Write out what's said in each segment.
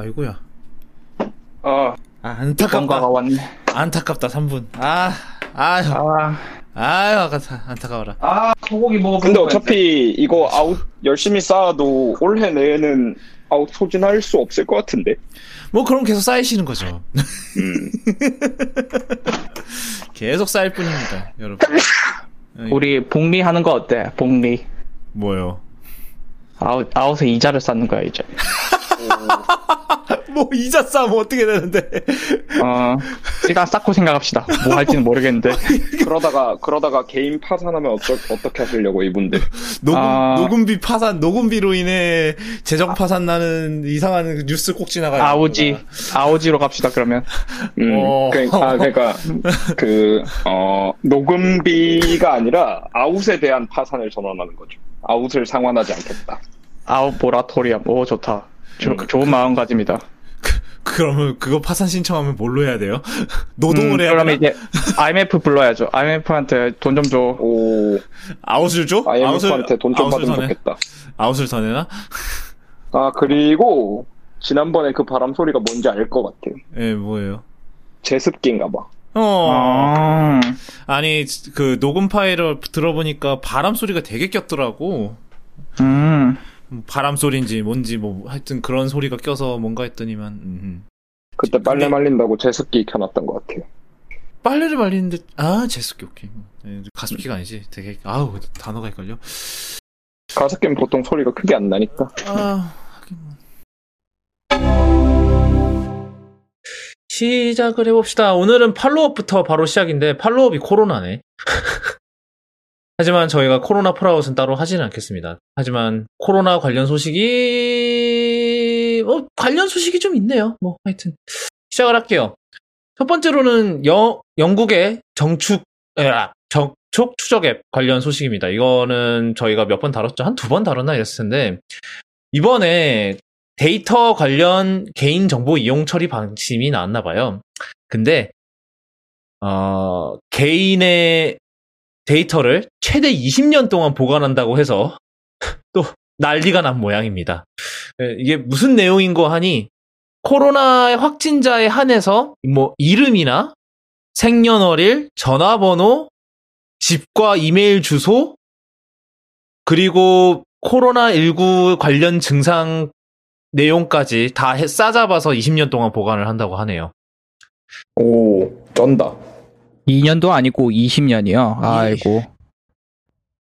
아이고야. 아, 아, 안타깝다. 왔네. 안타깝다, 3분. 아, 아유, 아, 아유, 아깝다. 안타까워라. 아, 소고기 먹어. 근데 어차피 이거 아웃 열심히 쌓아도 올해 내에는 아웃 소진할 수 없을 것 같은데. 뭐, 그럼 계속 쌓이시는 거죠. 음. 계속 쌓일 뿐입니다, 여러분. 우리 복리 하는 거 어때? 복리. 뭐요? 아웃, 아웃에 이자를 쌓는 거야, 이제. 뭐, 이자 싸면 어떻게 되는데? 어, 일단 쌓고 생각합시다. 뭐 할지는 모르겠는데. 그러다가 그러다가 개인 파산하면 어쩌, 어떻게 하시려고 이분들. 녹음, 아. 녹음비 파산, 녹음비로 인해 재정 파산 나는 이상한 뉴스 꼭 지나가요. 아우지, 아우지로 갑시다, 그러면. 음, 어. 그러니까, 아, 그러니까 그 어, 녹음비가 아니라 아웃에 대한 파산을 전환하는 거죠. 아웃을 상환하지 않겠다. 아웃 모라토리엄. 오, 좋다. 조- 음. 좋은 마음가짐이다. 그러면 그거 파산 신청하면 뭘로 해야 돼요? 노동을 음, 해야 그러면 되나? 이제 IMF 불러야죠. IMF한테 돈 좀 줘. 오, 아웃을 줘? IMF한테 돈 좀 받으면 더 내? 좋겠다. 아웃을 더 내나? 아 그리고 지난번에 그 바람 소리가 뭔지 알 것 같아. 예, 뭐예요? 제습기인가 봐. 어. 아, 아니, 그 녹음 파일을 들어보니까 바람 소리가 되게 꼈더라고. 음. 뭐 바람 소리인지 뭔지 뭐 하여튼 그런 소리가 껴서 뭔가 했더니만 음. 그때 빨래 근데- 말린다고 제습기 켜놨던 것 같아요. 빨래를 말리는데 아 제습기 오케이 예, 가습기가 아니지 되게 아우 단어가 헷갈려 가습기는 보통 소리가 크게 안 나니까. 아 하긴 뭐. 시작을 해봅시다 오늘은 팔로업부터 바로 시작인데 팔로업이 코로나네 하지만 저희가 코로나 폴아웃은 따로 하지는 않겠습니다 하지만 코로나 관련 소식이 뭐 관련 소식이 좀 있네요 뭐 하여튼 시작을 할게요 첫 번째로는 영, 영국의 정축, 에, 아, 정축 추적 앱 관련 소식입니다. 이거는 저희가 몇 번 다뤘죠? 한 두 번 다뤘나 이랬을 텐데, 이번에 데이터 관련 개인 정보 이용 처리 방침이 나왔나 봐요. 근데, 어, 개인의 데이터를 최대 20년 동안 보관한다고 해서 또 난리가 난 모양입니다. 에, 이게 무슨 내용인 거 하니, 코로나의 확진자에 한해서 뭐 이름이나 생년월일, 전화번호, 집과 이메일 주소, 그리고 코로나19 관련 증상 내용까지 다 해- 싸잡아서 20년 동안 보관을 한다고 하네요. 오, 쩐다. 2년도 아니고 20년이요. 아이고.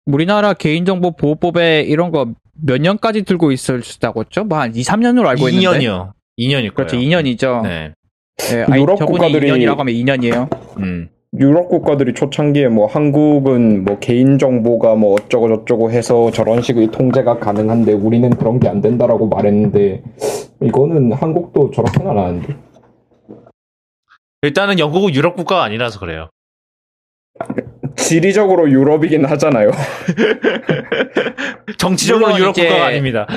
우리나라 개인정보 보호법에 이런 거 몇 년까지 들고 있을 수 있다고 했죠? 뭐 한 2, 3년으로 알고 있는데. 2년이요. 2년일 거예요. 그렇죠. 2년이죠. 네. 예, 아니, 유럽 국가들이- 2년이라고 하면 2년이에요. 음. 유럽 국가들이 초창기에 뭐 한국은 뭐 개인 정보가 뭐 어쩌고 저쩌고 해서 저런 식의 통제가 가능한데 우리는 그런 게 안 된다라고 말했는데 이거는 한국도 저렇게는 안 하는데. 일단은 영국은 유럽 국가가 아니라서 그래요. 지리적으로 유럽이긴 하잖아요. 정치적으로 유럽 이제- 국가가 아닙니다.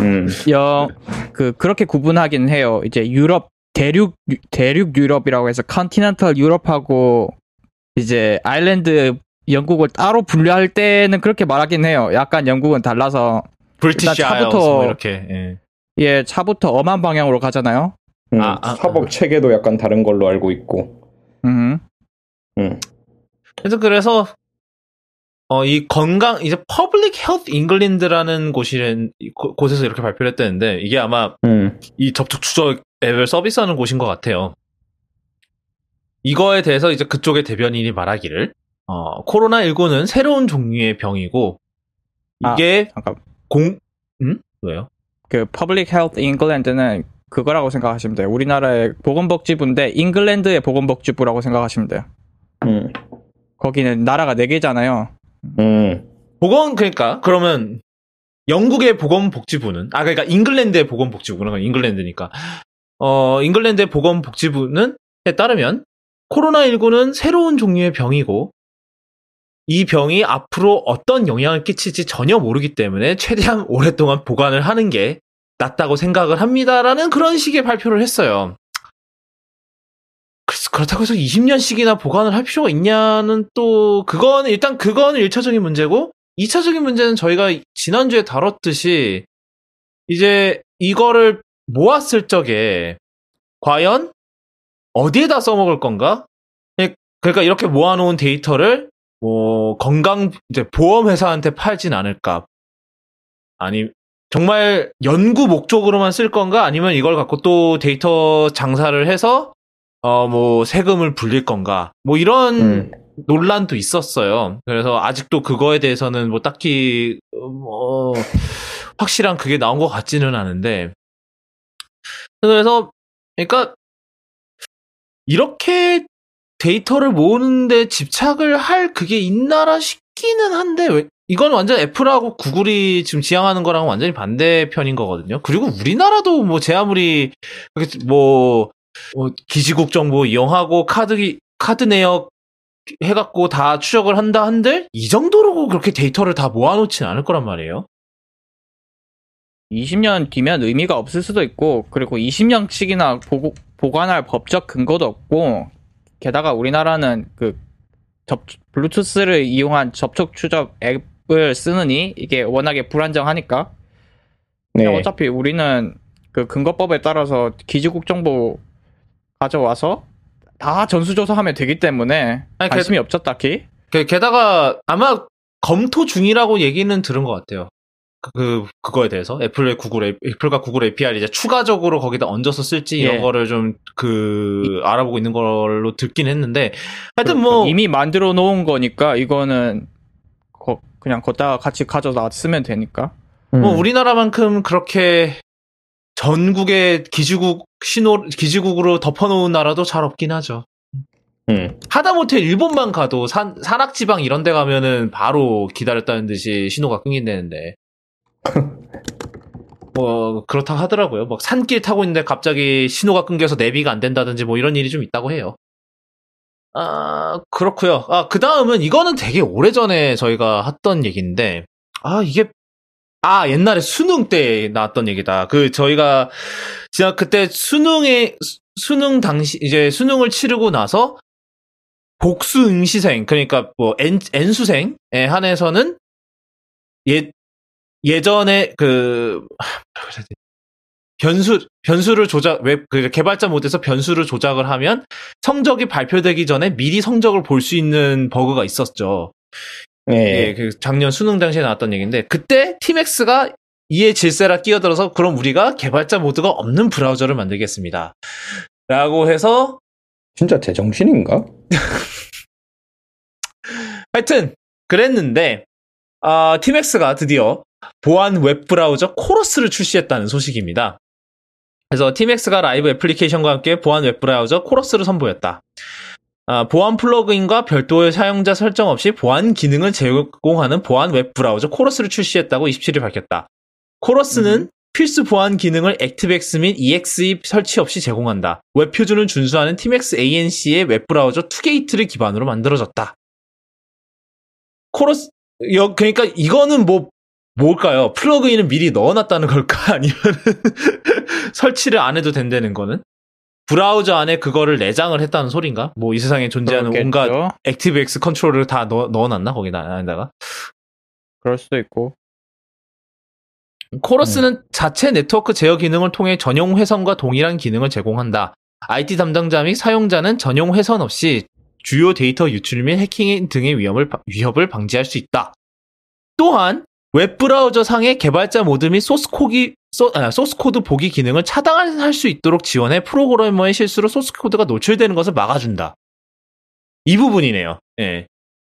음. 영, 그, 그렇게 구분하긴 해요. 이제 유럽, 대륙, 유- 대륙 유럽이라고 해서 continental 유럽하고 이제 아일랜드 영국을 따로 분류할 때는 그렇게 말하긴 해요. 약간 영국은 달라서 British 차부터- 뭐 이렇게. 예. 예, 차부터 엄한 방향으로 가잖아요. 음, 아, 아, 사법 체계도 약간 다른 걸로 알고 있고. 음. 음. 그래서 그래서 어, 이 건강 이제 Public Health England라는 곳이 곳에서 이렇게 발표를 했다는데 이게 아마 음. 이 접촉 추적 앱을 서비스하는 곳인 것 같아요. 이거에 대해서 이제 그쪽의 대변인이 말하기를 어, 코로나 19는 새로운 종류의 병이고 이게 잠깐. 공 음? 왜요? 그 Public Health England는 그거라고 생각하시면 돼요. 우리나라의 보건복지부인데 잉글랜드의 보건복지부라고 생각하시면 돼요. 음. 거기는 나라가 네 개잖아요. 음. 보건 그러니까 그러면 영국의 보건복지부는 아 그러니까 잉글랜드의 보건복지부구나 그건 잉글랜드니까 어 잉글랜드의 보건복지부는 에 따르면 코로나19는 새로운 종류의 병이고 이 병이 앞으로 어떤 영향을 끼칠지 전혀 모르기 때문에 최대한 오랫동안 보관을 하는 게 낫다고 생각을 합니다라는 그런 식의 발표를 했어요. 그렇다고 해서 20년씩이나 보관을 할 필요가 있냐는 또 그건 일단 그건 1차적인 문제고 2차적인 문제는 저희가 지난주에 다뤘듯이 이제 이거를 모았을 적에 과연 어디에다 써먹을 건가? 예, 그러니까 이렇게 모아놓은 데이터를 뭐 건강 이제 보험 회사한테 팔진 않을까? 아니 정말 연구 목적으로만 쓸 건가? 아니면 이걸 갖고 또 데이터 장사를 해서 어 뭐 세금을 불릴 건가? 뭐 이런 음. 논란도 있었어요. 그래서 아직도 그거에 대해서는 뭐 딱히 어, 뭐 확실한 그게 나온 것 같지는 않은데 그래서 그러니까 이렇게 데이터를 모으는데 집착을 할 그게 있나라 싶기는 한데 왜 이건 완전 애플하고 구글이 지금 지향하는 거랑 완전히 반대편인 거거든요. 그리고 우리나라도 뭐 제 아무리 뭐, 뭐 기지국 정보 이용하고 카드 카드 내역 해갖고 다 추적을 한다 한들 이 정도로 그렇게 데이터를 다 모아놓진 않을 거란 말이에요. 20년 뒤면 의미가 없을 수도 있고 그리고 20년씩이나 보고, 보관할 법적 근거도 없고 게다가 우리나라는 그 접, 블루투스를 이용한 접촉 추적 앱 을 쓰느니 이게 워낙에 불안정하니까 네. 그냥 어차피 우리는 그 근거법에 따라서 기지국 정보 가져와서 다 전수조사하면 되기 때문에 아니, 그- 관심이 없죠 딱히 그- 게다가 아마 검토 중이라고 얘기는 들은 것 같아요. 그, 그 그거에 대해서 애플의 구글 애- 애플과 구글 API를 이제 추가적으로 거기다 얹어서 쓸지 이런 예. 거를 좀 그 알아보고 있는 걸로 듣긴 했는데 하여튼 뭐 이미 만들어 놓은 거니까 이거는 거- 그냥 걷다가 같이 가져다 쓰면 되니까 뭐 음. 우리나라만큼 그렇게 전국의 기지국 신호 기지국으로 덮어놓은 나라도 잘 없긴 하죠. 음. 하다못해 일본만 가도 산 산악지방 이런 데 가면은 바로 기다렸다는 듯이 신호가 끊긴다는데. 뭐 그렇다 하더라고요. 막 산길 타고 있는데 갑자기 신호가 끊겨서 내비가 안 된다든지 뭐 이런 일이 좀 있다고 해요. 아 그렇고요. 아 그 다음은 이거는 되게 오래 전에 저희가 했던 얘기인데 아 이게 아 옛날에 수능 때 나왔던 얘기다. 그 저희가 지난 그때 수능에 수- 수능 당시 이제 수능을 치르고 나서 복수 응시생 그러니까 뭐 N, N수생에 한해서는 예 예전에 그? 변수 변수를 조작 웹 그 개발자 모드에서 변수를 조작을 하면 성적이 발표되기 전에 미리 성적을 볼 수 있는 버그가 있었죠. 네. 예, 그 작년 수능 당시에 나왔던 얘기인데 그때 티맥스가 이에 질세라 끼어들어서 그럼 우리가 개발자 모드가 없는 브라우저를 만들겠습니다. 라고 해서 진짜 제정신인가? 하여튼 그랬는데 아, 티맥스가 드디어 보안 웹 브라우저 코러스를 출시했다는 소식입니다. 그래서 티맥스가 라이브 애플리케이션과 함께 보안 웹 브라우저 코러스를 선보였다. 아, 보안 플러그인과 별도의 사용자 설정 없이 보안 기능을 제공하는 보안 웹 브라우저 코러스를 출시했다고 27일 밝혔다. 코러스는 필수 보안 기능을 액티브X 및 EXE 설치 없이 제공한다. 웹 표준을 준수하는 티맥스 A&C의 웹 브라우저 투게이트를 기반으로 만들어졌다. 코러스 여, 그러니까 이거는 뭐 뭘까요? 플러그인을 미리 넣어놨다는 걸까? 아니면 설치를 안 해도 된다는 거는? 브라우저 안에 그거를 내장을 했다는 소린가? 뭐 이 세상에 존재하는 온갖 그렇겠죠. 액티브X 컨트롤을 다 넣어, 넣어놨나? 거기다 안에다가 그럴 수도 있고 코러스는 자체 네트워크 제어 기능을 통해 전용 회선과 동일한 기능을 제공한다. IT 담당자 및 사용자는 전용 회선 없이 주요 데이터 유출 및 해킹 등의 위험을, 위협을 방지할 수 있다. 또한 웹브라우저 상의 개발자 모드 및 소스코기, 소, 아, 소스코드 보기 기능을 차단할 수 있도록 지원해 프로그래머의 실수로 소스코드가 노출되는 것을 막아준다. 이 부분이네요. 예.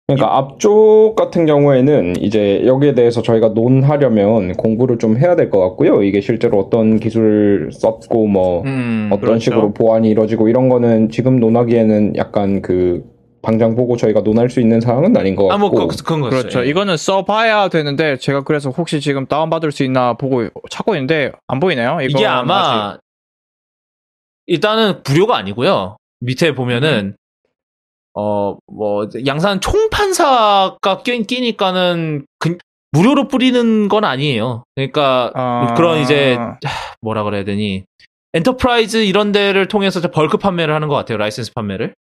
그러니까 앞쪽 같은 경우에는 이제 여기에 대해서 저희가 논하려면 공부를 좀 해야 될 것 같고요. 이게 실제로 어떤 기술을 썼고 뭐 음, 어떤 그렇죠. 식으로 보안이 이루어지고 이런 거는 지금 논하기에는 약간 그 당장 보고 저희가 논할 수 있는 사항은 아닌 것 아, 뭐, 같고. 그, 그런 거죠. 그렇죠. 예. 이거는 써봐야 되는데 제가 그래서 혹시 지금 다운 받을 수 있나 보고 찾고 있는데 안 보이네요. 이거 이게 아마 일단은 무료가 아니고요. 밑에 보면은 어뭐 양산 총판사가 끼, 끼니까는 그- 무료로 뿌리는 건 아니에요. 그러니까 아. 그런 이제 뭐라 그래야 되니 enterprise 이런 데를 통해서 bulk 판매를 하는 것 같아요. 라이센스 판매를.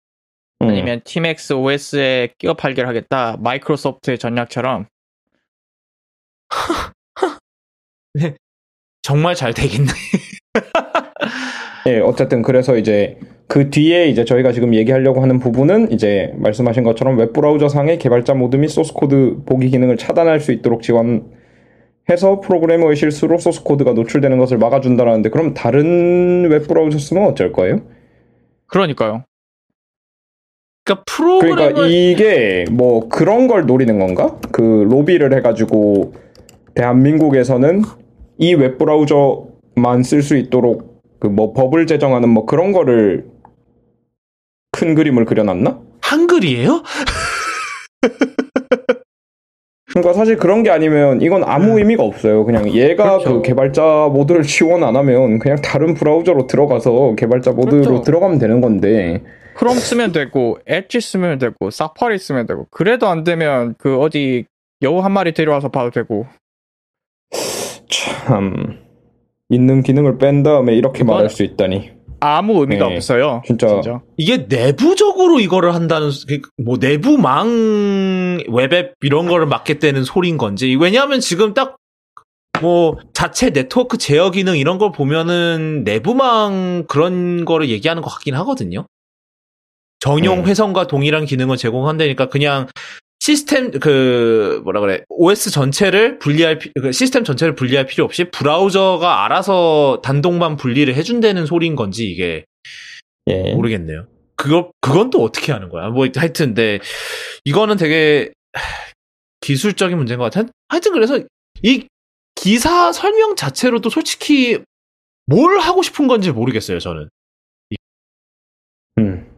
음. 아니면 티맥스 OS에 끼워 팔기를 하겠다. 마이크로소프트의 전략처럼 정말 잘 되겠네. 예, 어쨌든 그래서 이제 그 뒤에 이제 저희가 지금 얘기하려고 하는 부분은 이제 말씀하신 것처럼 웹 브라우저 상의 개발자 모드 및 소스 코드 보기 기능을 차단할 수 있도록 지원해서 프로그래머의 실수로 소스 코드가 노출되는 것을 막아준다라는데 그럼 다른 웹 브라우저 쓰면 어쩔 거예요? 그러니까요. 그러니까 프로그램을 그러니까 이게 뭐 그런 걸 노리는 건가? 그 로비를 해가지고 대한민국에서는 이 웹브라우저만 쓸 수 있도록 그 뭐 법을 제정하는 뭐 그런 거를 큰 그림을 그려놨나? 한글이에요? 그러니까 사실 그런 게 아니면 이건 아무 음. 의미가 없어요. 그냥 얘가 그렇죠. 그 개발자 모드를 지원 안 하면 그냥 다른 브라우저로 들어가서 개발자 모드로 그렇죠. 들어가면 되는 건데 크롬 쓰면 되고 엣지 쓰면 되고 사파리 쓰면 되고 그래도 안 되면 그 어디 여우 한 마리 데려와서 봐도 되고 참 있는 기능을 뺀 다음에 이렇게 이건- 말할 수 있다니 아무 의미가 네. 없어요. 진짜. 진짜. 이게 내부적으로 이거를 한다는 소- 그뭐 내부망 웹앱 이런 거를 막겠다는 소린 건지 왜냐하면 지금 딱 뭐 자체 네트워크 제어 기능 이런 걸 보면은 내부망 그런 거를 얘기하는 것 같긴 하거든요. 음. 회선과 동일한 기능을 제공한다니까 그냥 시스템 그 뭐라 그래 OS 전체를 분리할 피- 그 시스템 전체를 분리할 필요 없이 브라우저가 알아서 단독만 분리를 해준다는 소린 건지 이게 예. 모르겠네요. 그거 그건 또 어떻게 하는 거야? 뭐 하여튼 근데 이거는 되게 하, 기술적인 문제인 것 같아. 하여튼 그래서 이 기사 설명 자체로도 솔직히 뭘 하고 싶은 건지 모르겠어요. 저는. 음.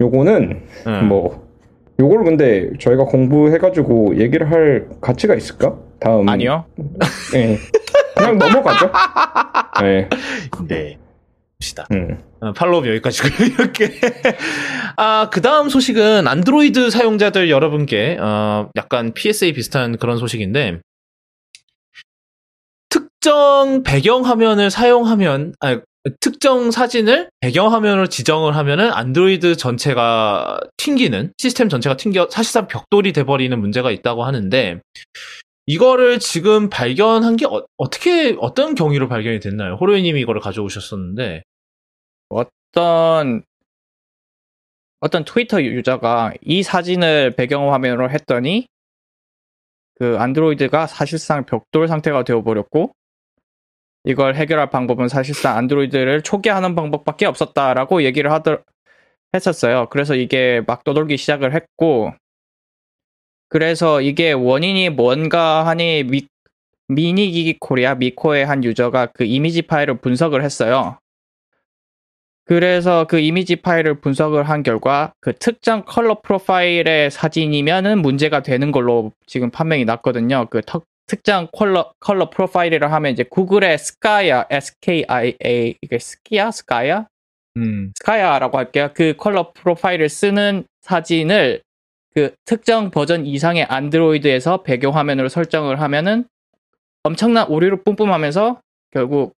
요거는 음. 뭐 요걸 근데 저희가 공부해가지고 얘기를 할 가치가 있을까? 다음 아니요. 예. 그냥 넘어가죠. 예. 네. 봅시다. 음. 어, 팔로우 여기까지고요. 이렇게. 아, 그 다음 소식은 안드로이드 사용자들 여러분께, 어, 약간 PSA 비슷한 그런 소식인데, 특정 배경 화면을 사용하면, 아, 특정 사진을 배경화면으로 지정을 하면은 안드로이드 전체가 튕기는, 시스템 전체가 튕겨, 사실상 벽돌이 돼버리는 문제가 있다고 하는데, 이거를 지금 발견한 게 어, 떻게 어떤 경위로 발견이 됐나요? 호로이님이 이거를 가져오셨었는데, 어떤 어떤 트위터 유저가 이 사진을 배경화면으로 했더니 그 안드로이드가 사실상 벽돌 상태가 되어버렸고 이걸 해결할 방법은 사실상 안드로이드를 초기화하는 방법밖에 없었다라고 얘기를 하더 했었어요. 그래서 이게 막 떠돌기 시작을 했고 그래서 이게 원인이 뭔가 하니 미, 미니기기 코리아 미코의 한 유저가 그 이미지 파일을 분석을 했어요. 그래서 그 이미지 파일을 분석을 한 결과 그 특정 컬러 프로파일의 사진이면은 문제가 되는 걸로 지금 판명이 났거든요. 그 턱- 특정 컬러 컬러 프로파일이라 하면 이제 구글의 스카야 S-K-I-A 이게 스키야 스카야 음, 스카야라고 할게요. 그 컬러 프로파일을 쓰는 사진을 그 특정 버전 이상의 안드로이드에서 배경 화면으로 설정을 하면은 엄청난 오류를 뿜뿜하면서 결국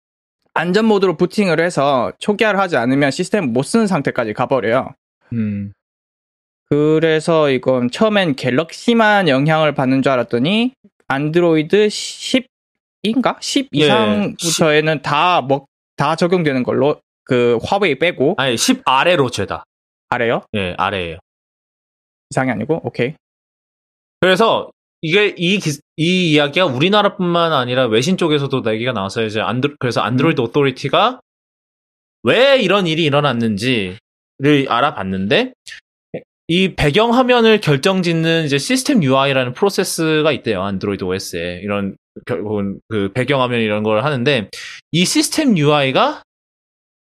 안전 모드로 부팅을 해서 초기화를 하지 않으면 시스템 못 쓰는 상태까지 가버려요. 음. 그래서 이건 처음엔 갤럭시만 영향을 받는 줄 알았더니 안드로이드 10인가? 10 예, 이상부터에는 다, 먹, 다 적용되는 걸로 그 화웨이 빼고 아니, 10 아래로 죄다. 아래요? 예, 아래예요. 이상이 아니고 오케이. 그래서 이게 이, 기- 이 이야기가 우리나라뿐만 아니라 외신 쪽에서도 얘기가 나왔어요. 이제 안드 그래서 Android Authority가 왜 이런 일이 일어났는지를 알아봤는데 이 배경 화면을 결정짓는 이제 시스템 UI라는 프로세스가 있대요. 안드로이드 OS에 이런 결국은 그 배경 화면 이런 걸 하는데 이 시스템 UI가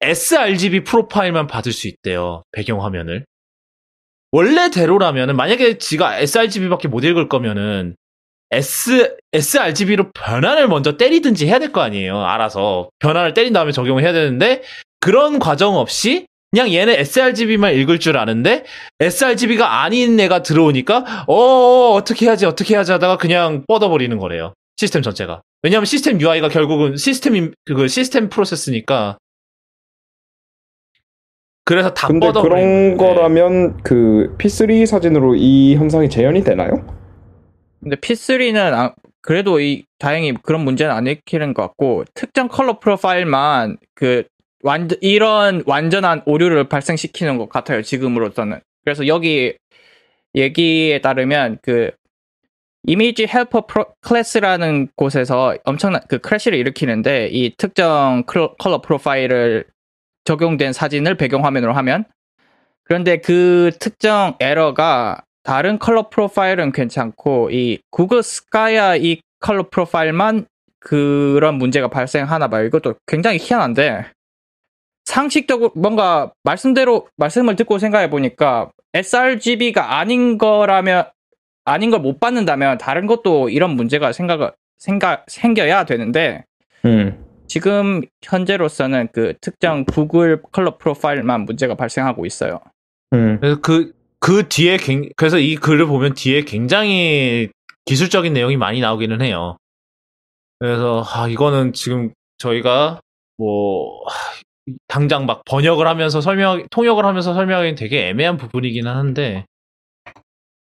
sRGB 프로파일만 받을 수 있대요. 배경 화면을. 원래대로라면은 만약에 지가 sRGB밖에 못 읽을 거면은 S sRGB로 변환을 먼저 때리든지 해야 될 거 아니에요. 알아서 변환을 때린 다음에 적용을 해야 되는데 그런 과정 없이 그냥 얘는 sRGB만 읽을 줄 아는데 sRGB가 아닌 애가 들어오니까 어 어떻게 해야지 어떻게 해야지 하다가 그냥 뻗어버리는 거래요. 시스템 전체가. 왜냐하면 시스템 UI가 결국은 시스템 그 시스템 프로세스니까. 그래서 다 근데 뻗어버리는 그런 거예요. 거라면 그 P3 사진으로 이 현상이 재현이 되나요? 근데 P3는 그래도 이 다행히 그런 문제는 안 일으키는 것 같고 특정 컬러 프로파일만 그 완전 이런 완전한 오류를 발생시키는 것 같아요. 지금으로서는. 그래서 여기 얘기에 따르면 그 image helper pro, class라는 곳에서 엄청난 그 crash를 일으키는데 이 특정 클- 컬러 profile을 적용된 사진을 배경화면으로 하면 그런데 그 특정 에러가 다른 컬러 profile은 괜찮고 이 구글 Skia 이 컬러 profile만 그런 문제가 발생하나 봐요. 이것도 굉장히 희한한데 상식적으로 뭔가 말씀대로 말씀을 듣고 생각해 보니까 sRGB가 아닌 거라면 아닌 걸 못 받는다면 다른 것도 이런 문제가 생각 생각 생겨야 되는데 음. 지금 현재로서는 그 특정 구글 컬러 프로파일만 문제가 발생하고 있어요. 음. 그래서 그, 그 뒤에, 굉- 그래서 이 글을 보면 뒤에 굉장히 기술적인 내용이 많이 나오기는 해요. 그래서, 아, 이거는 지금 저희가 뭐, 하, 당장 막 번역을 하면서 설명, 통역을 하면서 설명하기는 되게 애매한 부분이기는 한데,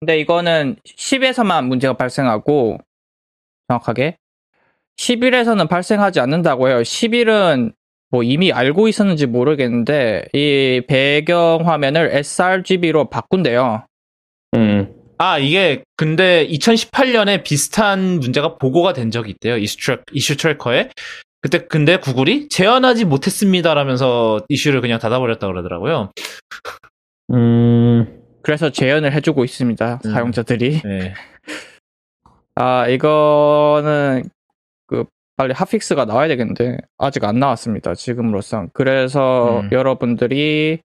근데 이거는 10에서만 문제가 발생하고 정확하게 11에서는 발생하지 않는다고 해요. 11은 뭐 이미 알고 있었는지 모르겠는데 이 배경 화면을 sRGB로 바꾼대요. 음. 아, 이게, 근데 2018년에 비슷한 문제가 보고가 된 적이 있대요. 이슈, 트랙, 이슈 트래커에. 그때, 근데 구글이 재현하지 못했습니다라면서 이슈를 그냥 닫아버렸다 그러더라고요. 음. 그래서 재현을 해주고 있습니다. 음. 사용자들이. 네. 아 이거는 그 빨리 핫픽스가 나와야 되겠는데 아직 안 나왔습니다. 지금으로선. 그래서 음. 여러분들이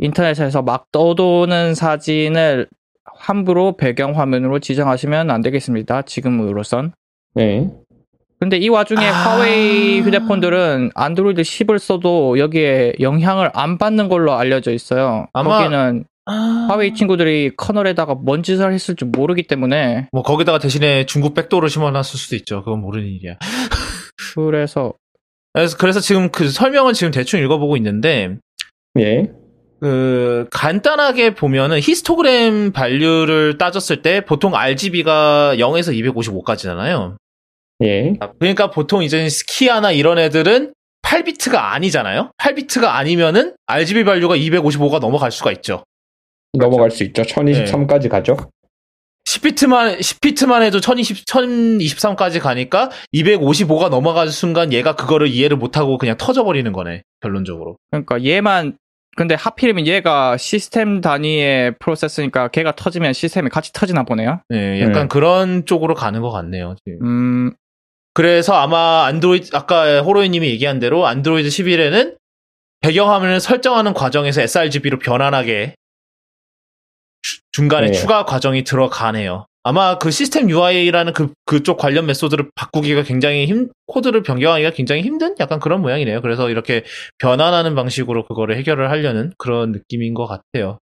인터넷에서 막 떠도는 사진을 함부로 배경 화면으로 지정하시면 안 되겠습니다. 지금으로선. 네. 근데 이 와중에 아. 화웨이 휴대폰들은 안드로이드 10을 써도 여기에 영향을 안 받는 걸로 알려져 있어요. 아마- 거기는 화웨이 친구들이 커널에다가 뭔 짓을 했을지 모르기 때문에 뭐 거기다가 대신에 중국 백도를 심어놨을 수도 있죠. 그건 모르는 일이야. 그래서 그래서 그래서 지금 그 설명은 지금 대충 읽어보고 있는데 예. 그 간단하게 보면은 히스토그램 발류를 따졌을 때 보통 RGB가 0에서 255까지잖아요. 예. 그러니까 보통 이제 스키아나 이런 애들은 8비트가 아니잖아요. 8비트가 아니면은 RGB 발류가 255가 넘어갈 수가 있죠. 넘어갈 수 있죠. 1023까지 가죠. 10비트만 10비트만 해도 1020 1023까지 가니까 255가 넘어가는 순간 얘가 그거를 이해를 못 하고 그냥 터져 버리는 거네. 결론적으로. 그러니까 얘만 근데 하필이면 얘가 시스템 단위의 프로세스니까 걔가 터지면 시스템이 같이 터지나 보네요. 네, 약간 음. 그런 쪽으로 가는 것 같네요. 지금. 음, 그래서 아마 안드로이드 아까 호로이님이 얘기한 대로 안드로이드 11에는 배경화면을 설정하는 과정에서 sRGB로 변환하게 주- 중간에 네. 추가 과정이 들어가네요. 아마 그 시스템 UI라는 그 그쪽 관련 메소드를 바꾸기가 굉장히 힘 코드를 변경하기가 굉장히 힘든 약간 그런 모양이네요. 그래서 이렇게 변환하는 방식으로 그거를 해결을 하려는 그런 느낌인 것 같아요.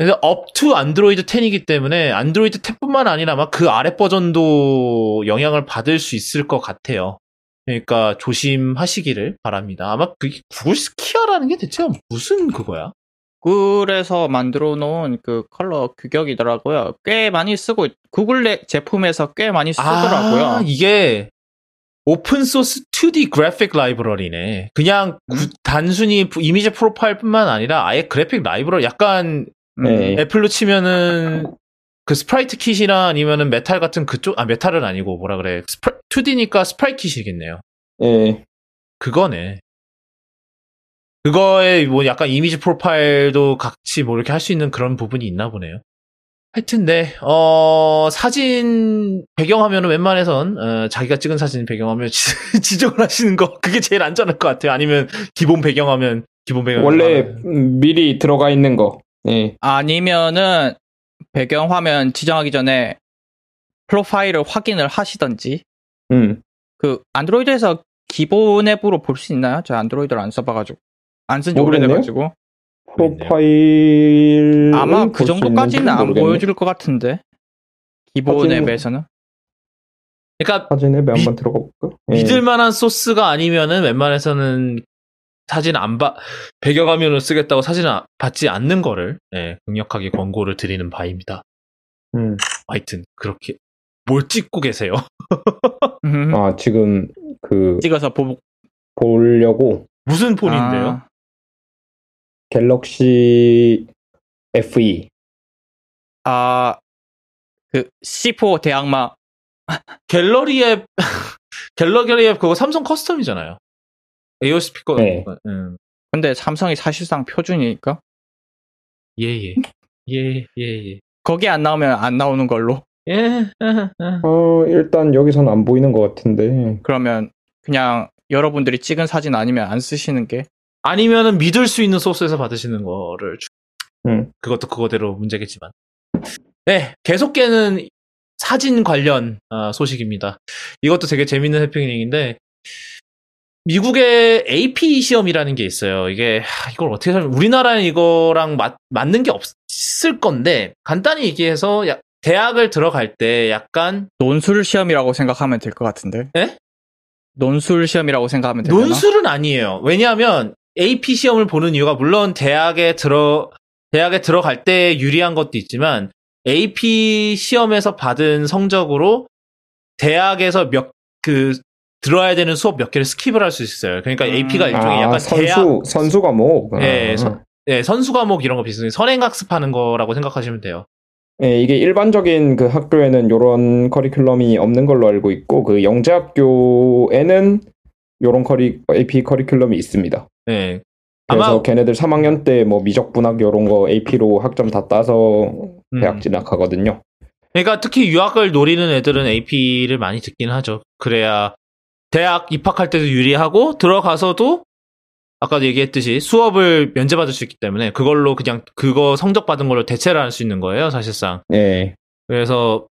그래서 up to 안드로이드 10이기 때문에 안드로이드 10뿐만 아니라 아마 그 아래 버전도 영향을 받을 수 있을 것 같아요. 그러니까 조심하시기를 바랍니다. 아마 그 구글 Skia라는 게 대체 무슨 그거야? 그래서 만들어 놓은 그 컬러 규격이더라고요. 꽤 많이 쓰고 있- 구글 내 제품에서 꽤 많이 쓰더라고요. 아, 이게 open source 2D 그래픽 라이브러리네. 그냥 구- 음. 단순히 부- 이미지 profile뿐만 아니라 아예 그래픽 라이브러리 약간 음, 네. 애플로 치면은 그 Sprite Kit이나 아니면은 메탈 같은 그쪽 아 Metal은 아니고 뭐라 그래 스프라, 2D니까 Sprite Kit이겠네요. 예. 그거네. 그거에 뭐 약간 이미지 profile도 같이 뭐 이렇게 할 수 있는 그런 부분이 있나 보네요. 하여튼 네, 어, 사진 배경화면은 웬만해선 어, 자기가 찍은 사진 배경화면 지- 지정을 하시는 거 그게 제일 안전할 것 같아요. 아니면 기본 배경화면 기본 배경 원래 음, 미리 들어가 있는 거. 예. 아니면은 배경 화면 지정하기 전에 프로파일을 확인을 하시던지 음. 그 안드로이드에서 기본 앱으로 볼 수 있나요? 저 안드로이드를 안 써봐가지고 안 쓴지 모르겠네요. 오래돼가지고 프로파일 아마 그 정도까지는 안 보여줄 것 같은데 기본 사진- 앱에서는 그러니까 사진에 미- 한번 들어가 볼까? 예. 믿을 만한 소스가 아니면은 웬만해서는 사진 안 봐, 배경화면으로 쓰겠다고 사진 안- 받지 않는 거를, 예, 강력하게 권고를 드리는 바입니다. 음. 하여튼, 그렇게, 뭘 찍고 계세요? 음, 아 지금 그 찍어서 보 보려고 무슨 폰인데요? 아, 갤럭시. FE. 아, 그 C4 대항마. 갤러리 앱 갤러리 앱 그거 삼성 custom이잖아요. 에어 스피커. 네. 음. 근데 삼성이 사실상 표준이니까 예예. 예, 예, 예. 거기 안 나오면 안 나오는 걸로. 예. 어, 일단 여기선 안 보이는 것 같은데. 그러면 그냥 여러분들이 찍은 사진 아니면 안 쓰시는 게 아니면은 믿을 수 있는 소스에서 받으시는 거를 주- 음. 그것도 그거대로 문제겠지만. 네, 계속 깨는 사진 관련 아, 소식입니다. 이것도 되게 재밌는 해프닝인데 미국의 AP 시험이라는 게 있어요. 이게 하, 이걸 어떻게 설명? 우리나라는 이거랑 맞, 맞는 게 없을 건데 간단히 얘기해서 야- 대학을 들어갈 때 약간 논술 시험이라고 생각하면 될 것 같은데. 에? 논술 시험이라고 생각하면 되나? 논술은 아니에요. 왜냐하면 AP 시험을 보는 이유가 물론 대학에 들어 대학에 들어갈 때 유리한 것도 있지만 AP 시험에서 받은 성적으로 대학에서 몇 그 들어야 되는 수업 몇 개를 skip을 할 수 있어요. 그러니까 음. AP가 일종의 아, 약간 선수, 대학 선수 과목. 예, 아. 선- 예, 선수 과목 이런 거 비슷해요. 선행학습하는 거라고 생각하시면 돼요. 예, 이게 일반적인 그 학교에는 이런 커리큘럼이 없는 걸로 알고 있고, 그 영재학교에는 이런 커리, AP 커리큘럼이 있습니다. 예. 그래서 아마 걔네들 3학년 때 뭐 미적분학 이런 거 AP로 학점 다 따서 대학 음. 진학하거든요. 그러니까 특히 유학을 노리는 애들은 AP를 많이 듣긴 하죠. 그래야 대학 입학할 때도 유리하고 들어가서도 아까도 얘기했듯이 수업을 면제받을 수 있기 때문에 그걸로 그냥 그거 성적 받은 걸로 대체를 할 수 있는 거예요, 사실상. 예. 그래서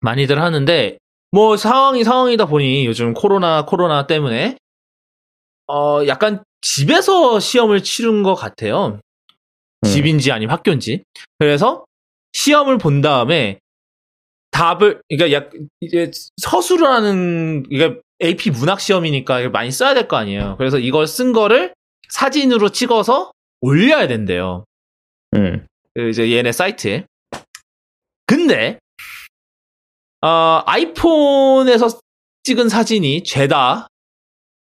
많이들 하는데 뭐 상황이 상황이다 보니 요즘 코로나 코로나 때문에 어 약간 집에서 시험을 치른 것 같아요. 음. 집인지 아니면 학교인지. 그래서 시험을 본 다음에 답을 그러니까 약 이제 서술을 하는 이게 AP 문학 시험이니까 많이 써야 될 거 아니에요. 그래서 이걸 쓴 거를 사진으로 찍어서 올려야 된대요. 음. 그 이제 얘네 사이트에. 근데 어, 아이폰에서 찍은 사진이 죄다.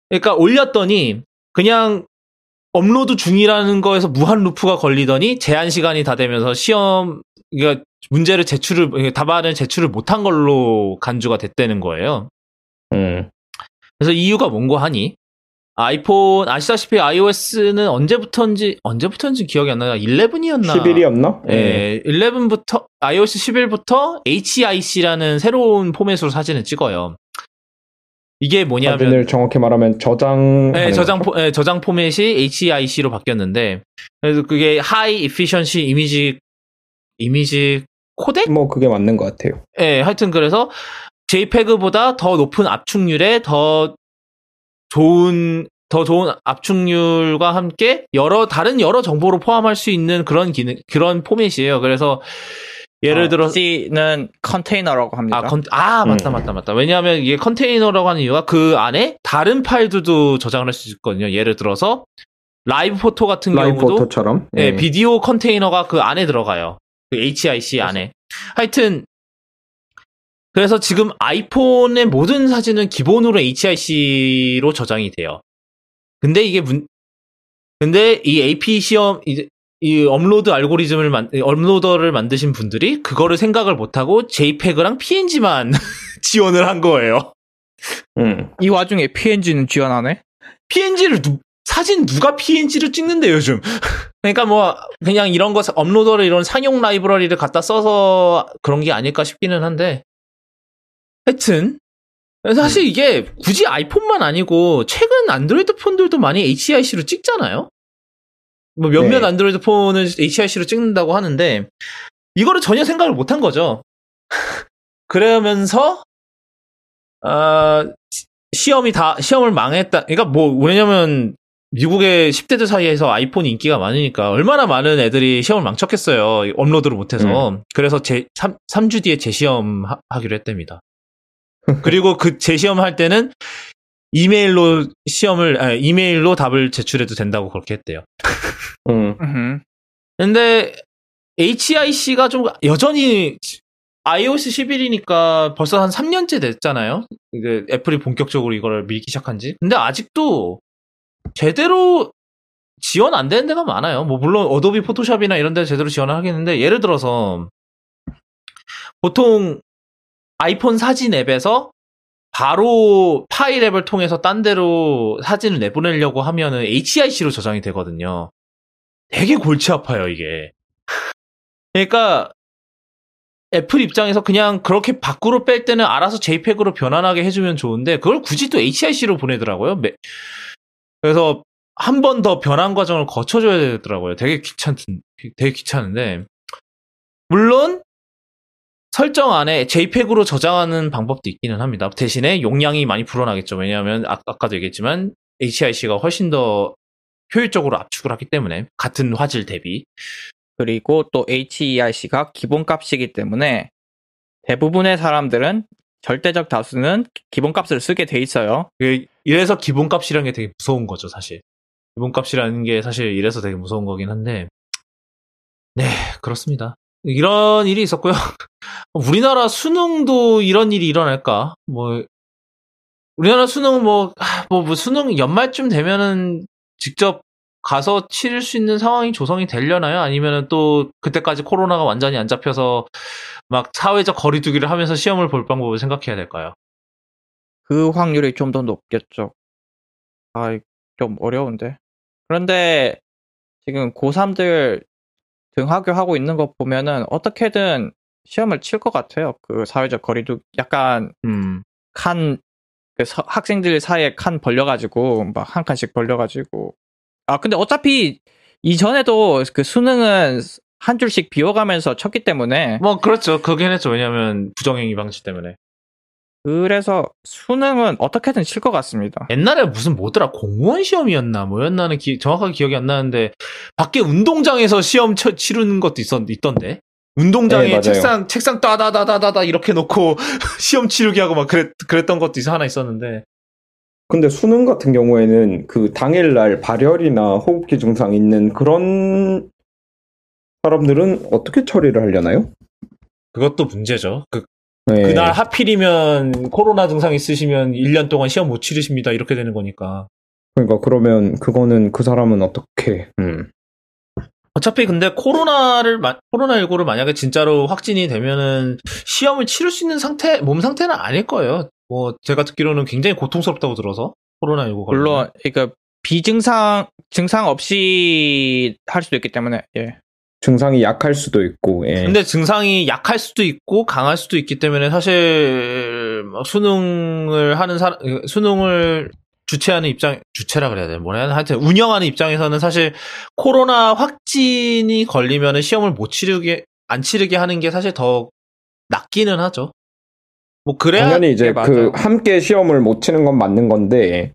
그러니까 올렸더니 그냥 업로드 중이라는 거에서 무한 루프가 걸리더니 제한 시간이 다 되면서 시험 그러니까 문제를 제출을 답안을 제출을 못한 걸로 간주가 됐다는 거예요. 음. 그래서 이유가 뭔고 하니 아이폰 아시다시피 iOS는 언제부터인지 언제부터인지 기억이 안 나요. 11이었나? 11이었나? 예, 11부터 iOS 11부터 HIC라는 새로운 포맷으로 사진을 찍어요. 이게 뭐냐면 사진을 정확히 말하면 저장. 네, 저장 포, 네, 저장 포맷이 HIC로 바뀌었는데 그래서 그게 High Efficiency Image 이미지 코덱? 뭐 그게 맞는 것 같아요. 예, 하여튼 그래서 JPEG보다 더 높은 압축률에 더 좋은 더 좋은 압축률과 함께 여러 다른 여러 정보를 포함할 수 있는 그런 기능 그런 포맷이에요. 그래서 예를 들어 C는 컨테이너라고 합니다. 아, 컨, 아, 맞다, 음. 맞다, 맞다. 왜냐하면 이게 컨테이너라고 하는 이유가 그 안에 다른 파일들도 저장을 할수 있거든요. 예를 들어서 Live Photo 같은 라이브 경우도 Photo처럼. 예, 예. 비디오 컨테이너가 그 안에 들어가요. 그 HIC 안에. 하여튼 그래서 지금 아이폰의 모든 사진은 기본으로 HIC로 저장이 돼요. 근데 이게 문 근데 이 AP 시험 이제 이 업로드 알고리즘을 만 업로더를 만드신 분들이 그거를 생각을 못 하고 JPEG랑 PNG만 지원을 한 거예요. 음. 이 와중에 PNG는 지원하네. PNG를 누, 사진 누가 PNG를 찍는데 요즘. 그러니까 뭐 그냥 이런 거 업로더를 이런 상용 라이브러리를 갖다 써서 그런 게 아닐까 싶기는 한데. 하여튼 사실 이게 굳이 아이폰만 아니고 최근 안드로이드 폰들도 많이 HIC로 찍잖아요. 뭐 몇몇 네. 안드로이드 폰은 HIC로 찍는다고 하는데 이거를 전혀 생각을 못 한 거죠. 그러면서 아 시험이 다 시험을 망했다. 그러니까 뭐 왜냐면 미국의 10대들 사이에서 아이폰이 인기가 많으니까 얼마나 많은 애들이 시험을 망쳤겠어요. 업로드를 못해서. 그래서 제 3, 3주 뒤에 재시험 하, 하기로 했답니다. 그리고 그 재시험 할 때는 이메일로 시험을 아, 이메일로 답을 제출해도 된다고 그렇게 했대요. 음. 근데 HIC가 좀 여전히 iOS 11이니까 벌써 한 3년째 됐잖아요. 이게 애플이 본격적으로 이거를 밀기 시작한 지. 근데 아직도 제대로 지원 안 되는 데가 많아요. 뭐 물론 어도비 포토샵이나 이런 데 제대로 지원을 하겠는데 예를 들어서 보통 아이폰 사진 앱에서 바로 파일 앱을 통해서 딴 데로 사진을 내보내려고 하면은 HEIC로 저장이 되거든요. 되게 골치 아파요, 이게. 그러니까 애플 입장에서 그냥 그렇게 밖으로 뺄 때는 알아서 JPEG으로 변환하게 해주면 좋은데 그걸 굳이 또 HIC로 보내더라고요. 그래서 한 번 더 변환 과정을 거쳐줘야 되더라고요. 되게 귀찮, 되게 귀찮은데 물론 설정 안에 JPEG으로 저장하는 방법도 있기는 합니다. 대신에 용량이 많이 불어나겠죠. 왜냐하면 아, 아까도 얘기했지만 HIC가 훨씬 더 효율적으로 압축을 하기 때문에 같은 화질 대비 그리고 또 HEIC가 기본값이기 때문에 대부분의 사람들은 절대적 다수는 기본값을 쓰게 돼 있어요. 그 이래서 기본값이라는 게 되게 무서운 거죠, 사실. 기본값이라는 게 사실 이래서 되게 무서운 거긴 한데, 네, 그렇습니다. 이런 일이 있었고요. 우리나라 수능도 이런 일이 일어날까? 뭐, 우리나라 수능 뭐, 뭐, 뭐 수능 연말쯤 되면은 직접 가서 치를 수 있는 상황이 조성이 되려나요? 아니면은 또 그때까지 코로나가 완전히 안 잡혀서 막 사회적 거리두기를 하면서 시험을 볼 방법을 생각해야 될까요? 그 확률이 좀 더 높겠죠. 아, 좀 어려운데. 그런데 지금 고3들 등하교 하고 있는 거 보면은 어떻게든 시험을 칠 것 같아요. 그 사회적 거리두기 약간 음. 칸, 그 서- 학생들 사이에 칸 벌려가지고, 막 한 칸씩 벌려가지고. 아, 근데 어차피 이전에도 그 수능은 한 줄씩 비워가면서 쳤기 때문에, 뭐 그렇죠. 그긴 했죠. 왜냐하면 부정행위 방지 때문에. 그래서 수능은 어떻게든 칠 것 같습니다. 옛날에 무슨 뭐더라 공무원 시험이었나 뭐였나는 기- 정확하게 기억이 안 나는데 밖에 운동장에서 시험 쳐, 치르는 것도 있었 있던데 운동장에 네. 책상 책상 따다다다다다 이렇게 놓고 시험 치르게 하고 막 그랬 그랬던 것도 있- 하나 있었는데 근데 수능 같은 경우에는 그 당일날 발열이나 호흡기 증상 있는 그런 사람들은 어떻게 처리를 하려나요? 그것도 문제죠. 그 네. 그날 하필이면 코로나 증상 있으시면 1년 동안 시험 못 치르십니다. 이렇게 되는 거니까. 그러니까 그러면 그거는 그 사람은 어떻게? 음. 어차피 근데 코로나를 마- 코로나 19를 만약에 진짜로 확진이 되면은 시험을 치를 수 있는 상태 몸 상태는 아닐 거예요. 뭐 제가 듣기로는 굉장히 고통스럽다고 들어서 코로나 19 걸리면. 물론, 그러니까 비증상, 증상 없이 할 수도 있기 때문에, 예. 증상이 약할 수도 있고. 예. 근데 증상이 약할 수도 있고 강할 수도 있기 때문에 사실 뭐 수능을 하는 사람 수능을 주최하는 입장 주최라 그래야 되나 하여튼 운영하는 입장에서는 사실 코로나 확진이 걸리면은 시험을 못 치르게 안 치르게 하는 게 사실 더 낫기는 하죠. 뭐 그래야 당연히 이제 네, 그. 함께 시험을 못 치는 건 맞는 건데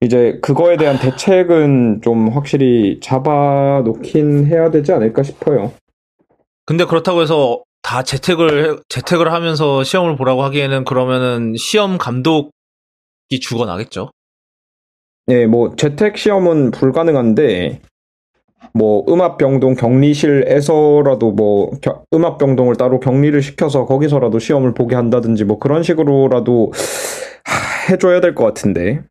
이제 그거에 대한 대책은 좀 확실히 잡아 놓긴 해야 되지 않을까 싶어요. 근데 그렇다고 해서 다 재택을 해- 재택을 하면서 시험을 보라고 하기에는 그러면은 시험 감독이 죽어나겠죠. 예, 뭐 재택 시험은 불가능한데 뭐 음압 병동 격리실에서라도 뭐 겨- 음압 병동을 따로 격리를 시켜서 거기서라도 시험을 보게 한다든지 뭐 그런 식으로라도 하, 해줘야 될 것 같은데.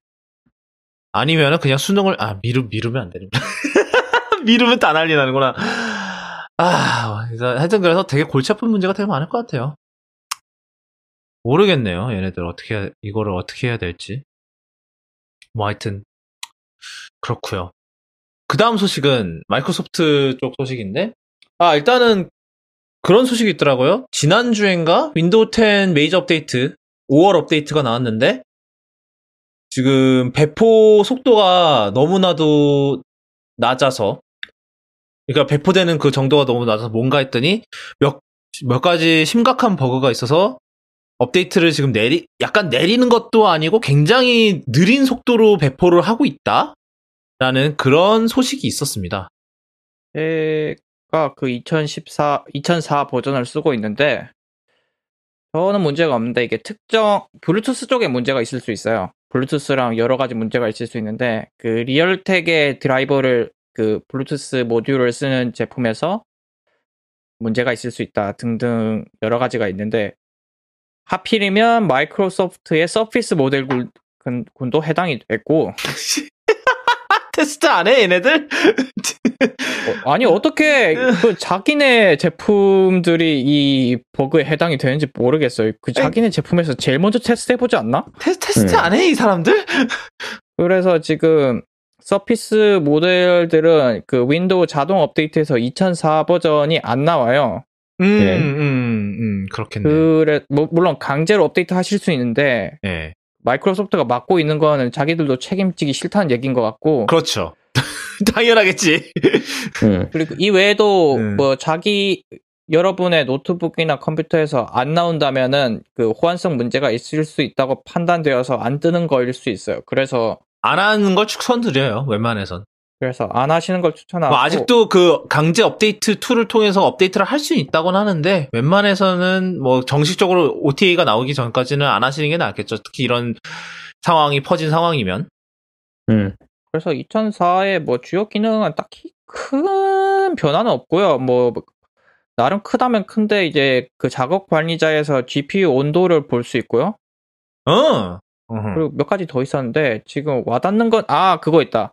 아니면은 그냥 수능을 아 미루 미루면 안 됩니다. 미루면 다 난리 나는구나. 아, 하여튼 그래서 되게 골치 아픈 문제가 되게 많을 것 같아요. 모르겠네요. 얘네들 어떻게 해야- 이거를 어떻게 해야 될지. 뭐 하여튼 그렇고요. 그 다음 소식은 마이크로소프트 쪽 소식인데 아 일단은 그런 소식이 있더라고요. 지난 주엔가 윈도우 10 메이저 업데이트 5월 업데이트가 나왔는데 지금 배포 속도가 너무나도 낮아서 그러니까 배포되는 그 정도가 너무 낮아서 뭔가 했더니 몇, 몇 가지 심각한 버그가 있어서 업데이트를 지금 내리 약간 내리는 것도 아니고 굉장히 느린 속도로 배포를 하고 있다 라는 그런 소식이 있었습니다. 제가 그 2014, 2004 버전을 쓰고 있는데, 저는 문제가 없는데, 이게 특정, 블루투스 쪽에 문제가 있을 수 있어요. 블루투스랑 여러 가지 문제가 있을 수 있는데, 그 리얼텍의 드라이버를, 그 블루투스 모듈을 쓰는 제품에서 문제가 있을 수 있다 등등 여러 가지가 있는데, 하필이면 마이크로소프트의 서피스 모델 군도 해당이 됐고, 테스트 안 해, 얘네들? 어, 아니 어떻게 그 자기네 제품들이 이 버그에 해당이 되는지 모르겠어요. 그 자기네 제품에서 제일 먼저 테스트 해 보지 않나? 테스, 테스트 음. 안 해, 이 사람들? 그래서 지금 서피스 모델들은 그 윈도우 자동 업데이트에서 2004 버전이 안 나와요. 음, 네. 음, 음, 그렇겠네. 그래 뭐, 물론 강제로 업데이트 하실 수 있는데 예. 마이크로소프트가 맡고 있는 거는 자기들도 책임지기 싫다는 얘기인 것 같고 그렇죠. 당연하겠지. 음. 그리고 이 외에도 음. 뭐 자기 여러분의 노트북이나 컴퓨터에서 안 나온다면은 그 호환성 문제가 있을 수 있다고 판단되어서 안 뜨는 거일 수 있어요. 그래서 안 하는 걸 추천드려요, 웬만해선. 그래서 안 하시는 걸 추천하고 뭐 아직도 그 강제 업데이트 tool을 통해서 업데이트를 할 수 있다고는 하는데 웬만해서는 뭐 정식적으로 OTA가 나오기 전까지는 안 하시는 게 낫겠죠. 특히 이런 상황이 퍼진 상황이면. 음. 그래서 2004의 뭐 주요 기능은 딱히 큰 변화는 없고요. 뭐 나름 크다면 큰데 이제 그 작업 관리자에서 GPU 온도를 볼 수 있고요. 어. 그리고 몇 가지 더 있었는데 지금 와닿는 건 아 그거 있다.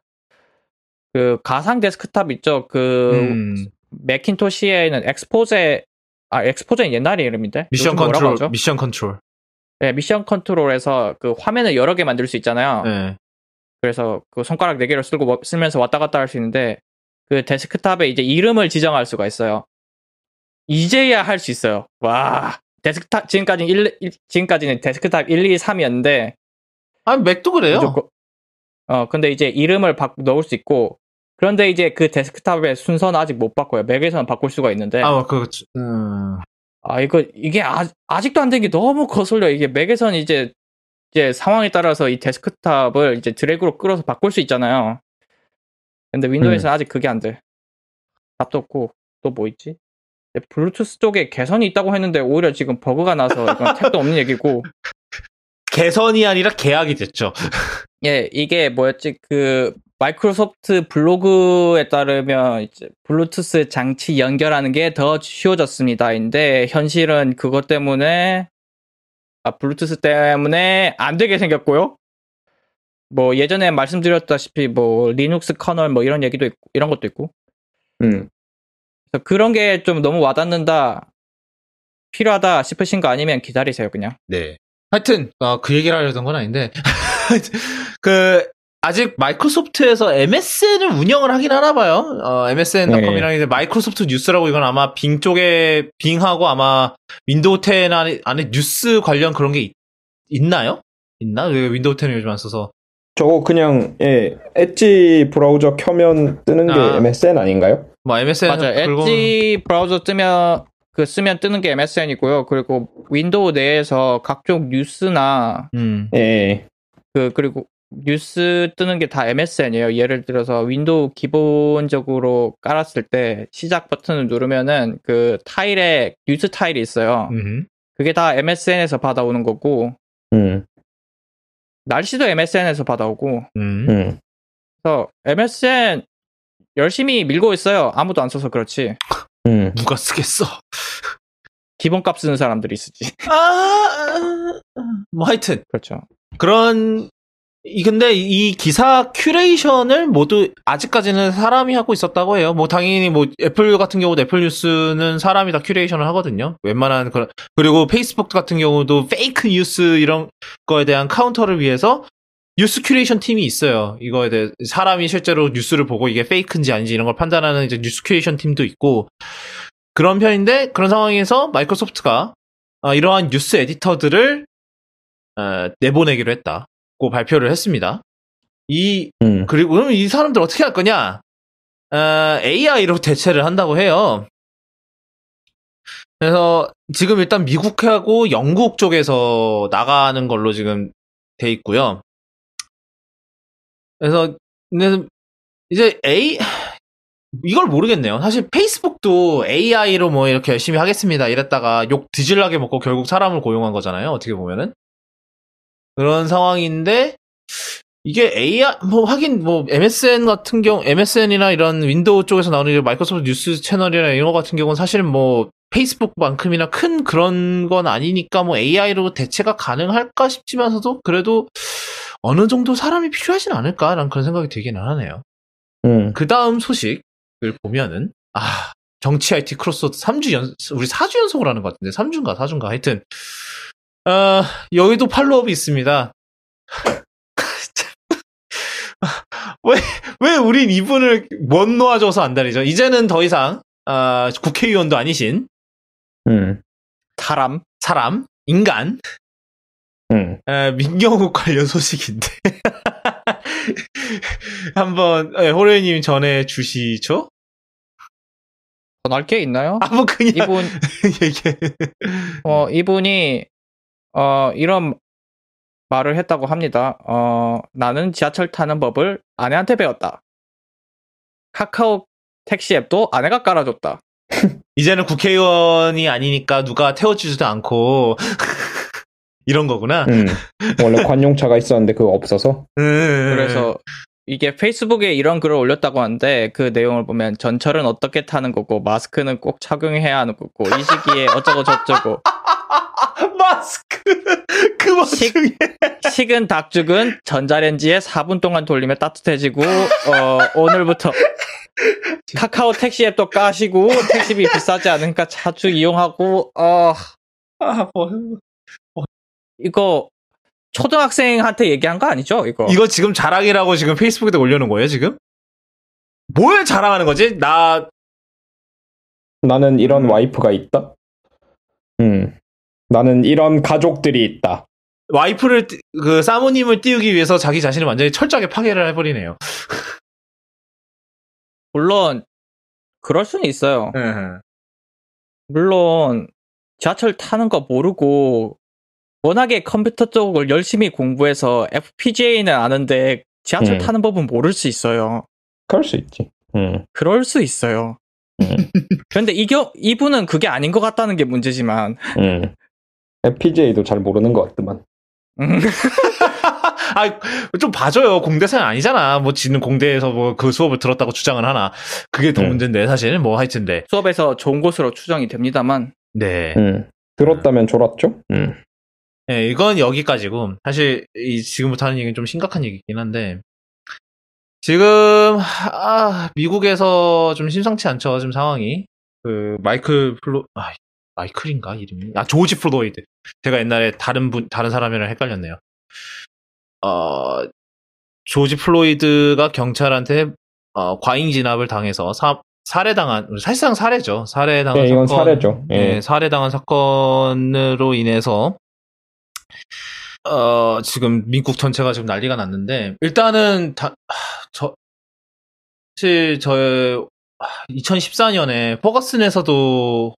그 가상 데스크탑 있죠. 그 음, 맥킨토시에는 Exposé 아 Exposé는 옛날 이름인데 Mission Control? Mission Control. 네, Mission Control에서 그 화면을 여러 개 만들 수 있잖아요. 네. 그래서 그 손가락 네 개를 쓰고 뭐- 쓰면서 왔다 갔다 할 수 있는데 그 데스크탑에 이제 이름을 지정할 수가 있어요. 이제야 할 수 있어요. 와 데스크탑 지금까지 1, 지금까지는 데스크탑 1, 2, 3이었는데 아, 맥도 그래요. 무조건- 어 근데 이제 이름을 바, 넣을 수 있고 그런데 이제 그 데스크탑의 순서는 아직 못 바꿔요. 맥에서는 바꿀 수가 있는데 아, 그, 음, 아 이거 이게 아, 아직도 안 된 게 너무 거슬려. 이게 맥에서는 이제 이제 상황에 따라서 이 데스크탑을 이제 드래그로 끌어서 바꿀 수 있잖아요. 근데 윈도우에서는 아직 그게 안 돼. 답도 없고 또 뭐 있지? 블루투스 쪽에 개선이 있다고 했는데 오히려 지금 버그가 나서 이건 택도 없는 얘기고. 개선이 아니라 개악이 됐죠. 예, 이게 뭐였지? 그 마이크로소프트 블로그에 따르면 이제 블루투스 장치 연결하는 게 더 쉬워졌습니다인데 현실은 그것 때문에 아 블루투스 때문에 안 되게 생겼고요. 뭐 예전에 말씀드렸다시피 뭐 리눅스 커널 뭐 이런 얘기도 있고 이런 것도 있고 음. 그래서 그런 게 좀 너무 와닿는다 필요하다 싶으신 거 아니면 기다리세요 그냥. 네. 하여튼, 어, 그 얘기를 하려던 건 아닌데, 그, 아직 마이크로소프트에서 MSN을 운영을 하긴 하나 봐요. 어, MSN.com이랑 이제 마이크로소프트 뉴스라고 이건 아마 Bing 쪽에, Bing하고 아마 윈도우 10 안에, 안에 뉴스 관련 그런 게 있, 있나요? 있나? 왜 윈도우 10을 요즘 안 써서. 저거 그냥 예 엣지 브라우저 켜면 뜨는 게 아. MSN 아닌가요? 뭐 MSN. 맞아요. 엣지 브라우저 뜨면 그 쓰면 뜨는 게 MSN이고요. 그리고 윈도우 내에서 각종 뉴스나 음. 예. 그 그리고 뉴스 뜨는 게 다 MSN이에요. 예를 들어서 윈도우 기본적으로 깔았을 때 시작 버튼을 누르면은 그 타일에 뉴스 타일이 있어요. 음. 그게 다 MSN에서 받아오는 거고 음. 날씨도 MSN에서 받아오고 음. 음. 그래서 MSN 열심히 밀고 있어요. 아무도 안 써서 그렇지. 음. 누가 쓰겠어? 기본 값 쓰는 사람들이 쓰지. 아, 뭐 하여튼. 그렇죠. 그런 이 근데 이 기사 큐레이션을 모두 아직까지는 사람이 하고 있었다고 해요. 뭐 당연히 뭐 애플 같은 경우도 애플 뉴스는 사람이 다 큐레이션을 하거든요. 웬만한 그런 그리고 페이스북 같은 경우도 fake news 이런 거에 대한 counter를 위해서 뉴스 큐레이션 팀이 있어요. 이거에 대해 사람이 실제로 뉴스를 보고 이게 fake인지 아닌지 이런 걸 판단하는 이제 뉴스 큐레이션 팀도 있고 그런 편인데 그런 상황에서 마이크로소프트가 어, 이러한 뉴스 에디터들을 어, 내보내기로 했다고 발표를 했습니다. 이 음. 그리고 그럼 이 사람들 어떻게 할 거냐? 어, AI로 대체를 한다고 해요. 그래서 지금 일단 미국하고 영국 쪽에서 나가는 걸로 지금 돼 있고요. 그래서 근데 이제 A 이걸 모르겠네요. 사실 페이스북도 AI로 뭐 이렇게 열심히 하겠습니다. 이랬다가 욕 뒤질나게 먹고 결국 사람을 고용한 거잖아요. 어떻게 보면은 그런 상황인데 이게 AI 뭐 하긴 뭐 MSN 같은 경우 MSN이나 이런 윈도우 쪽에서 나오는 이 마이크로소프트 뉴스 채널이나 이런 거 같은 경우는 사실 뭐 페이스북만큼이나 큰 그런 건 아니니까 뭐 AI로 대체가 가능할까 싶지만서도 그래도 어느 정도 사람이 필요하진 않을까라는 그런 생각이 들기는 하네요. 음. 그 다음 소식을 보면은, 아, 정치 IT 크로스오버 3주 연, 우리 4주 연속을 하는 것 같은데, 3주인가 4주인가 하여튼, 어, 여기도 follow-up이 있습니다. 왜, 왜 우린 이분을 못 놓아줘서 안달이죠? 이제는 더 이상, 아, 국회의원도 아니신 음. 사람. 사람, 인간, 음. 에, 민경욱 관련 소식인데. 한번, 에, 호레님 전해 주시죠? 전할 게 있나요? 아, 뭐, 그냥, 이분 얘기해. 어, 이분이, 어, 이런 말을 했다고 합니다. 어, 나는 지하철 타는 법을 아내한테 배웠다. 카카오 택시 앱도 아내가 깔아줬다. 이제는 국회의원이 아니니까 누가 태워주지도 않고, 이런 거구나. 음. 원래 관용차가 있었는데 그거 없어서. 음. 그래서 이게 페이스북에 이런 글을 올렸다고 하는데 그 내용을 보면 전철은 어떻게 타는 거고 마스크는 꼭 착용해야 하는 거고 이 시기에 어쩌고 저쩌고 마스크! 그 와중에. 식은 닭죽은 전자레인지에 4분 동안 돌리면 따뜻해지고 어, 오늘부터 카카오 택시 앱도 까시고 택시비 비싸지 않으니까 자주 이용하고 어 아, 뭐. 이거 초등학생한테 얘기한 거 아니죠 이거 이거 지금 자랑이라고 지금 페이스북에다 올려놓은 거예요, 지금? 뭘 자랑하는 거지? 나, 나는 이런 음. 와이프가 있다. 음. 나는 이런 가족들이 있다. 와이프를, 띄- 그, 사모님을 띄우기 위해서 자기 자신을 완전히 철저하게 파괴를 해버리네요. 물론 그럴 수는 있어요 물론 지하철 타는 거 모르고 워낙에 컴퓨터 쪽을 열심히 공부해서 FPGA는 아는데 지하철 음. 타는 법은 모를 수 있어요. 그럴 수 있지. 음. 그럴 수 있어요. 음. 그런데 이겨, 이분은 그게 아닌 것 같다는 게 문제지만 음. FPGA도 잘 모르는 것 같더만. 음, 아, 좀 봐줘요. 공대생 아니잖아. 뭐, 지는 공대에서 뭐, 그 수업을 들었다고 주장을 하나. 그게 더 음. 문제인데, 사실. 뭐, 하여튼데. 수업에서 졸은 것으로 추정이 됩니다만 네. 음. 들었다면 졸았죠? 음. 네, 이건 여기까지고. 사실, 이, 지금부터 하는 얘기는 좀 심각한 얘기긴 한데. 지금, 아, 미국에서 좀 심상치 않죠. 지금 상황이. 그, 마이클 플로, 아, 마이클인가? 이름이? 아, 조지 플로이드. 제가 옛날에 다른 분, 다른 사람이랑 헷갈렸네요. 어, 조지 플로이드가 경찰한테, 어, 과잉 진압을 당해서 사, 살해당한, 사실상 살해죠. 살해당한 예, 이건 사건. 사례죠. 예. 예, 살해당한 사건으로 인해서 어, 지금 미국 전체가 지금 난리가 났는데 일단은 다, 하, 저 사실 저 2014년에 퍼거슨에서도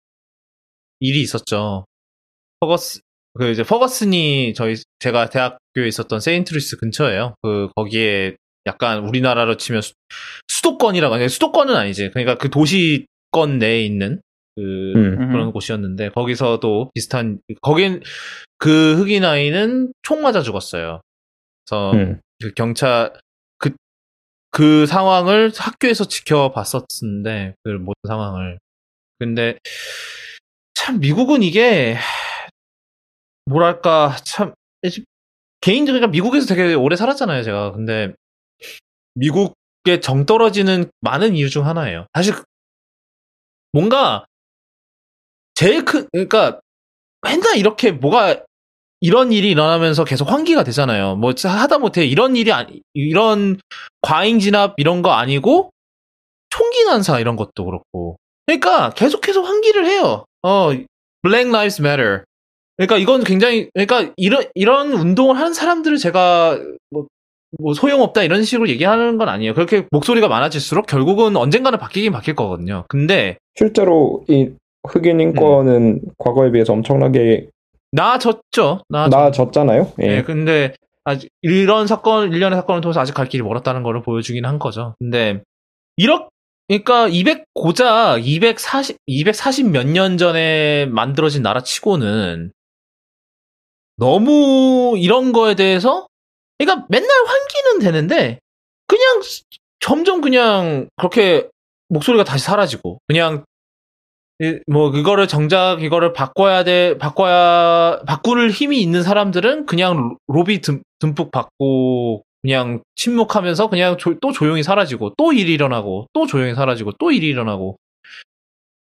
일이 있었죠. 퍼거스 그 이제 퍼거슨이 저희 제가 대학교에 있었던 세인트루이스 근처예요. 그 거기에 약간 우리나라로 치면 수, 수도권이라고 하죠. 수도권은 아니지. 그러니까 그 도시권 내에 있는 그 음. 그런 곳이었는데 거기서도 비슷한 거긴 그 흑인 아이는 총 맞아 죽었어요. 그래서 음. 그 경찰 그그 상황을 학교에서 지켜봤었는데 그 모든 상황을 근데 참 미국은 이게 뭐랄까 참 개인적으로 그러니까 미국에서 되게 오래 살았잖아요 제가 근데 미국의 정 떨어지는 많은 이유 중 하나예요 사실 뭔가 제일 큰 그러니까 맨날 이렇게 뭐가 이런 일이 일어나면서 계속 환기가 되잖아요. 뭐 하다 못해 이런 일이 아니 이런 과잉 진압 이런 거 아니고 총기 난사 이런 것도 그렇고. 그러니까 계속해서 환기를 해요. 어, Black Lives Matter. 그러니까 이건 굉장히 그러니까 이런 이런 운동을 하는 사람들을 제가 뭐, 뭐 소용없다 이런 식으로 얘기하는 건 아니에요. 그렇게 목소리가 많아질수록 결국은 언젠가는 바뀌긴 바뀔 거거든요. 근데 실제로 이 흑인 인권은 과거에 비해서 엄청나게 나아졌죠. 나아졌 나아졌 잖아요. 예. 네, 근데 아직 이런 사건 일련의 사건을 통해서 아직 갈 길이 멀었다는 거를 보여주긴 한 거죠. 근데 이렇게 그러니까 200 고작 240 240 몇 년 전에 만들어진 나라 치고는 너무 이런 거에 대해서 그러니까 맨날 환기는 되는데 그냥 점점 그냥 그렇게 목소리가 다시 사라지고 그냥 이- 뭐 그거를 정작 이거를 바꿔야 돼 바꿔야 바꿀 힘이 있는 사람들은 그냥 로- 로비 듬, 듬뿍 받고 그냥 침묵하면서 그냥 조- 또 조용히 사라지고 또 일이 일어나고 또 조용히 사라지고 또 일이 일어나고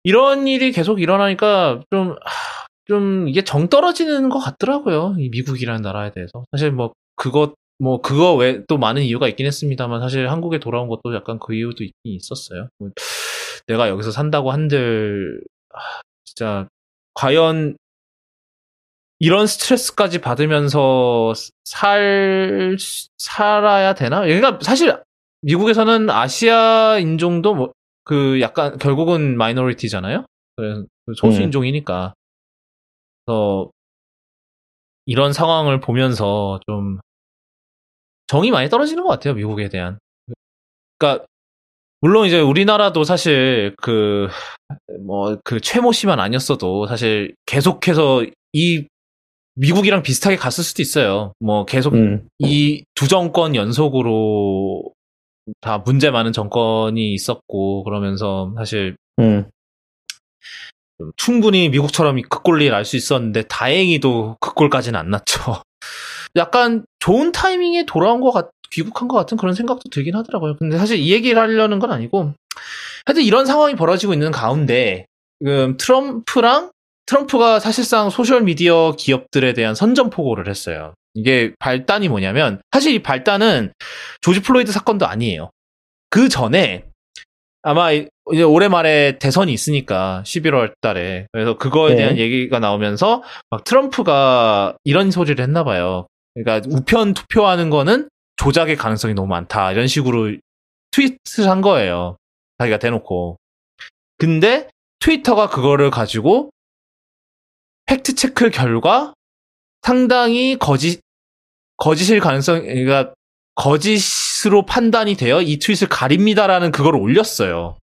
이런 일이 계속 일어나니까 좀, 하, 좀 이게 정 떨어지는 것 같더라고요. 이 미국이라는 나라에 대해서. 사실 뭐 그것, 뭐 그거 외또 많은 이유가 있긴 했습니다만 사실 한국에 돌아온 것도 약간 그 이유도 있긴 있었어요. 뭐 내가 여기서 산다고 한들, 아, 진짜 과연 이런 스트레스까지 받으면서 살, 살아야 되나? 그러니까 사실 미국에서는 아시아 인종도 뭐, 그 약간 결국은 마이너리티잖아요. 그래서 소수 음. 인종이니까. 그래서 이런 상황을 보면서 좀 정이 많이 떨어지는 것 같아요. 미국에 대한. 그러니까 물론 이제 우리나라도 사실 그 뭐 그 최모 씨만 아니었어도 사실 계속해서 이 미국이랑 비슷하게 갔을 수도 있어요. 뭐 계속 음. 이두 정권 연속으로 다 문제 많은 정권이 있었고 그러면서 사실 음. 좀 충분히 미국처럼 극골리를 알 수 있었는데 다행히도 극골까지는 안 났죠. 약간 좋은 타이밍에 돌아온 것 같, 귀국한 것 같은 그런 생각도 들긴 하더라고요. 근데 사실 이 얘기를 하려는 건 아니고 하여튼 이런 상황이 벌어지고 있는 가운데 지금 트럼프랑 트럼프가 사실상 소셜 미디어 기업들에 대한 선전포고를 했어요. 이게 발단이 뭐냐면 사실 이 발단은 조지 플로이드 사건도 아니에요. 그 전에 아마 이제 올해 말에 대선이 있으니까 11월 달에 그래서 그거에 네. 대한 얘기가 나오면서 막 트럼프가 이런 소리를 했나 봐요. 그러니까 우편 투표하는 거는 조작의 가능성이 너무 많다 이런 식으로 트윗을 한 거예요. 자기가 대놓고. 근데 트위터가 그거를 가지고 팩트 체크 결과 상당히 거짓 거짓일 가능성 그러니까 거짓으로 판단이 되어 이 트윗을 가립니다라는 그걸 올렸어요.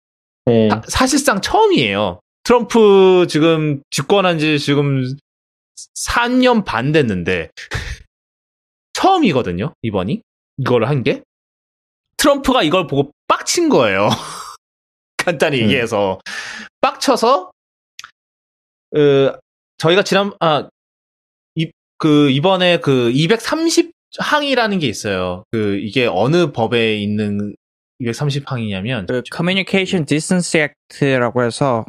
네. 사- 사실상 처음이에요. 트럼프 지금 집권한 지 지금 4년 반 됐는데 처음이거든요. 이번이 이걸 한 게 트럼프가 이걸 보고 빡친 거예요. 간단히 음. 얘기해서 빡쳐서 어, 저희가 지난 아, 이, 그 이번에 그 230 항이라는 게 있어요. 그 이게 어느 법에 있는 230 항이냐면 그 Communication Decency Act라고 해서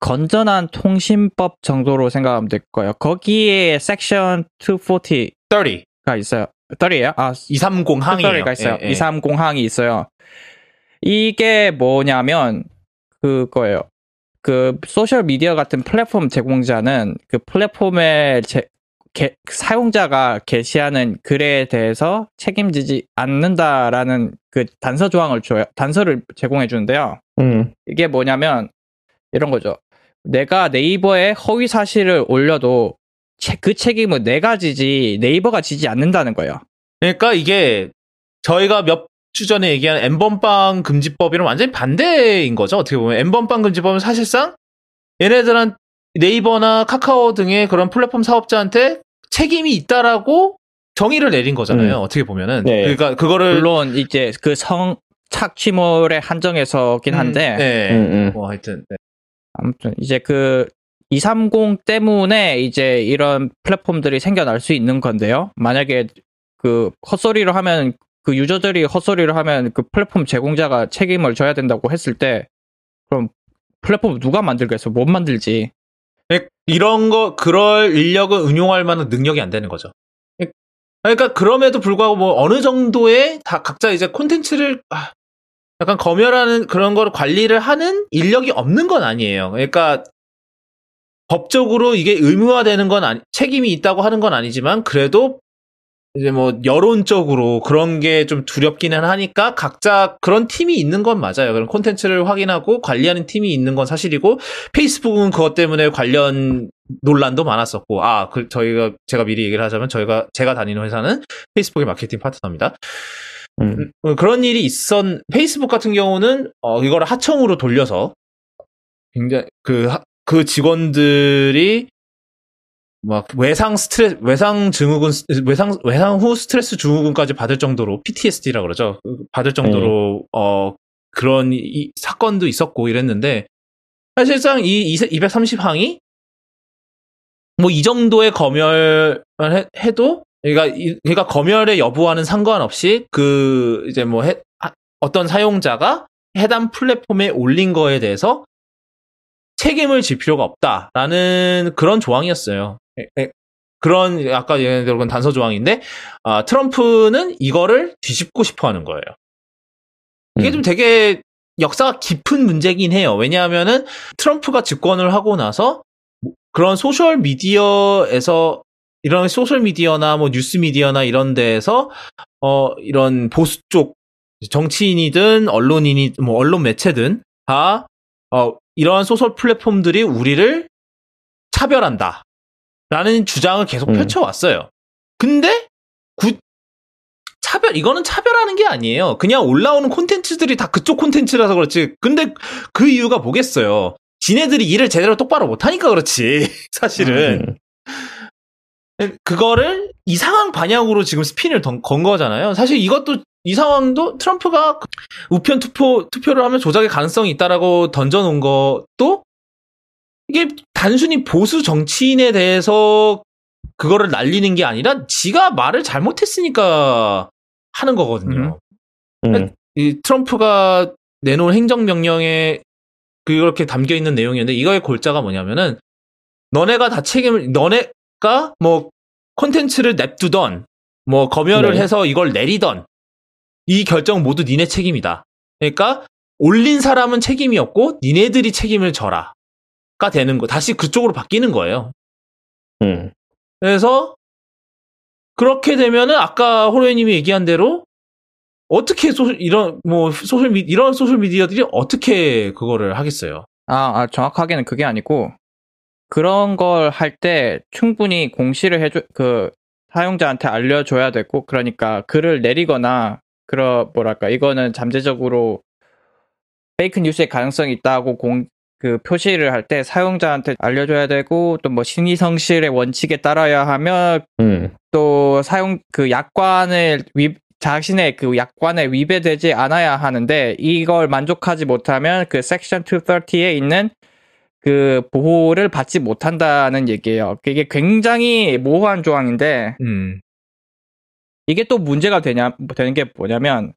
건전한 통신법 정도로 생각하면 될 거예요. 거기에 섹션 240가 30, 있어요. 30예요? 아, 230 항이에요. 30가 있어요. 예, 예. 230 항이 있어요. 이게 뭐냐면 그거예요. 그 소셜 미디어 같은 플랫폼 제공자는 그 플랫폼의 제- 게- 사용자가 게시하는 글에 대해서 책임지지 않는다라는 그 단서 조항을 줘요. 단서를 제공해 주는데요. 음. 이게 뭐냐면 이런 거죠. 내가 네이버에 허위 사실을 올려도 채- 그 책임은 내가 지지 네이버가 지지 않는다는 거예요. 그러니까 이게 저희가 몇 주 전에 얘기한 엠번빵 금지법이랑 완전히 반대인 거죠. 어떻게 보면 엠번빵 금지법은 사실상 얘네들한 네이버나 카카오 등의 그런 플랫폼 사업자한테 책임이 있다라고 정의를 내린 거잖아요. 음. 어떻게 보면은 네. 그러니까 그거를 물론 이제 그 성 착취물에 한정해서긴 한데 음, 네. 음, 음. 뭐 하여튼 네. 아무튼 이제 그 230 때문에 이제 이런 플랫폼들이 생겨날 수 있는 건데요. 만약에 그 헛소리를 하면 그 유저들이 헛소리를 하면 그 플랫폼 제공자가 책임을 져야 된다고 했을 때 그럼 플랫폼 누가 만들겠어? 못 만들지. 이런 거 그럴 인력을 응용할 만한 능력이 안 되는 거죠. 그러니까 그럼에도 불구하고 뭐 어느 정도의 다 각자 이제 콘텐츠를 아, 약간 검열하는 그런 거를 관리를 하는 인력이 없는 건 아니에요. 그러니까 법적으로 이게 의무화되는 건 아니, 책임이 있다고 하는 건 아니지만 그래도 이제 뭐 여론적으로 그런 게 좀 두렵기는 하니까 각자 그런 팀이 있는 건 맞아요. 그런 콘텐츠를 확인하고 관리하는 팀이 있는 건 사실이고 페이스북은 그것 때문에 관련 논란도 많았었고 아, 그 저희가 제가 미리 얘기를 하자면 저희가 제가 다니는 회사는 페이스북의 마케팅 파트너입니다. 음. 어, 그런 일이 있었 페이스북 같은 경우는 어 이거를 하청으로 돌려서 굉장히 그 그 직원들이 막 외상 스트레스 외상 증후군 스- 외상 외상 후 스트레스 증후군까지 받을 정도로 PTSD라 그러죠. 받을 정도로 어 그런 이, 사건도 있었고 이랬는데 사실상 이 230항이 뭐 이 정도의 검열을 해, 해도 그러니까 이- 그러니까 검열의 여부와는 상관없이 그 이제 뭐 해- 아, 어떤 사용자가 해당 플랫폼에 올린 거에 대해서 책임을 질 필요가 없다라는 그런 조항이었어요. 그런 아까 얘기한 단서 조항인데 아, 트럼프는 이거를 뒤집고 싶어 하는 거예요. 이게 음. 좀 되게 역사가 깊은 문제긴 해요. 왜냐하면은 트럼프가 집권을 하고 나서 뭐 그런 소셜 미디어에서 이런 소셜 미디어나 뭐 뉴스 미디어나 이런 데에서 어 이런 보수 쪽 정치인이든 언론인이 뭐 언론 매체든 다 어 이러한 소셜 플랫폼들이 우리를 차별한다. 라는 주장을 계속 음. 펼쳐왔어요. 근데 구- 차별 이거는 차별하는 게 아니에요. 그냥 올라오는 콘텐츠들이 다 그쪽 콘텐츠라서 그렇지. 근데 그 이유가 뭐겠어요? 지네들이 일을 제대로 똑바로 못하니까 그렇지. 사실은 음. 그거를 이상한 방향으로 지금 스핀을 던- 건 거잖아요. 사실 이것도 이 상황도 트럼프가 그 우편 투표 투표를 하면 조작의 가능성이 있다라고 던져놓은 것도 이게 단순히 보수 정치인에 대해서 그거를 날리는 게 아니라 지가 말을 잘못했으니까 하는 거거든요. 음. 이 트럼프가 내놓은 행정명령에 그렇게 담겨 있는 내용이었는데 이거의 골자가 뭐냐면은 너네가 다 책임을 너네가 뭐 콘텐츠를 냅두던 뭐 검열을 네. 해서 이걸 내리던 이 결정 모두 니네 책임이다. 그러니까 올린 사람은 책임이 없고 니네들이 책임을 져라 가 되는 거. 다시 그쪽으로 바뀌는 거예요. 음. 그래서 그렇게 되면은 아까 호로이님이 얘기한 대로 어떻게 소 이런 뭐 소셜 미 이런 소셜 미디어들이 어떻게 그거를 하겠어요? 아, 아, 정확하게는 그게 아니고 그런 걸 할 때 충분히 공시를 해줘 그 사용자한테 알려줘야 되고 그러니까 글을 내리거나 그런 뭐랄까 이거는 잠재적으로 페이크 뉴스의 가능성이 있다고 공 그 표시를 할 때 사용자한테 알려줘야 되고 또뭐 신의성실의 원칙에 따라야 하며 음. 또 사용 그 약관을 위 자신의 그 약관에 위배되지 않아야 하는데 이걸 만족하지 못하면 그 섹션 230에 있는 그 보호를 받지 못한다는 얘기예요. 이게 굉장히 모호한 조항인데 음. 이게 또 문제가 되냐 되는 게 뭐냐면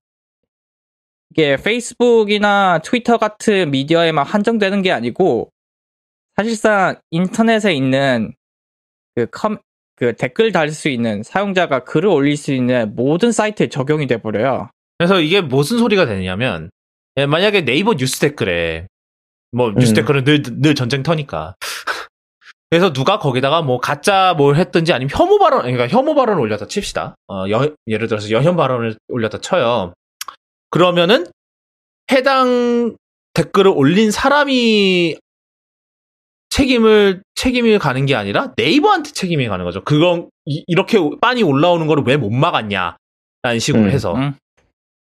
이게 페이스북이나 트위터 같은 미디어에만 한정되는 게 아니고 사실상 인터넷에 있는 그, 컴, 그 댓글 달 수 있는 사용자가 글을 올릴 수 있는 모든 사이트에 적용이 돼 버려요. 그래서 이게 무슨 소리가 되냐면 예, 만약에 네이버 뉴스 댓글에 뭐 뉴스 음. 댓글은 늘, 늘 전쟁터니까 그래서 누가 거기다가 뭐 가짜 뭘 했든지 아니면 혐오 발언 그러니까 혐오 발언을 올렸다 칩시다. 어, 여- 예를 들어서 여혐 발언을 올렸다 쳐요. 그러면은 해당 댓글을 올린 사람이 책임을 책임을 가는 게 아니라 네이버한테 책임이 가는 거죠. 그건 이, 렇게 빤히 올라오는 거를 왜 못 막았냐 라는 식으로 음. 해서. 응?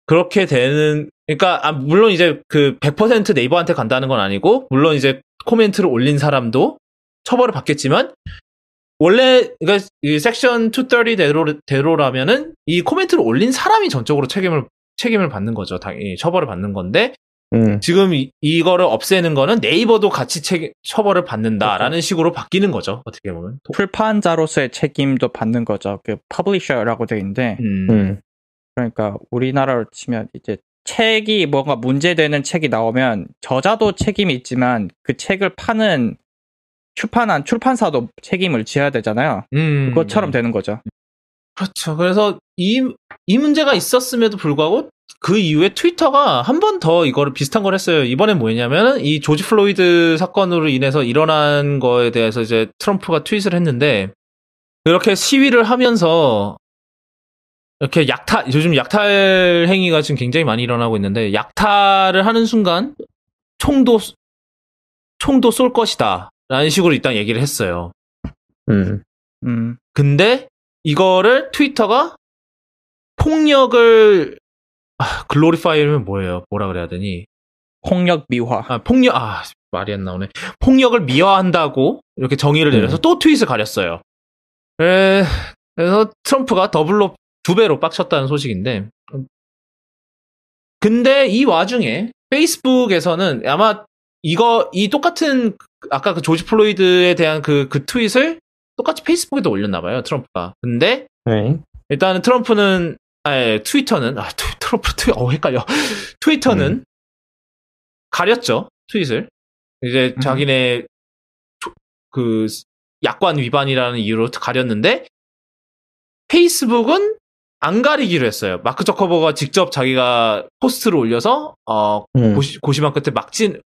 그렇게 되는 그러니까 아, 물론 이제 그 100% 네이버한테 간다는 건 아니고 물론 이제 코멘트를 올린 사람도 처벌을 받겠지만 원래 그러니까 이 섹션 230 대로 대로 라면은 이 코멘트를 올린 사람이 전적으로 책임을 책임을 받는 거죠. 당연히 처벌을 받는 건데 음. 지금 이, 이거를 없애는 거는 네이버도 같이 책 처벌을 받는다라는 식으로 바뀌는 거죠. 어떻게 보면. 출판자로서의 책임도 받는 거죠. 그 publisher라고 돼 있는데 음. 음. 그러니까 우리나라로 치면 이제 책이 뭔가 문제되는 책이 나오면 저자도 책임이 있지만 그 책을 파는 출판한 출판사도 책임을 지어야 되잖아요. 음. 그것처럼 되는 거죠. 그렇죠. 그래서 이, 이 문제가 있었음에도 불구하고 그 이후에 트위터가 한 번 더 이거를 비슷한 걸 했어요. 이번엔 뭐였냐면은 이 조지 플로이드 사건으로 인해서 일어난 거에 대해서 이제 트럼프가 트윗을 했는데 이렇게 시위를 하면서 이렇게 약탈, 요즘 약탈 행위가 지금 굉장히 많이 일어나고 있는데 약탈을 하는 순간 총도, 총도 쏠 것이다. 라는 식으로 일단 얘기를 했어요. 음. 음. 근데 이거를 트위터가 폭력을 아, 글로리파이면 뭐예요? 뭐라 그래야 되니? 폭력 미화. 아, 폭력 아 말이 안 나오네. 폭력을 미화한다고 이렇게 정의를 내려서 음. 또 트윗을 가렸어요. 에, 그래서 트럼프가 더블로 두 배로 빡쳤다는 소식인데. 근데 이 와중에 페이스북에서는 아마 이거 이 똑같은 아까 그 조지 플로이드에 대한 그 그 트윗을 똑같이 페이스북에도 올렸나 봐요 트럼프가. 근데 네. 일단은 트럼프는 아 트위터는 아 트, 트럼프 트위 어 헷갈려 트위터는 음. 가렸죠 트윗을 이제 음. 자기네 조- 그 약관 위반이라는 이유로 가렸는데 페이스북은 안 가리기로 했어요. 마크 저커버가 직접 자기가 포스트를 올려서 어 음. 고시, 고심한 끝에 막진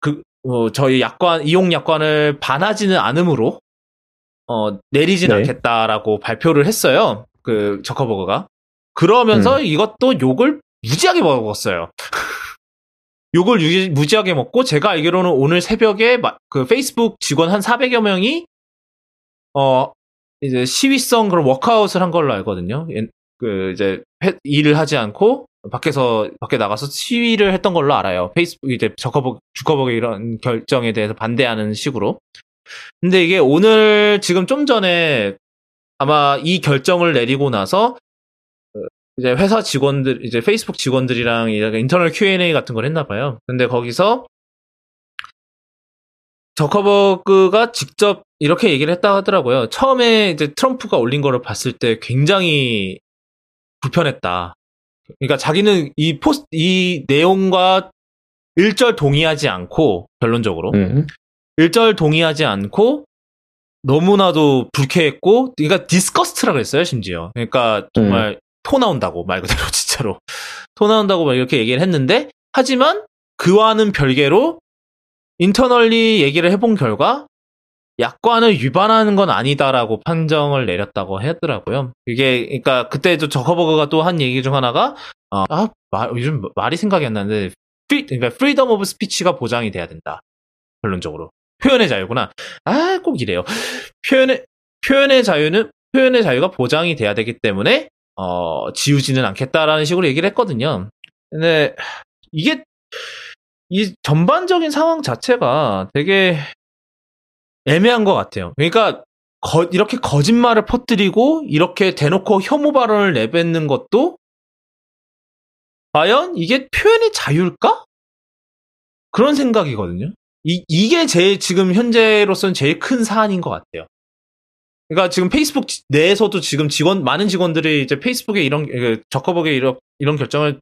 그 어, 저희 약관 이용 약관을 반하지는 않으므로 어 내리진 네. 않겠다라고 발표를 했어요. 그 저커버거가 그러면서 이것도 욕을 무지하게 먹었어요. 욕을 유- 무지하게 먹고 제가 알기로는 오늘 새벽에 마- 그 페이스북 직원 한 400여 명이 어 이제 시위성 그런 워크아웃을 한 걸로 알거든요. 예- 그 이제 회- 일을 하지 않고 밖에서 밖에 나가서 시위를 했던 걸로 알아요. 페이스북 이제 저커버 주커버의 이런 결정에 대해서 반대하는 식으로. 근데 이게 오늘 지금 좀 전에 아마 이 결정을 내리고 나서 어, 이제 회사 직원들 이제 페이스북 직원들이랑 인터널 Q&A 같은 걸 했나 봐요. 근데 거기서 저커버그가 직접 이렇게 얘기를 했다 하더라고요. 처음에 이제 트럼프가 올린 거를 봤을 때 굉장히 불편했다. 그러니까 자기는 이 포스 이 내용과 일절 동의하지 않고 결론적으로 음. 일절 동의하지 않고 너무나도 불쾌했고 그러니까 disgust라 그랬어요 심지어 그러니까 정말 토 나온다고 말 그대로 진짜로 토 나온다고 막 이렇게 얘기를 했는데 하지만 그와는 별개로 internally 얘기를 해본 결과 약관을 위반하는 건 아니다라고 판정을 내렸다고 하더라고요. 이게 그러니까 그때도 저커버그가 또 한 얘기 중 하나가 어, 아 말, 요즘 말이 생각이 안 나는데 free, 그러니까 freedom of speech가 보장이 돼야 된다. 결론적으로 표현의 자유구나. 아 꼭 이래요. 표현의 표현의 자유는 표현의 자유가 보장이 돼야 되기 때문에 어, 지우지는 않겠다라는 식으로 얘기를 했거든요. 근데 이게 이 전반적인 상황 자체가 되게 애매한 것 같아요. 그러니까 거- 이렇게 거짓말을 퍼뜨리고 이렇게 대놓고 혐오 발언을 내뱉는 것도 과연 이게 표현의 자유일까? 그런 생각이거든요. 이, 이게 제일 지금 현재로서는 제일 큰 사안인 것 같아요. 그러니까 지금 페이스북 지- 내에서도 지금 직원 많은 직원들이 이제 페이스북에 이런 그 저커버게 이런 이런 결정을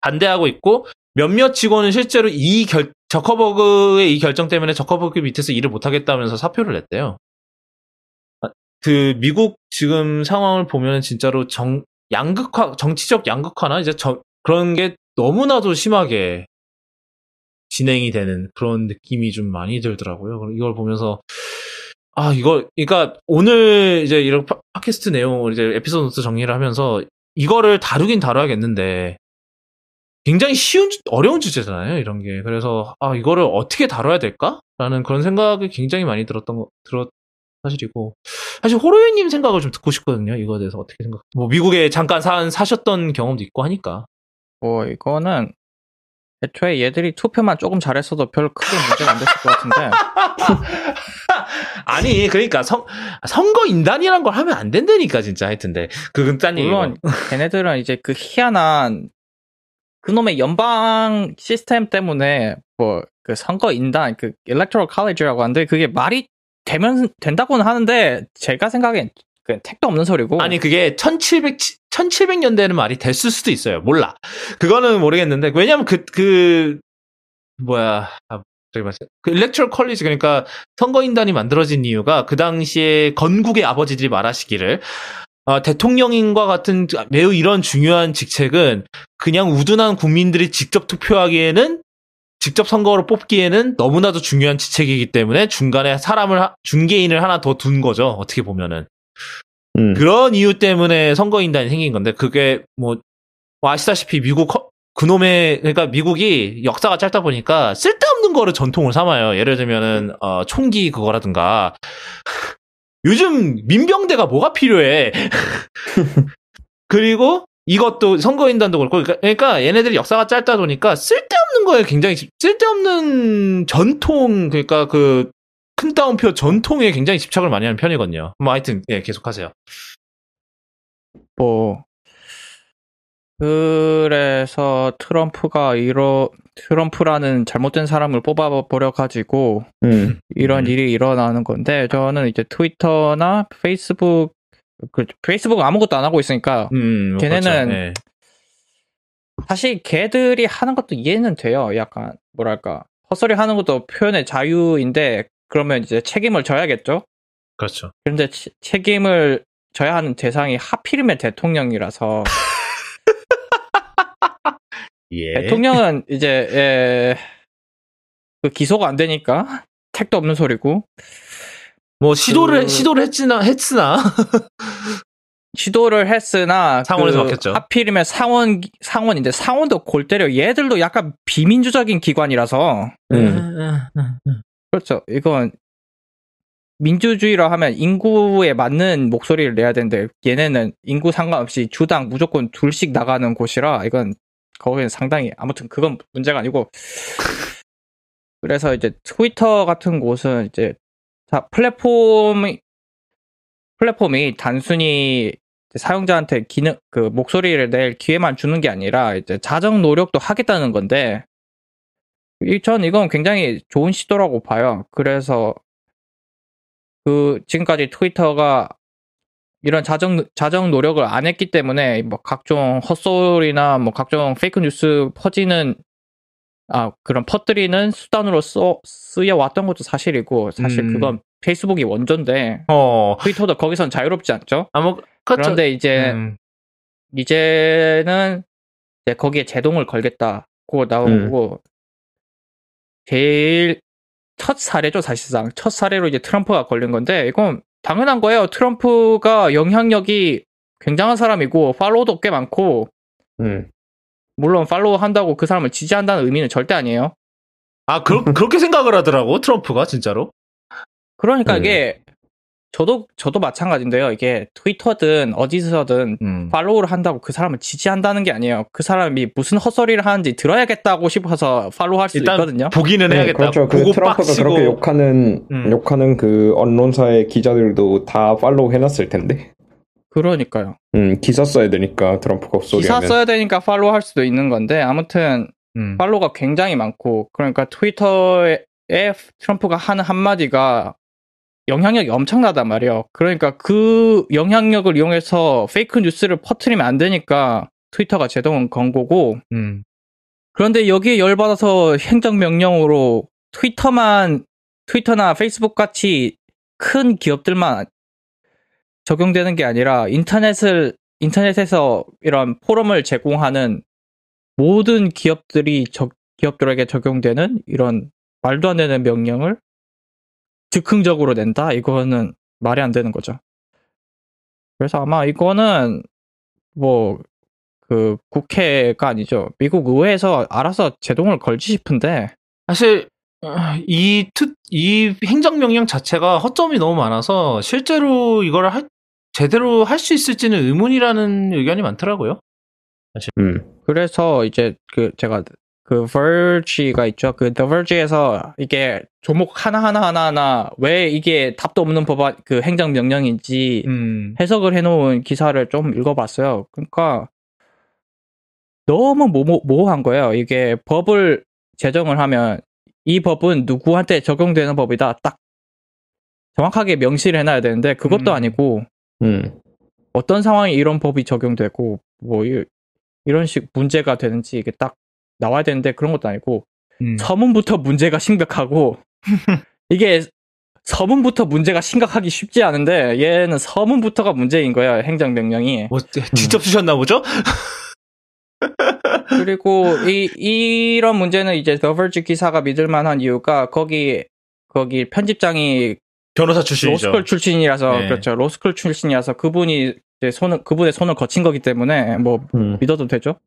반대하고 있고 몇몇 직원은 실제로 이 결, 저커버그의 이 결정 때문에 저커버그 밑에서 일을 못하겠다면서 사표를 냈대요. 아, 그 미국 지금 상황을 보면 진짜로 정 양극화 정치적 양극화나 이제 저, 그런 게 너무나도 심하게 진행이 되는 그런 느낌이 좀 많이 들더라고요. 이걸 보면서 아 이거 그러니까 오늘 이제 이런 팟- 팟캐스트 내용을 이제 에피소드 정리를 하면서 이거를 다루긴 다뤄야겠는데 굉장히 쉬운 주- 어려운 주제잖아요 이런 게. 그래서 아 이거를 어떻게 다뤄야 될까라는 그런 생각이 굉장히 많이 들었던 거 들었 사실이고. 사실 호로이님 생각을 좀 듣고 싶거든요 이거에 대해서 어떻게 생각 뭐 미국에 잠깐 사, 사셨던 경험도 있고 하니까. 뭐 이거는 애초에 얘들이 투표만 조금 잘했어도 별 크게 문제가 안 됐을 것 같은데. 아니 그러니까 선 선거 인단이란 걸 하면 안 된다니까 진짜. 하여튼데 그건 딴 얘기고 물론 걔네들은 이제 그 희한한 그놈의 연방 시스템 때문에 뭐 그 선거 인단 그 electoral college라고 하는데 그게 말이 되면 된다고는 하는데 제가 생각엔 그 택도 없는 소리고 아니 그게 1700 1700년대는 말이 됐을 수도 있어요. 몰라. 그거는 모르겠는데 왜냐면 그 그 뭐야 아, 저기 맞아요. 그 일렉트럴 컬리지 그러니까 선거인단이 만들어진 이유가 그 당시에 건국의 아버지들이 말하시기를 어, 대통령인과 같은 매우 이런 중요한 직책은 그냥 우둔한 국민들이 직접 투표하기에는 직접 선거로 뽑기에는 너무나도 중요한 직책이기 때문에 중간에 사람을 하- 중개인을 하나 더 둔 거죠. 어떻게 보면은. 음. 그런 이유 때문에 선거인단이 생긴 건데 그게 뭐, 뭐 아시다시피 미국 허- 그놈의 그러니까 미국이 역사가 짧다 보니까 쓸데없는 거를 전통을 삼아요. 예를 들면은 어, 총기 그거라든가 요즘 민병대가 뭐가 필요해? 그리고 이것도 선거인단도 그렇고 그러니까, 그러니까 얘네들이 역사가 짧다 보니까 쓸데없는 거에 굉장히 집- 쓸데없는 전통 그러니까 그 큰 따옴표 전통에 굉장히 집착을 많이 하는 편이거든요. 뭐 하여튼 예, 계속하세요. 뭐 그래서 트럼프가 이러 트럼프라는 잘못된 사람을 뽑아버려 가지고 음. 이런 음. 일이 일어나는 건데 저는 이제 트위터나 페이스북 그 페이스북은 아무것도 안 하고 있으니까 음, 걔네는 그렇죠. 네. 사실 걔들이 하는 것도 이해는 돼요. 약간 뭐랄까 헛소리 하는 것도 표현의 자유인데 그러면 이제 책임을 져야겠죠. 그렇죠. 그런데 치- 책임을 져야 하는 대상이 하필이면 대통령이라서 예. 대통령은 이제 예, 그 기소가 안 되니까 택도 없는 소리고 뭐 시도를 그- 시도를 했으나 했으나 시도를 했으나 상원에서 그 막혔죠. 하필이면 상원 상원인데 상원도 골 때려 얘들도 약간 비민주적인 기관이라서 음. 그렇죠. 이건 민주주의라 하면 인구에 맞는 목소리를 내야 되는데 얘네는 인구 상관없이 주당 무조건 둘씩 나가는 곳이라 이건 거기는 상당히 아무튼 그건 문제가 아니고 그래서 이제 트위터 같은 곳은 이제 다 플랫폼이 플랫폼이 단순히 사용자한테 기능 그 목소리를 낼 기회만 주는 게 아니라 이제 자정 노력도 하겠다는 건데 이- 전 이건 굉장히 좋은 시도라고 봐요. 그래서 그 지금까지 트위터가 이런 자정 자정 노력을 안 했기 때문에 뭐 각종 헛소리나 뭐 각종 페이크 뉴스 퍼지는 아 그런 퍼뜨리는 수단으로 써, 쓰여 왔던 것도 사실이고 사실 음. 그건 페이스북이 원조인데 어. 트위터도 거기선 자유롭지 않죠. 아무 그렇죠. 그런데 이제 음. 이제는 이제 거기에 제동을 걸겠다고 나온 음. 거고 제일 첫 사례죠 사실상 첫 사례로 이제 트럼프가 걸린 건데 이건 당연한 거예요 트럼프가 영향력이 굉장한 사람이고 팔로워도 꽤 많고 음. 물론 팔로우 한다고 그 사람을 지지한다는 의미는 절대 아니에요 아, 그, 그렇게 생각을 하더라고, 트럼프가, 진짜로. 그러니까 음. 이게 저도 저도 마찬가지인데요 이게 트위터든 어디서든 음. 팔로우를 한다고 그 사람을 지지한다는 게 아니에요. 그 사람이 무슨 헛소리를 하는지 들어야겠다고 싶어서 팔로우 할 수도 일단 있거든요. 보기는 네, 해야겠다. 그렇죠. 그 트럼프가 빡치고. 그렇게 욕하는 음. 욕하는 그 언론사의 기자들도 다 팔로우 해놨을 텐데. 그러니까요. 음, 기사 써야 되니까 트럼프가 기사 헛소리하면. 써야 되니까 팔로우 할 수도 있는 건데 아무튼 음. 팔로우가 굉장히 많고 그러니까 트위터에 트럼프가 하는 한마디가 영향력이 엄청나단 말이에요. 그러니까 그 영향력을 이용해서 fake news를 퍼뜨리면 안 되니까 트위터가 제동을 건 거고 음. 그런데 여기에 열받아서 행정명령으로 트위터만, 트위터나 페이스북 같이 큰 기업들만 적용되는 게 아니라 인터넷을, 인터넷에서 이런 포럼을 제공하는 모든 기업들이 적, 기업들에게 적용되는 이런 말도 안 되는 명령을 즉흥적으로 낸다? 이거는 말이 안 되는 거죠. 그래서 아마 이거는 뭐 그 국회가 아니죠. 미국 의회에서 알아서 제동을 걸지 싶은데 사실, 어, 이 특, 이 행정명령 자체가 허점이 너무 많아서, 실제로 이걸 할, 제대로 할 수 있을지는 의문이라는 의견이 많더라고요. 음. 그래서 이제 그 제가 그 Verge가 있죠. 그 The Verge에서 이게 조목 하나 하나 하나 하나 왜 이게 답도 없는 법안 그 행정 명령인지 음. 해석을 해 놓은 기사를 좀 읽어 봤어요. 그러니까 너무 모모, 모호한 거예요. 이게 법을 제정을 하면 이 법은 누구한테 적용되는 법이다. 딱 정확하게 명시를 해놔야 되는데 그것도 음. 아니고 음. 어떤 상황에 이런 법이 적용되고 뭐 이, 이런 식 문제가 되는지 이게 딱 나와야 되는데 그런 것도 아니고 음. 서문부터 문제가 심각하고 이게 서문부터 문제가 심각하기 쉽지 않은데 얘는 서문부터가 문제인 거예요 행정 명령이 뭐, 직접 쓰셨나 보죠? 그리고 이 이런 문제는 이제 Verge 기사가 믿을 만한 이유가 거기 거기 편집장이 변호사 출신이죠. 로스쿨 출신이라서 네. 그렇죠 로스쿨 출신이라서 그분이 이제 손을 그분의 손을 거친 거기 때문에 뭐 음. 믿어도 되죠.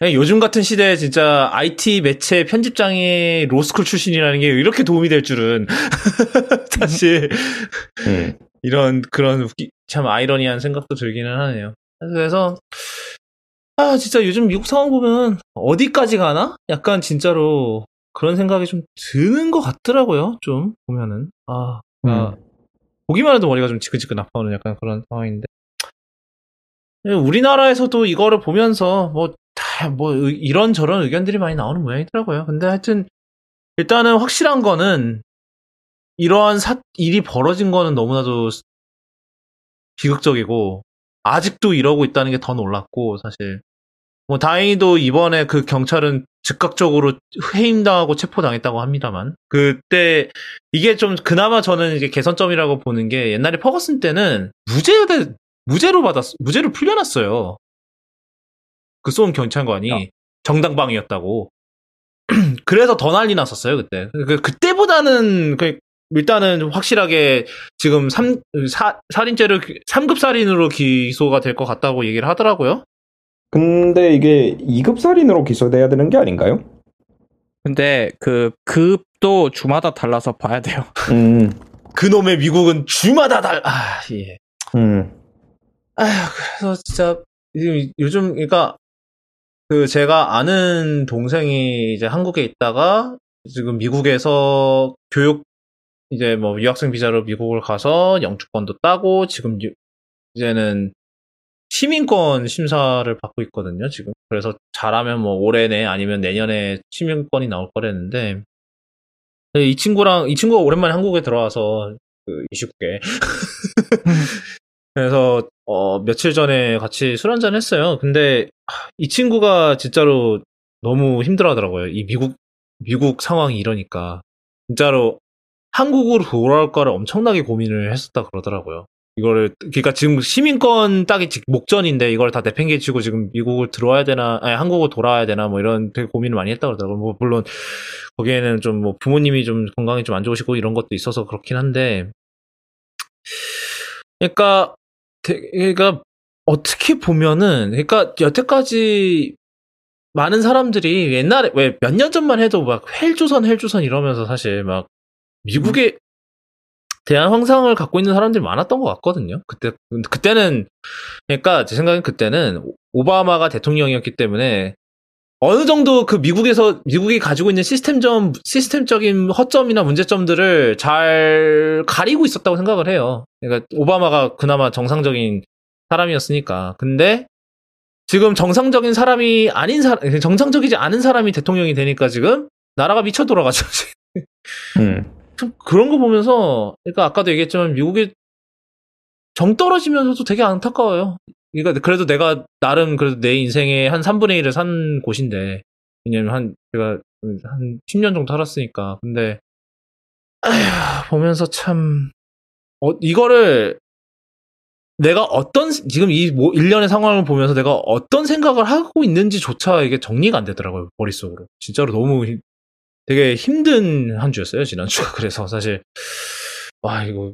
네, 요즘 같은 시대에 진짜 IT 매체 편집장이 로스쿨 출신이라는 게 이렇게 도움이 될 줄은 사실 음. 이런 그런 웃기, 참 아이러니한 생각도 들기는 하네요. 그래서 아 진짜 요즘 미국 상황 보면 어디까지 가나? 약간 진짜로 그런 생각이 좀 드는 것 같더라고요. 좀 보면은 아, 아 음. 보기만 해도 머리가 좀 지끈지끈 아파오는 약간 그런 상황인데 우리나라에서도 이거를 보면서 뭐, 다, 뭐, 의- 이런 저런 의견들이 많이 나오는 모양이더라고요. 근데 하여튼, 일단은 확실한 거는, 이러한 사, 일이 벌어진 거는 너무나도 비극적이고, 아직도 이러고 있다는 게 더 놀랍고, 사실. 뭐, 다행히도 이번에 그 경찰은 즉각적으로 해임당하고 체포당했다고 합니다만, 그때, 이게 좀, 그나마 저는 이게 개선점이라고 보는 게, 옛날에 퍼거슨 때는 무죄, 무죄로 받았, 무죄로 풀려났어요. 그 쏜 경찰관이 정당방위였다고. 그래서 더 난리 났었어요, 그때. 그, 그때보다는, 그, 일단은 확실하게 지금 3, 사, 살인죄를, 3급 살인으로 기소가 될 것 같다고 얘기를 하더라고요. 근데 이게 2급 살인으로 기소돼야 되는 게 아닌가요? 근데 그 급도 주마다 달라서 봐야 돼요. 음, 그놈의 미국은 주마다 달, 아, 예. 음, 아휴, 그래서 진짜, 요즘, 요즘, 그러니까, 그, 제가 아는 동생이 이제 한국에 있다가, 지금 미국에서 교육, 이제 뭐, 유학생 비자로 미국을 가서 영주권도 따고, 지금, 유- 이제는 시민권 심사를 받고 있거든요, 지금. 그래서 잘하면 뭐, 올해 내 아니면 내년에 시민권이 나올 거랬는데, 이 친구랑, 이 친구가 오랜만에 한국에 들어와서, 그, 29개. 그래서 어, 며칠 전에 같이 술 한잔 했어요. 근데 하, 이 친구가 진짜로 너무 힘들어하더라고요. 이 미국 미국 상황이 이러니까 진짜로 한국으로 돌아올까를 엄청나게 고민을 했었다 그러더라고요. 이거를 그러니까 지금 시민권 따기 직- 목전인데 이걸 다 내팽개치고 지금 미국을 들어와야 되나 아니 한국으로 돌아와야 되나 뭐 이런 되게 고민을 많이 했다 그러더라고요. 뭐 물론 거기에는 좀 뭐 부모님이 좀 건강이 좀 안 좋으시고 이런 것도 있어서 그렇긴 한데 그러니까 되- 그러니까 어떻게 보면은 그러니까 여태까지 많은 사람들이 옛날에 왜 몇 년 전만 해도 막 헬조선 헬조선 이러면서 사실 막 미국에 대한 환상을 갖고 있는 사람들이 많았던 것 같거든요. 그때 그때는 그러니까 제 생각엔 그때는 오바마가 대통령이었기 때문에 어느 정도 그 미국에서 미국이 가지고 있는 시스템점 시스템적인 허점이나 문제점들을 잘 가리고 있었다고 생각을 해요. 그러니까 오바마가 그나마 정상적인 사람이었으니까. 근데 지금 정상적인 사람이 아닌 사람, 정상적이지 않은 사람이 대통령이 되니까 지금 나라가 미쳐 돌아가죠. 음. 좀 그런 거 보면서, 그러니까 아까도 얘기했지만 미국이 정 떨어지면서도 되게 안타까워요. 그러니까 그래도 내가 나름 그래도 내 인생의 한 3분의 1을 산 곳인데, 왜냐면 한, 제가 한 10년 정도 살았으니까. 근데, 아휴, 보면서 참, 어, 이거를 내가 어떤, 지금 이 뭐, 일련의 상황을 보면서 내가 어떤 생각을 하고 있는지조차 이게 정리가 안 되더라고요, 머릿속으로. 진짜로 너무 힘- 되게 힘든 한 주였어요, 지난주가. 그래서 사실, 와, 이거,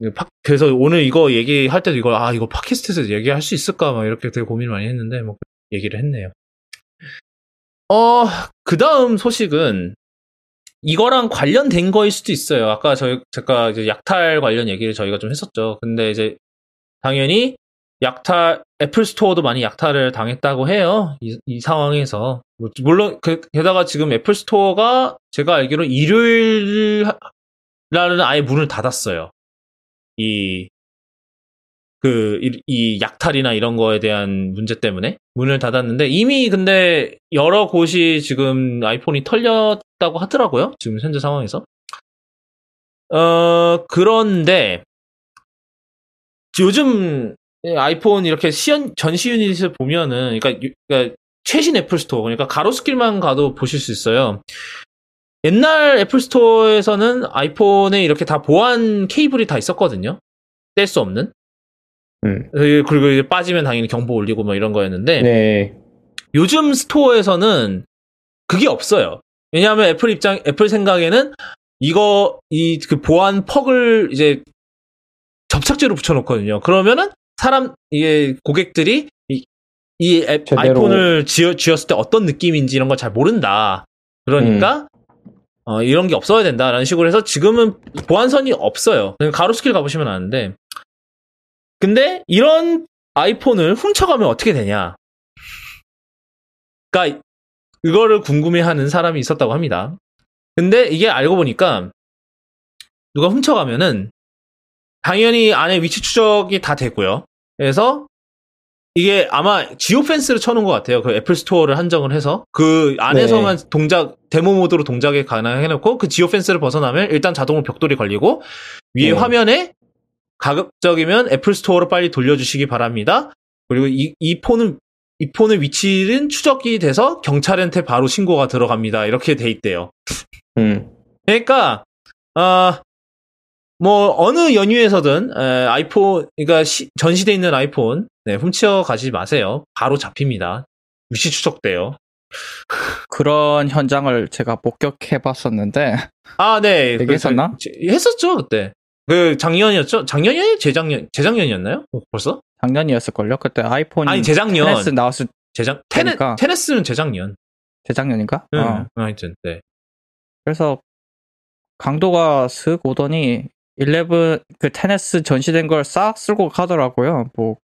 이거 팟- 그래서 오늘 이거 얘기할 때도 이걸, 아, 이거 팟캐스트에서 얘기할 수 있을까? 막 이렇게 되게 고민을 많이 했는데, 뭐, 얘기를 했네요. 어, 그 다음 소식은, 이거랑 관련된 거일 수도 있어요. 아까 저희, 제가 약탈 관련 얘기를 저희가 좀 했었죠. 근데 이제, 당연히, 약탈, 애플 스토어도 많이 약탈을 당했다고 해요. 이, 이 상황에서. 뭐, 물론, 그, 게다가 지금 애플 스토어가 제가 알기로 일요일 날은 아예 문을 닫았어요. 이, 그, 이, 이 약탈이나 이런 거에 대한 문제 때문에 문을 닫았는데 이미 근데 여러 곳이 지금 아이폰이 털렸다고 하더라고요. 지금 현재 상황에서. 어, 그런데 요즘 아이폰 이렇게 시연, 전시 유닛을 보면은, 그러니까, 유- 그러니까 최신 애플 스토어, 그러니까 가로수길만 가도 보실 수 있어요. 옛날 애플 스토어에서는 아이폰에 이렇게 다 보안 케이블이 다 있었거든요. 뗄 수 없는. 음. 그리고 이제 빠지면 당연히 경보 울리고 뭐 이런 거였는데, 네. 요즘 스토어에서는 그게 없어요. 왜냐하면 애플 입장, 애플 생각에는 이거, 이 그 보안 puck을 이제 접착제로 붙여놓거든요. 그러면은 사람, 이게 고객들이 이, 이 앱- 제대로- 아이폰을 지어, 쥐었을 때 어떤 느낌인지 이런 걸 잘 모른다. 그러니까, 어, 이런 게 없어야 된다라는 식으로 해서 지금은 보안선이 없어요. 가로수길 가보시면 아는데. 근데 이런 아이폰을 훔쳐가면 어떻게 되냐. 그러니까 이거를 궁금해하는 사람이 있었다고 합니다. 근데 이게 알고 보니까 누가 훔쳐가면은 당연히 안에 위치 추적이 다 되고요. 그래서 이게 아마 geofence를 쳐놓은 것 같아요. 그 애플 스토어를 한정을 해서 그 안에서만 동작 데모 모드로 동작이 가능해놓고 그 geofence를 벗어나면 일단 자동으로 벽돌이 걸리고 위에 네. 화면에 가급적이면 애플 스토어로 빨리 돌려주시기 바랍니다. 그리고 이, 이 폰은 이 폰의 위치는 추적이 돼서 경찰한테 바로 신고가 들어갑니다. 이렇게 돼 있대요. 음. 그러니까 아, 뭐 어느 연유에서든 에, 아이폰 그러니까 시- 전시돼 있는 아이폰 네, 훔쳐 가지 마세요. 바로 잡힙니다. 위치 추적돼요. 그런 현장을 제가 목격해 봤었는데 아, 네. 얘기했었나? 그, 저- 했었죠, 그때. 그 작년이었죠? 작년이 재작년 재작년이었나요? 어, 벌써? 작년이었을 걸요. 그때 아이폰이 아니, 재작년. 테네스 나왔을 재작 테네 그러니까. 테네스는 재작년. 재작년인가? 응. 어. 하여튼 네. 그래서 강도가 슥 오더니 11, 그 테네스 전시된 걸 싹 쓸고 가더라고요. 뭐,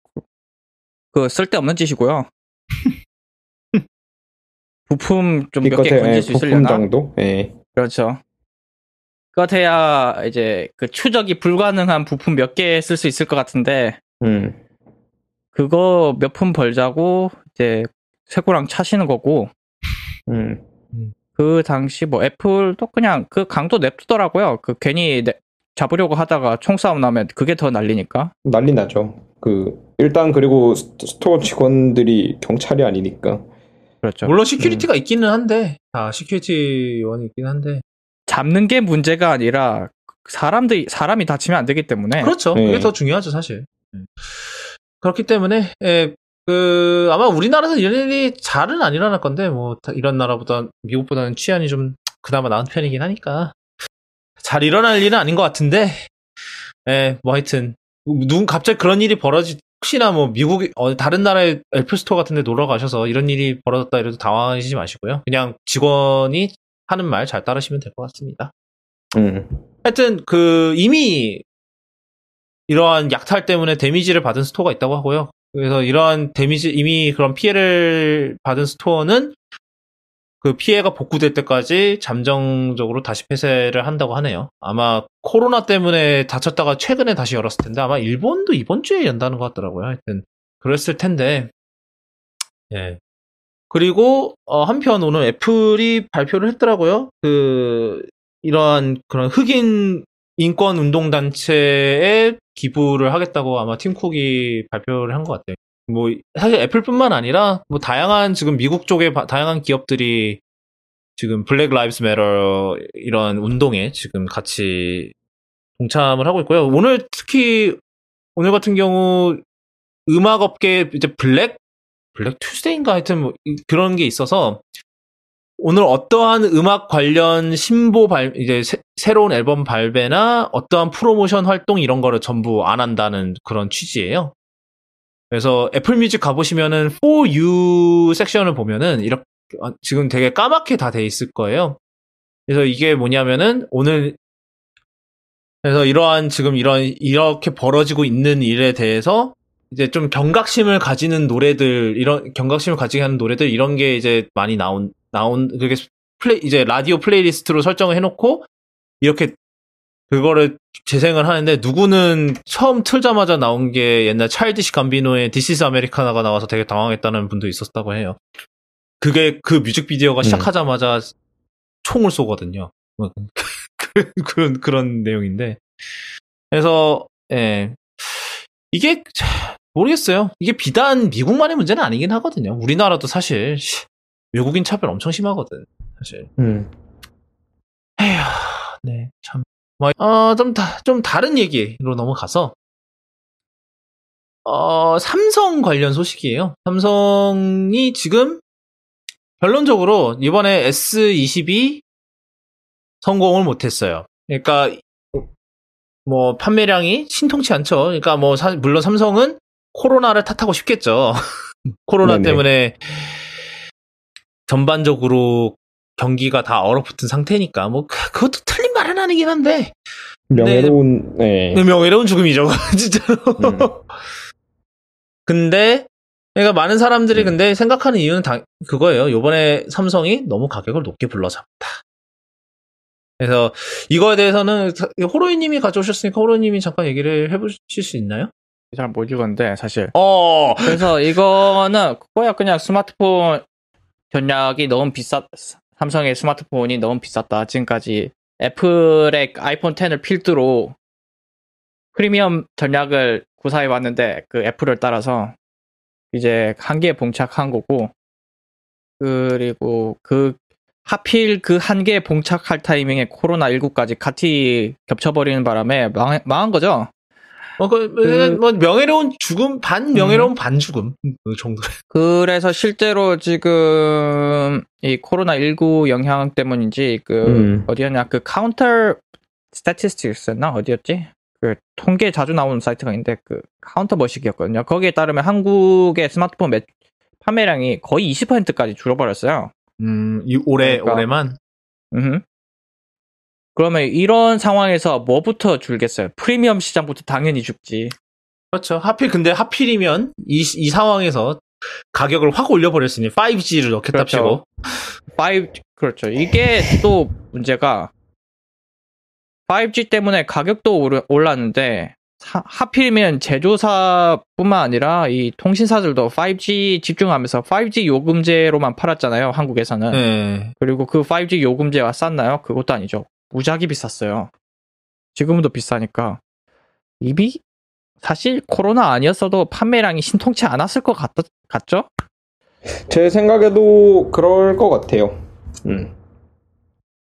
그 쓸데없는 짓이고요. 부품 좀 몇 개 건질 예, 수 부품 있으려나? 정도? 예. 그렇죠. 그것해야 이제 그 추적이 불가능한 부품 몇 개 쓸 수 있을 것 같은데 음. 그거 몇 푼 벌자고 이제 새고랑 차시는 거고 음. 그 당시 뭐 애플도 그냥 그 강도 냅두더라고요. 그 괜히 내- 잡으려고 하다가 총싸움 나면 그게 더 난리니까. 난리 나죠. 그 일단 그리고 스- 스토어 직원들이 경찰이 아니니까. 그렇죠. 물론 security가 있기는 한데, 아, security 원이 있긴 한데. 잡는 게 문제가 아니라 사람들이 사람이 다치면 안 되기 때문에 그렇죠. 네. 그게 더 중요하죠, 사실. 네. 그렇기 때문에, 예, 그, 아마 우리나라에서 이런 일이 잘은 안 일어날 건데, 뭐, 다 이런 나라보다, 미국보다는 치안이 좀 그나마 나은 편이긴 하니까. 잘 일어날 일은 아닌 것 같은데, 예, 뭐 하여튼, 누군 갑자기 그런 일이 벌어지, 혹시나 뭐, 미국, 어, 다른 나라의 애플 스토어 같은 데 놀러 가셔서 이런 일이 벌어졌다 이래도 당황하시지 마시고요. 그냥 직원이 하는 말 잘 따르시면 될 것 같습니다. 음. 하여튼 그 이미 이러한 약탈 때문에 데미지를 받은 스토어가 있다고 하고요. 그래서 이러한 데미지 이미 그런 피해를 받은 스토어는 그 피해가 복구될 때까지 잠정적으로 다시 폐쇄를 한다고 하네요. 아마 코로나 때문에 닫혔다가 최근에 다시 열었을 텐데 아마 일본도 이번 주에 연다는 것 같더라고요. 하여튼 그랬을 텐데 예. 그리고 어, 한편 오늘 애플이 발표를 했더라고요. 그 이러한 그런 흑인 인권 운동 단체에 기부를 하겠다고 아마 팀 쿡이 발표를 한 것 같아요. 뭐 사실 애플뿐만 아니라 뭐 다양한 지금 미국 쪽의 바- 다양한 기업들이 지금 Black Lives Matter 이런 운동에 지금 같이 동참을 하고 있고요. 오늘 특히 오늘 같은 경우 음악 업계 이제 Black Black Tuesday인가 하여튼 뭐 이- 그런 게 있어서 오늘 어떠한 음악 관련 신보 발 이제 새, 새로운 앨범 발매나 어떠한 프로모션 활동 이런 거를 전부 안 한다는 그런 취지예요. 그래서 애플 뮤직 가보시면은 For You 섹션을 보면은 이렇게 어, 지금 되게 까맣게 다 돼 있을 거예요. 그래서 이게 뭐냐면은 오늘 그래서 이러한 지금 이런 이렇게 벌어지고 있는 일에 대해서 이제 좀 경각심을 가지는 노래들 이런 경각심을 가지게 하는 노래들 이런 게 이제 많이 나온 나온 그게 플레이 이제 라디오 플레이리스트로 설정을 해놓고 이렇게 그거를 재생을 하는데 누구는 처음 틀자마자 나온 게 옛날 찰디시 감비노의 This is Americana가 나와서 되게 당황했다는 분도 있었다고 해요. 그게 그 뮤직비디오가 음. 시작하자마자 총을 쏘거든요. 뭐 그- 그런 그런 내용인데 그래서 예 이게 차, 모르겠어요. 이게 비단 미국만의 문제는 아니긴 하거든요. 우리나라도 사실 씨, 외국인 차별 엄청 심하거든. 사실. 음. 에휴, 네, 참. 뭐, 어, 좀, 다, 좀 다른 얘기로 넘어가서, 어, 삼성 관련 소식이에요. 삼성이 지금, 결론적으로, 이번에 S22 성공을 못했어요. 그러니까, 뭐, 판매량이 신통치 않죠. 그러니까 뭐, 사- 물론 삼성은 코로나를 탓하고 싶겠죠. 코로나 네네. 때문에, 전반적으로 경기가 다 얼어붙은 상태니까 뭐 그- 그것도 틀린 아니긴 한데 명예로운 네. 명예로운 죽음이죠 진짜로 음. 근데 그러니까 많은 사람들이 음. 근데 생각하는 이유는 다 그거예요 요번에 삼성이 너무 가격을 높게 불러잡았다 그래서 이거에 대해서는 호로이님이 가져오셨으니까 호로이님이 잠깐 얘기를 해보실 수 있나요? 잘못 읽었는데 사실. 어, 그래서 이거는 그거야 그냥 스마트폰 전략이 너무 비쌌 삼성의 스마트폰이 너무 비쌌다. 지금까지 애플의 아이폰 10을 필두로 프리미엄 전략을 구사해 왔는데 그 애플을 따라서 이제 한계에 봉착한 거고 그리고 그 하필 그 한계에 봉착할 타이밍에 코로나 19까지 같이 겹쳐버리는 바람에 망, 망한 거죠. 어, 그, 그- 뭐, 명예로운 죽음, 반 명예로운 반 죽음. 그 정도. 그래서 실제로 지금 이 코로나 19 영향 때문인지 그 음. 어디였냐 그 Counter Statistics였나 어디였지? 그 통계 자주 나오는 사이트가 있는데 그 카운터 머식이었거든요. 거기에 따르면 한국의 스마트폰 매, 판매량이 거의 20%까지 줄어버렸어요. 음, 이 올해, 그러니까. 올해만. 음. 그러면 이런 상황에서 뭐부터 줄겠어요? 프리미엄 시장부터 당연히 줄지. 그렇죠. 하필, 근데 하필이면 이, 이 상황에서 가격을 확 올려버렸으니 5G를 넣겠다 그렇죠. 치고. 5 그렇죠. 이게 또 문제가 5G 때문에 가격도 올랐는데 사- 하필이면 제조사뿐만 아니라 이 통신사들도 5G 집중하면서 5G 요금제로만 팔았잖아요. 한국에서는. 네. 그리고 그 5G 요금제가 쌌나요? 그것도 아니죠. 무지하게 비쌌어요. 지금도 비싸니까. 이비 사실 코로나 아니었어도 판매량이 신통치 않았을 것 같, 같죠? 제 생각에도 그럴 것 같아요. 음.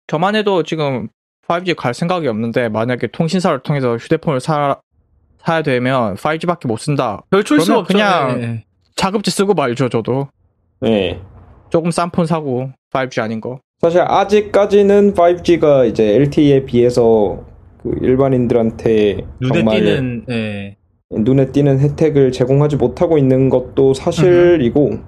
저만 해도 지금 5G 갈 생각이 없는데 만약에 통신사를 통해서 휴대폰을 사, 사야 되면 5G밖에 못 쓴다. 별 초이스가 그러면 없죠. 그냥- 네. 자급제 쓰고 말죠, 저도. 네. 조금 싼 폰 사고 5G 아닌 거. 사실 아직까지는 5G가 이제 LTE에 비해서 그 일반인들한테 눈에 정말 띄는, 네. 눈에 띄는 혜택을 제공하지 못하고 있는 것도 사실이고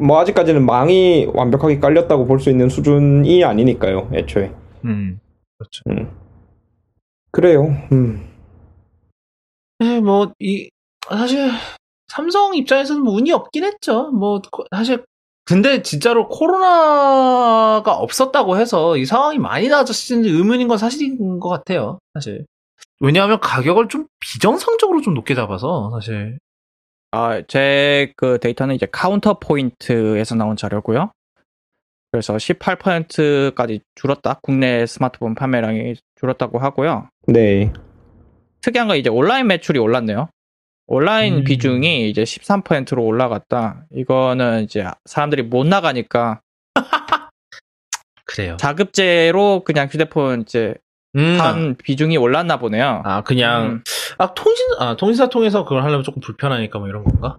뭐 아직까지는 망이 완벽하게 깔렸다고 볼 수 있는 수준이 아니니까요, 애초에. 음. 그렇죠. 음. 그래요. 음. 네, 뭐, 이, 사실, 삼성 입장에서는 뭐 운이 없긴 했죠. 뭐, 코- 사실, 근데 진짜로 코로나가 없었다고 해서 이 상황이 많이 나아졌을지 의문인 건 사실인 것 같아요. 사실. 왜냐하면 가격을 좀 비정상적으로 좀 높게 잡아서, 사실. 아, 제 그 데이터는 이제 카운터 포인트에서 나온 자료고요. 그래서 18%까지 줄었다. 국내 스마트폰 판매량이 줄었다고 하고요. 네. 특이한 건 이제 온라인 매출이 올랐네요. 온라인 음. 비중이 이제 13%로 올라갔다. 이거는 이제 사람들이 못 나가니까 그래요. 자급제로 그냥 휴대폰 이제 음, 한 비중이 올랐나 보네요. 아, 그냥, 음, 아, 통신, 아, 통신사 통해서 그걸 하려면 조금 불편하니까 뭐 이런 건가?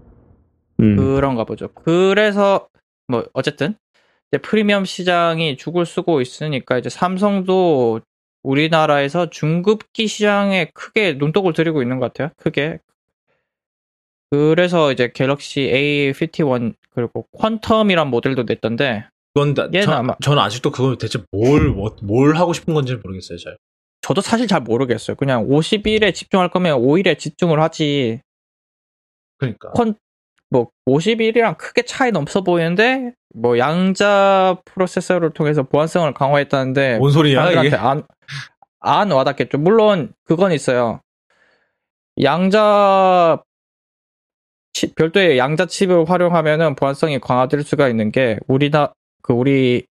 음. 그런가 보죠. 그래서 뭐 어쨌든 이제 프리미엄 시장이 죽을 쓰고 있으니까 이제 삼성도 우리나라에서 중급기 시장에 크게 눈독을 들이고 있는 것 같아요. 크게. 그래서 이제 갤럭시 A51 그리고 퀀텀이란 모델도 냈던데 그건, 얘는 전, 아마- 저는 아직도 그걸 대체 뭘, 뭐- 뭘 하고 싶은 건지 모르겠어요, 잘. 저도 사실 잘 모르겠어요. 그냥 51에 집중할 거면 5일에 집중을 하지. 그러니까. 콘, 뭐 51이랑 크게 차이는 없어 보이는데 뭐 양자 프로세서를 통해서 보안성을 강화했다는데 뭔 소리야, 이게? 안, 안 와닿겠죠. 물론 그건 있어요. 양자 칩, 별도의 양자 칩을 활용하면은 보안성이 강화될 수가 있는 게 우리나 그 우리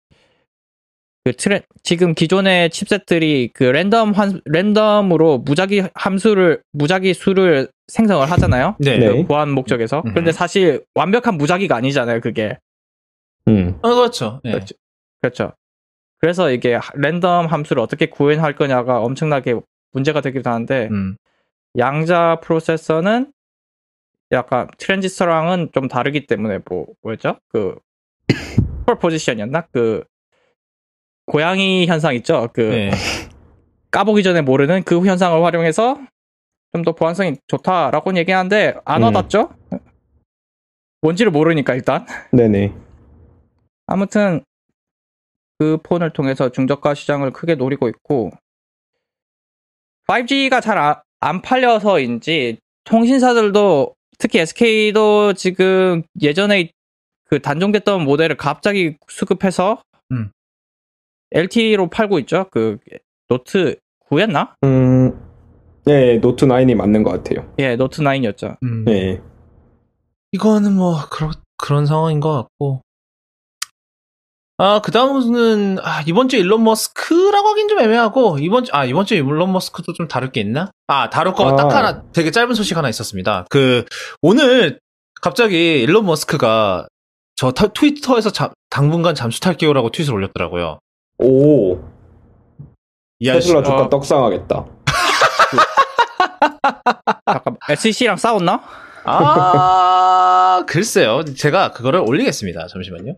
그 트렌 지금 기존의 칩셋들이 그 랜덤 환 랜덤으로 무작위 함수를 무작위 수를 생성을 하잖아요. 네. 네. 그 보안 목적에서. 음. 근데 사실 완벽한 무작위가 아니잖아요, 그게. 음. 어, 그렇죠. 네. 그렇죠. 그렇죠. 그래서 이게 랜덤 함수를 어떻게 구현할 거냐가 엄청나게 문제가 되기도 하는데 음. 양자 프로세서는 약간 트랜지스터랑은 좀 다르기 때문에 뭐 뭐였죠? 그 슈퍼포지션이었나? 그 고양이 현상 있죠? 그 네. 까보기 전에 모르는 그 현상을 활용해서 좀 더 보안성이 좋다라고 얘기하는데 안 음. 와닿죠? 뭔지를 모르니까 일단 네네. 아무튼 그 폰을 통해서 중저가 시장을 크게 노리고 있고 5G가 잘안 팔려서인지 통신사들도 특히 SK도 지금 예전에 그 단종됐던 모델을 갑자기 수급해서 음. LTE로 팔고 있죠. 그 노트 9였나? 음. 네, 노트 9이 맞는 것 같아요. 예, 노트 9이었죠. 음. 네. 이거는 뭐 그런 그런 상황인 것 같고. 아, 그 다음은, 아, 이번 주 일론 머스크라고 하긴 좀 애매하고, 이번 주, 아, 이번 주 일론 머스크도 좀 다를 게 있나? 아, 다룰 거 딱 아. 하나, 되게 짧은 소식 하나 있었습니다. 그, 오늘, 갑자기 일론 머스크가 저 타- 트위터에서 잠- 당분간 잠수 탈게요라고 트윗을 올렸더라고요. 오. 테슬라 주가 어. 떡상하겠다. 잠깐 SEC랑 싸웠나? 아, 글쎄요. 제가 그거를 올리겠습니다. 잠시만요.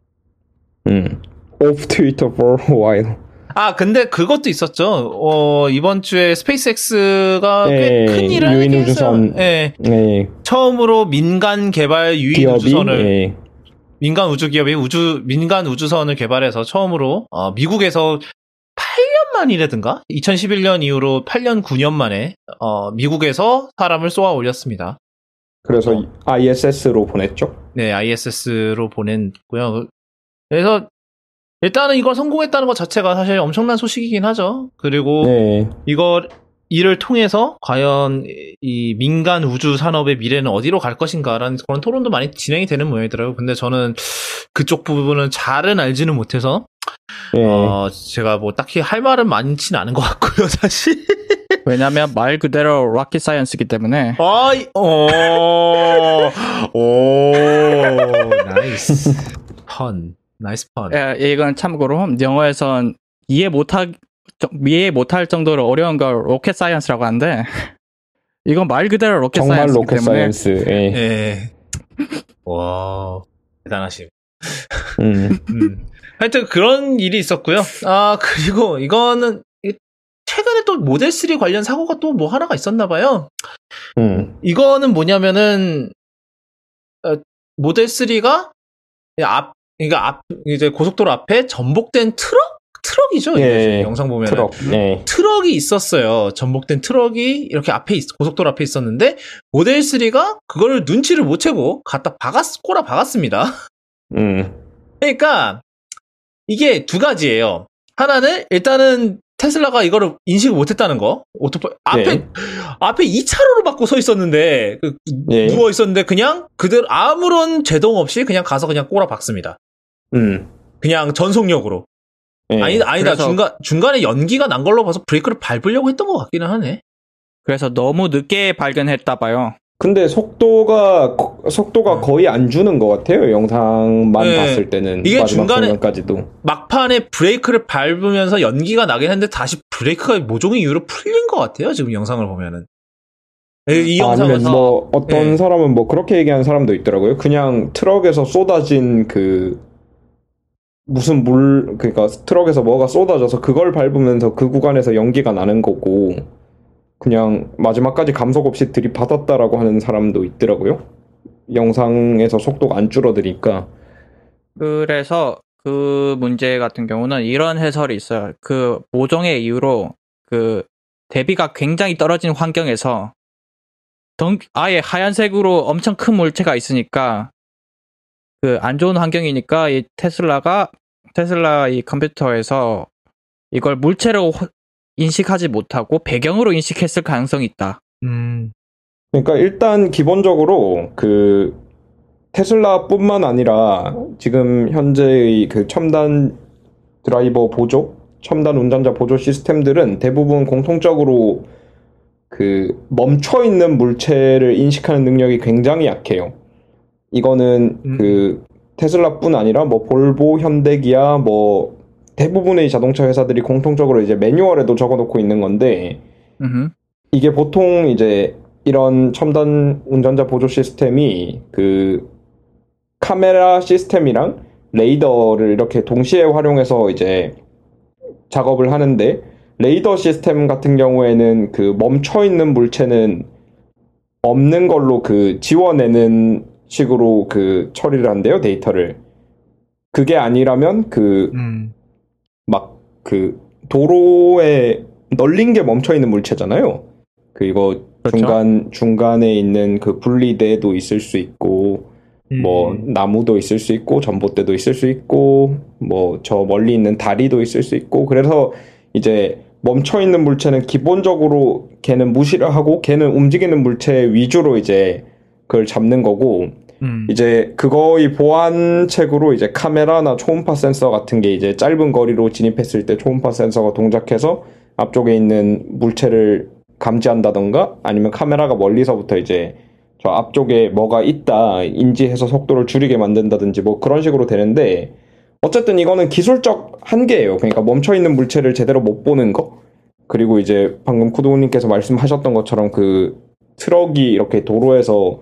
음. Off Twitter for a while. 아, 근데 그것도 있었죠. 어, 이번 주에 스페이스X가 꽤 예, 큰 일을 유인. 우주선. 예. 네, 처음으로 민간 개발 유인 기업이 우주선을 예. 민간 우주 기업이 우주 민간 우주선을 개발해서 처음으로 어, 미국에서 8년 만이라든가 2011년 이후로 8년 9년 만에 어, 미국에서 사람을 쏘아 올렸습니다. 그래서 ISS로 보냈죠. 네, ISS로 보냈고요. 그래서 일단은 이걸 성공했다는 것 자체가 사실 엄청난 소식이긴 하죠. 그리고 네, 이걸 이를 통해서 과연 이 민간 우주 산업의 미래는 어디로 갈 것인가라는 그런 토론도 많이 진행이 되는 모양이더라고요. 근데 저는 그쪽 부분은 잘은 알지는 못해서 예. 어, 제가 뭐 딱히 할 말은 많진 않은 것 같고요, 사실. 왜냐면 말 그대로 rocket science기 때문에 아이, 오, 오, nice. Pun. Nice pun. 예, 이건 참고로 영어에선 이해 못할 정- 이해 못할 정도로 어려운 걸 rocket science라고 하는데 이건 말 그대로 rocket 정말 science기 rocket 때문에 science. 예. 예. 와, 대단하심. 음. 음. 하여튼 그런 일이 있었고요. 아, 그리고 이거는 이- 최근에 또 모델 3 관련 사고가 또 뭐 하나가 있었나 봐요. 음. 이거는 뭐냐면은 어, 모델 3가 앞 그러니까 앞 이제 고속도로 앞에 전복된 트럭 트럭이죠. 예, 영상 보면 트럭. 예. 트럭이 있었어요. 전복된 트럭이 이렇게 앞에 있- 고속도로 앞에 있었는데 모델 3가 그걸 눈치를 못 채고 갖다 박았 꼬라 박았습니다. 음. 그러니까 이게 두 가지예요. 하나는 일단은 테슬라가 이거를 인식을 못했다는 거. 오토파 앞에 네. 앞에 2차로로 받고 서 있었는데 그, 예. 누워 있었는데 그냥 그대로 아무런 제동 없이 그냥 가서 그냥 꼬라 박습니다. 음. 그냥 전속력으로. 예. 아니 아니다 그래서- 중간 중간에 연기가 난 걸로 봐서 브레이크를 밟으려고 했던 것 같기는 하네. 그래서 너무 늦게 발견했다 봐요. 근데 속도가 거- 속도가 네. 거의 안 주는 것 같아요. 영상만 네. 봤을 때는 이게 마지막 중간에-. 막판에 브레이크를 밟으면서 연기가 나긴 했는데 다시 브레이크가 모종의 이유로 풀린 것 같아요. 지금 영상을 보면은. 이, 이 아니면 영상에서 뭐 어떤 예. 사람은 뭐 그렇게 얘기하는 사람도 있더라고요. 그냥 트럭에서 쏟아진 그 무슨 물 그러니까 트럭에서 뭐가 쏟아져서 그걸 밟으면서 그 구간에서 연기가 나는 거고 그냥 마지막까지 감속 없이 들이받았다라고 하는 사람도 있더라고요. 영상에서 속도가 안 줄어드니까. 그래서 그 문제 같은 경우는 이런 해설이 있어요. 그 모종의 이유로 그 대비가 굉장히 떨어진 환경에서 덩, 아예 하얀색으로 엄청 큰 물체가 있으니까 그 안 좋은 환경이니까 이 테슬라가 테슬라 이 컴퓨터에서 이걸 물체로 화- 인식하지 못하고 배경으로 인식했을 가능성이 있다. 음, 그러니까 일단 기본적으로 그 테슬라뿐만 아니라 지금 현재의 그 첨단 드라이버 보조, 첨단 운전자 보조 시스템들은 대부분 공통적으로 그 멈춰 있는 물체를 인식하는 능력이 굉장히 약해요. 이거는 음. 그 테슬라뿐 아니라 뭐 볼보, 현대 기아 뭐 대부분의 자동차 회사들이 공통적으로 이제 매뉴얼에도 적어놓고 있는 건데 음흠. 이게 보통 이제 이런 첨단 운전자 보조 시스템이 그 카메라 시스템이랑 레이더를 이렇게 동시에 활용해서 이제 작업을 하는데 레이더 시스템 같은 경우에는 그 멈춰 있는 물체는 없는 걸로 그 지워내는 식으로 그 처리를 한대요, 데이터를. 그게 아니라면 그 음, 막그 도로에 널린 게 멈춰 있는 물체잖아요. 그 이거 그렇죠. 중간 중간에 있는 그 분리대도 있을 수 있고 음. 뭐 나무도 있을 수 있고 전봇대도 있을 수 있고 뭐 저 멀리 있는 다리도 있을 수 있고 그래서 이제 멈춰 있는 물체는 기본적으로 걔는 무시를 하고 걔는 움직이는 물체 위주로 이제 그걸 잡는 거고 음. 이제 그거의 보완책으로 이제 카메라나 초음파 센서 같은 게 이제 짧은 거리로 진입했을 때 초음파 센서가 동작해서 앞쪽에 있는 물체를 감지한다던가 아니면 카메라가 멀리서부터 이제 저 앞쪽에 뭐가 있다 인지해서 속도를 줄이게 만든다든지 뭐 그런 식으로 되는데 어쨌든 이거는 기술적 한계예요. 그러니까 멈춰 있는 물체를 제대로 못 보는 거 그리고 이제 방금 쿠도님께서 말씀하셨던 것처럼 그 트럭이 이렇게 도로에서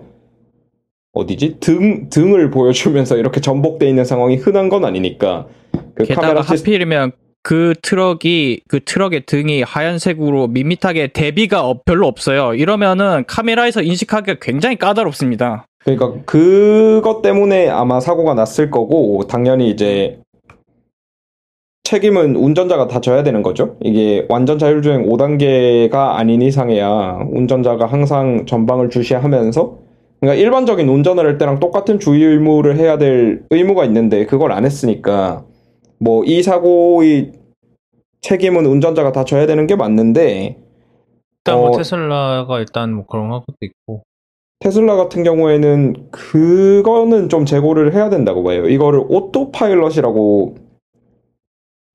어디지 등 등을 보여주면서 이렇게 전복돼 있는 상황이 흔한 건 아니니까 그 게다가 카메라 하필이면 그 트럭이 그 트럭의 등이 하얀색으로 밋밋하게 대비가 어- 별로 없어요. 이러면은 카메라에서 인식하기가 굉장히 까다롭습니다. 그러니까 그것 때문에 아마 사고가 났을 거고 당연히 이제 책임은 운전자가 다 져야 되는 거죠. 이게 완전 자율주행 5단계가 아닌 이상에야 운전자가 항상 전방을 주시하면서 그러니까 일반적인 운전을 할 때랑 똑같은 주의 의무를 해야 될 의무가 있는데 그걸 안 했으니까 뭐 이 사고의 책임은 운전자가 다 져야 되는 게 맞는데 일단 뭐 어, 테슬라가 일단 뭐 그런 것도 있고 테슬라 같은 경우에는 그거는 좀 재고를 해야 된다고 봐요. 이거를 autopilot이라고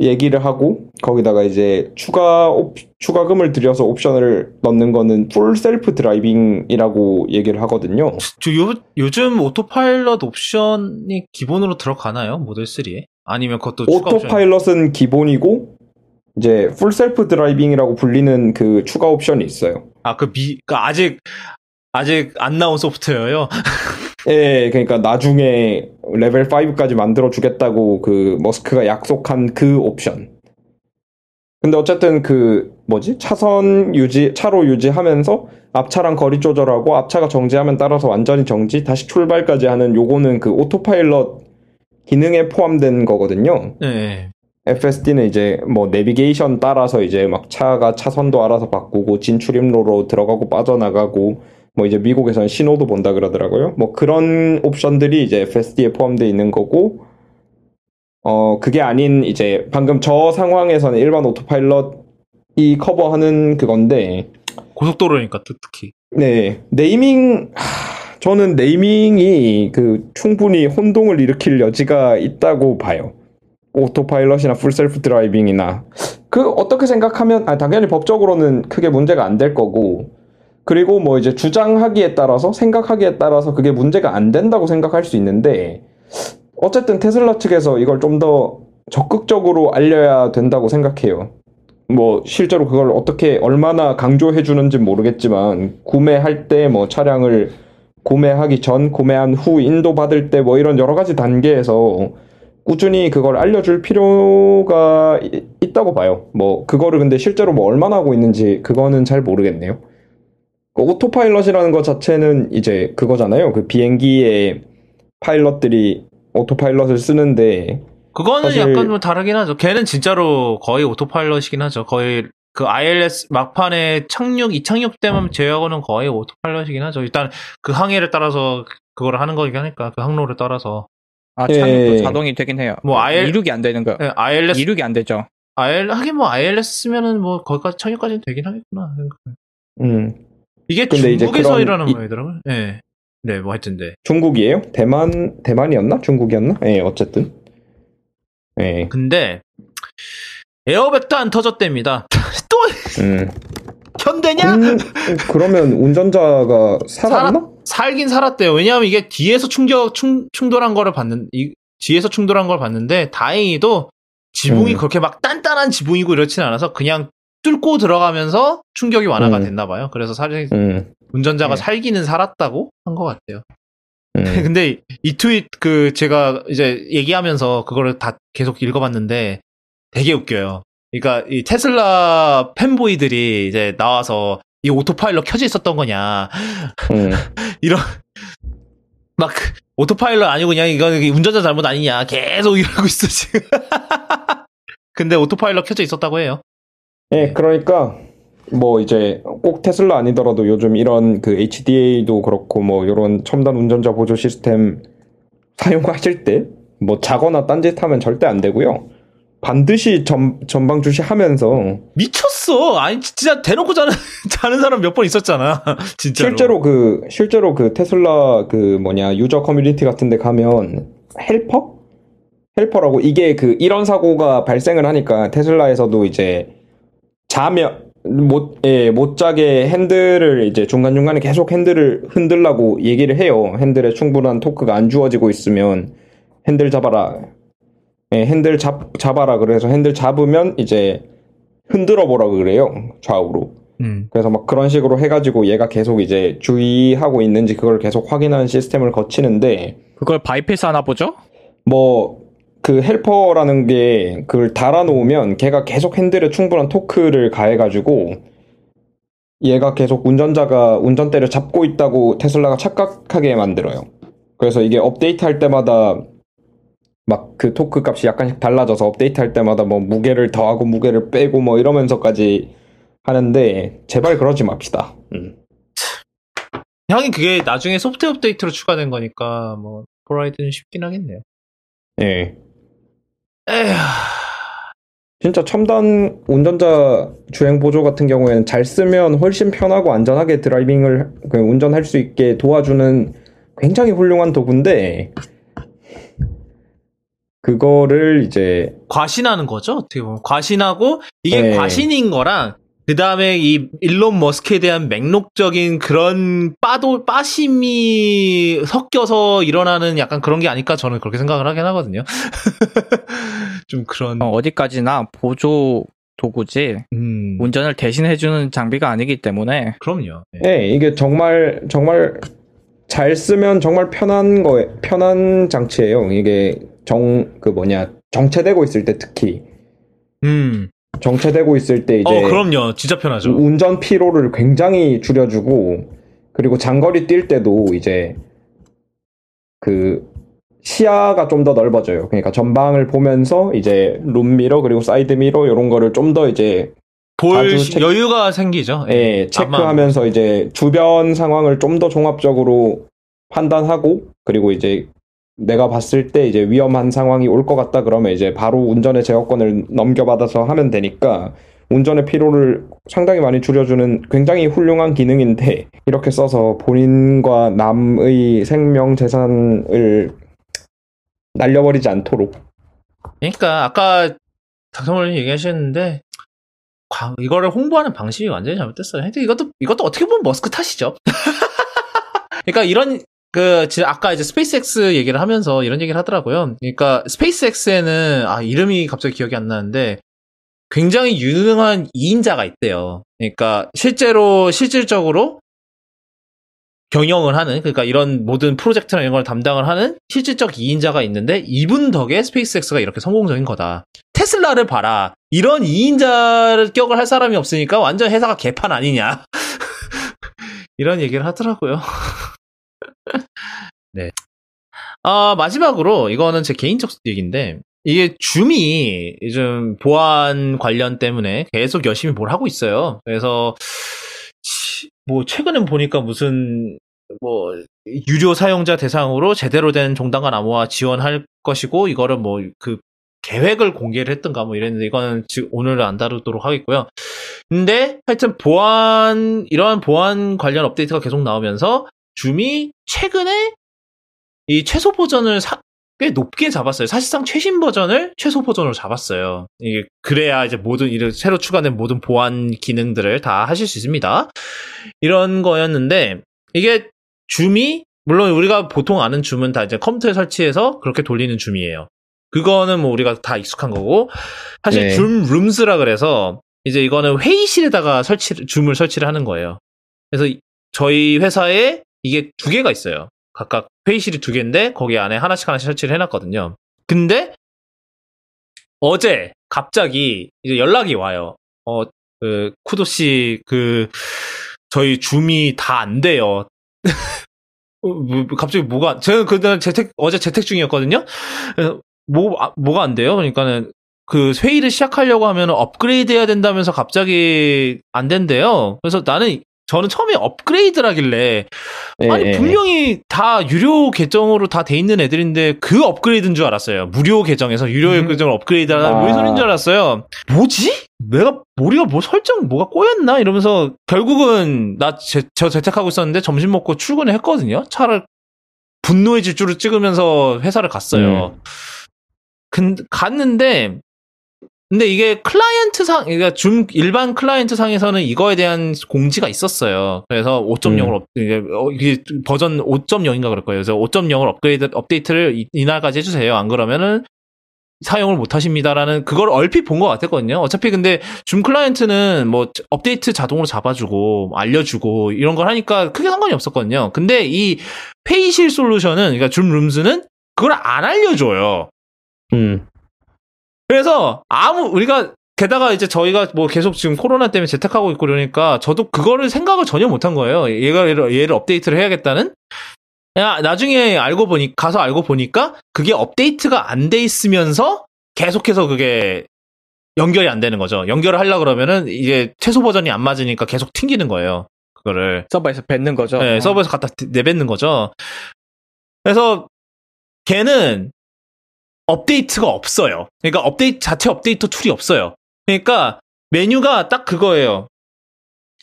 얘기를 하고 거기다가 이제 추가 옵, 추가금을 들여서 옵션을 넣는 거는 full self driving이라고 얘기를 하거든요. 저 요, 요즘 autopilot 옵션이 기본으로 들어가나요? 모델 3에? 아니면 그것도 추가 auto 옵션? pilot은 기본이고 이제 full self driving이라고 불리는 그 추가 옵션이 있어요. 아, 그 미, 그 아직 아직 안 나온 소프트웨어요. 예, 그러니까 나중에 레벨 5까지 만들어 주겠다고 그 머스크가 약속한 그 옵션. 근데 어쨌든 그 뭐지? 차선 유지, 차로 유지하면서 앞차랑 거리 조절하고 앞차가 정지하면 따라서 완전히 정지, 다시 출발까지 하는 요거는 그 autopilot 기능에 포함된 거거든요. 네. FSD는 이제 뭐 내비게이션 따라서 이제 막 차가 차선도 알아서 바꾸고 진출입로로 들어가고 빠져나가고 뭐 이제 미국에서는 신호도 본다 그러더라고요. 뭐 그런 옵션들이 이제 FSD에 포함되어 있는 거고 어 그게 아닌 이제 방금 저 상황에서는 일반 autopilot이 커버하는 그건데 고속도로니까 또 특히. 네 네이밍 하, 저는 naming이 그 충분히 혼동을 일으킬 여지가 있다고 봐요. autopilot이나 full self driving이나 그 어떻게 생각하면 아 당연히 법적으로는 크게 문제가 안 될 거고 그리고 뭐 이제 주장하기에 따라서 생각하기에 따라서 그게 문제가 안 된다고 생각할 수 있는데 어쨌든 테슬라 측에서 이걸 좀 더 적극적으로 알려야 된다고 생각해요. 뭐 실제로 그걸 어떻게 얼마나 강조해 주는지 모르겠지만 구매할 때 뭐 차량을 구매하기 전, 구매한 후 인도 받을 때 뭐 이런 여러 가지 단계에서 꾸준히 그걸 알려줄 필요가 이- 있다고 봐요. 뭐 그거를 근데 실제로 뭐 얼마나 하고 있는지 그거는 잘 모르겠네요. 그 autopilot이라는 것 자체는 이제 그거잖아요. 그 비행기에 파일럿들이 autopilot을 쓰는데 그거는 사실- 약간 뭐 다르긴 하죠. 걔는 진짜로 거의 오토파일럿이긴 하죠. 거의 그 ILS 막판에 착륙, 이착륙 때만 제외하고는 거의 오토파일럿이긴 하죠. 일단 그 항해를 따라서 그걸 하는 거긴 하니까 그 항로를 따라서 아, 예. 착륙도 자동이 되긴 해요. 뭐 IL 이륙이 안 되는 거. 네, ILS 이륙이 안 되죠. IL 하긴 뭐 ILS 쓰면은 뭐 거기까지 착륙까지는 되긴 하겠구나. 음, 이게 근데 이제 중국에서 일하는 이- 거더라고요. 네. 네, 뭐 하여튼 네. 중국이에요? 대만 대만이었나? 중국이었나? 예, 어쨌든. 예. 근데 에어백도 안 터졌답니다. 또 음. 현대냐? 음, 그러면 운전자가 살았나? 살긴 살았대요. 왜냐하면 이게 뒤에서 충격 충, 충돌한 거를 봤는 이 뒤에서 충돌한 걸 봤는데 다행히도 지붕이 음. 그렇게 막 단단한 지붕이고 이렇진 않아서 그냥 뚫고 들어가면서 충격이 완화가 음. 됐나 봐요. 그래서 살 음. 운전자가 네. 살기는 살았다고 한 것 같아요. 음. 근데 이 트윗 그 제가 이제 얘기하면서 그거를 다 계속 읽어봤는데 되게 웃겨요. 그러니까 이 테슬라 fanboy들이 이제 나와서 이 autopilot 켜져 있었던 거냐 음. 이런 막 autopilot 아니고 그냥 이건 운전자 잘못 아니냐 계속 이러고 있어 지금. 근데 autopilot 켜져 있었다고 해요. 예, 그러니까 뭐 이제 꼭 테슬라 아니더라도 요즘 이런 그 HDA도 그렇고 뭐 이런 첨단 운전자 보조 시스템 사용하실 때 뭐 자거나 딴짓하면 절대 안 되고요. 반드시 전, 전방 주시하면서 미쳤어. 아니 진짜 대놓고 자는 자는 사람 몇 번 있었잖아. 진짜로. 실제로 그 실제로 그 테슬라 그 뭐냐 user 커뮤니티 같은데 가면 helper helper라고 이게 그 이런 사고가 발생을 하니까 테슬라에서도 이제 자면 못, 예, 못 자게 핸들을 이제 중간중간에 계속 핸들을 흔들라고 얘기를 해요. 핸들에 충분한 토크가 안 주어지고 있으면 핸들 잡아라. 예, 핸들 잡, 잡아라. 그래서 핸들 잡으면 이제 흔들어 보라 그래요. 좌우로. 음. 그래서 막 그런 식으로 해가지고 얘가 계속 이제 주의하고 있는지 그걸 계속 확인하는 시스템을 거치는데 그걸 바이패스 하나 보죠? 뭐 그 helper라는 게 그걸 달아놓으면 걔가 계속 핸들에 충분한 토크를 가해가지고 얘가 계속 운전자가 운전대를 잡고 있다고 테슬라가 착각하게 만들어요. 그래서 이게 업데이트 할 때마다 막 그 토크 값이 약간씩 달라져서 업데이트 할 때마다 뭐 무게를 더하고 무게를 빼고 뭐 이러면서까지 하는데 제발 그러지 맙시다. 음. 형이 그게 나중에 소프트웨어 업데이트로 추가된 거니까 뭐 override는 쉽긴 하겠네요. 예. 에휴. 진짜 첨단 운전자 주행 보조 같은 경우에는 잘 쓰면 훨씬 편하고 안전하게 driving을 그 운전할 수 있게 도와주는 굉장히 훌륭한 도구인데 그거를 이제 과신하는 거죠. 어떻게 보면 과신하고 이게 네. 과신인 거랑 그 다음에 이 일론 머스크에 대한 맹록적인 그런 빠도 빠심이 섞여서 일어나는 약간 그런 게 아닐까 저는 그렇게 생각을 하긴 하거든요. 좀 그런 어, 어디까지나 보조 도구지 음 운전을 대신해주는 장비가 아니기 때문에 그럼요. 네. 예, 이게 정말 정말 잘 쓰면 정말 편한 거 편한 장치예요. 이게 정 그 뭐냐 정체되고 있을 때 특히 음. 정체되고 있을 때 이제 어 그럼요. 진짜 편하죠. 운전 피로를 굉장히 줄여주고 그리고 장거리 뛸 때도 이제 그 시야가 좀 더 넓어져요. 그러니까 전방을 보면서 이제 룸미러 그리고 사이드 미러 이런 거를 좀 더 이제 볼 시- 체- 여유가 생기죠. 예, 체크하면서 이제 주변 상황을 좀 더 종합적으로 판단하고 그리고 이제 내가 봤을 때 이제 위험한 상황이 올 것 같다 그러면 이제 바로 운전의 제어권을 넘겨받아서 하면 되니까 운전의 피로를 상당히 많이 줄여주는 굉장히 훌륭한 기능인데 이렇게 써서 본인과 남의 생명 재산을 날려버리지 않도록 그러니까 아까 박성월님 얘기하셨는데 과- 이거를 홍보하는 방식이 완전히 잘못됐어요. 하여튼 이것도 이것도 어떻게 보면 머스크 탓이죠. 그러니까 이런 그 아까 이제 스페이스X 얘기를 하면서 이런 얘기를 하더라고요. 그러니까 스페이스X에는 아 이름이 갑자기 기억이 안 나는데 굉장히 유능한 2인자가 있대요. 그러니까 실제로 실질적으로 경영을 하는 그러니까 이런 모든 프로젝트나 이런 걸 담당을 하는 실질적 2인자가 있는데 이분 덕에 스페이스X가 이렇게 성공적인 거다. 테슬라를 봐라. 이런 2인자 격을 할 사람이 없으니까 완전 회사가 개판 아니냐. 이런 얘기를 하더라고요. 네. 아, 마지막으로 이거는 제 개인적 얘기인데 이게 줌이 요즘 보안 관련 때문에 계속 열심히 뭘 하고 있어요. 그래서 치- 뭐 최근에 보니까 무슨 뭐 유료 사용자 대상으로 제대로 된 종단과 암호화 지원할 것이고 이거를 뭐 그 계획을 공개를 했던가 뭐 이랬는데 이거는 지금 오늘은 안 다루도록 하겠고요. 근데 하여튼 보안 이러한 보안 관련 업데이트가 계속 나오면서 줌이 최근에 이 최소 버전을 사- 꽤 높게 잡았어요. 사실상 최신 버전을 최소 버전으로 잡았어요. 이게 그래야 이제 모든 이런 새로 추가된 모든 보안 기능들을 다 하실 수 있습니다. 이런 거였는데 이게 줌이 물론 우리가 보통 아는 줌은 다 이제 컴퓨터에 설치해서 그렇게 돌리는 줌이에요. 그거는 뭐 우리가 다 익숙한 거고 사실 네. 줌 룸스라 그래서 이제 이거는 회의실에다가 설치 줌을 설치를 하는 거예요. 그래서 이- 저희 회사에 이게 두 개가 있어요. 각각 회의실이 두 개인데 거기 안에 하나씩 하나씩 설치를 해놨거든요. 근데 어제 갑자기 이제 연락이 와요. 어, 그 쿠도 씨 그 저희 줌이 다 안 돼요. 어, 뭐, 갑자기 뭐가 저는 그날 재택 어제 재택 중이었거든요. 뭐 아, 뭐가 안 돼요? 그러니까는 그 회의를 시작하려고 하면 업그레이드 해야 된다면서 갑자기 안 된대요. 그래서 나는 저는 처음에 업그레이드라길래 예, 아니 예. 분명히 다 유료 계정으로 다 돼 있는 애들인데 그 업그레이드인 줄 알았어요. 무료 계정에서 유료 음. 계정을 업그레이드하는 아. 무슨 소리인 줄 알았어요. 뭐지? 내가 우리가 뭐 설정 뭐가 꼬였나 이러면서 결국은 나 저 재택하고 있었는데 점심 먹고 출근을 했거든요. 차를 분노의 질주를 찍으면서 회사를 갔어요. 근 갔는데 근데 이게 클라이언트 상, 그러니까 줌 일반 클라이언트 상에서는 이거에 대한 공지가 있었어요. 그래서 5.0을 업, 이게 어, 이게 버전 5.0인가 그럴 거예요. 그래서 5.0을 업그레이드 업데이트를 이- 이날까지 해주세요. 안 그러면은 사용을 못 하십니다라는 그걸 얼핏 본 것 같았거든요. 어차피 근데 줌 클라이언트는 뭐 업데이트 자동으로 잡아주고 뭐 알려주고 이런 걸 하니까 크게 상관이 없었거든요. 근데 이 페이실 솔루션은 그러니까 줌 룸즈는 그걸 안 알려줘요. 음. 그래서 아무 우리가 게다가 이제 저희가 뭐 계속 지금 코로나 때문에 재택하고 있고 그러니까 저도 그거를 생각을 전혀 못한 거예요. 얘가 얘를, 얘를 업데이트를 해야겠다는. 야, 나중에 알고 보니 가서 알고 보니까 그게 업데이트가 안 돼 있으면서 계속해서 그게 연결이 안 되는 거죠. 연결을 하려 그러면은 이게 최소 버전이 안 맞으니까 계속 튕기는 거예요. 그거를. 서버에서 뱉는 거죠. 네, 서버에서 갖다 내뱉는 거죠. 그래서 걔는 업데이트가 없어요. 그러니까 업데이트 자체 updater tool이 없어요. 그러니까 메뉴가 딱 그거예요.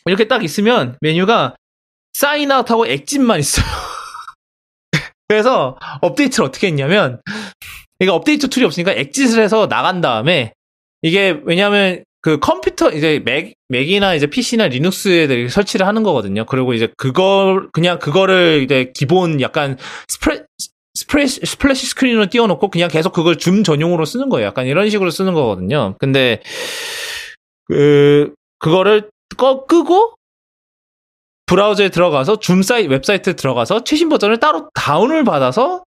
이렇게 딱 있으면 메뉴가 sign out하고 exit만 있어요. 그래서 업데이트를 어떻게 했냐면 이게 업데이트 tool이 없으니까 엑짓을 해서 나간 다음에 이게 왜냐하면 그 컴퓨터 이제 맥 맥이나 이제 PC나 리눅스에 설치를 하는 거거든요. 그리고 이제 그걸 그냥 그거를 이제 기본 약간 스프레 스프레시, splash screen으로 띄워놓고 그냥 계속 그걸 줌 전용으로 쓰는 거예요. 약간 이런 식으로 쓰는 거거든요. 근데 그 그거를 꺼 끄고 브라우저에 들어가서 줌 사이 웹사이트에 들어가서 최신 버전을 따로 다운을 받아서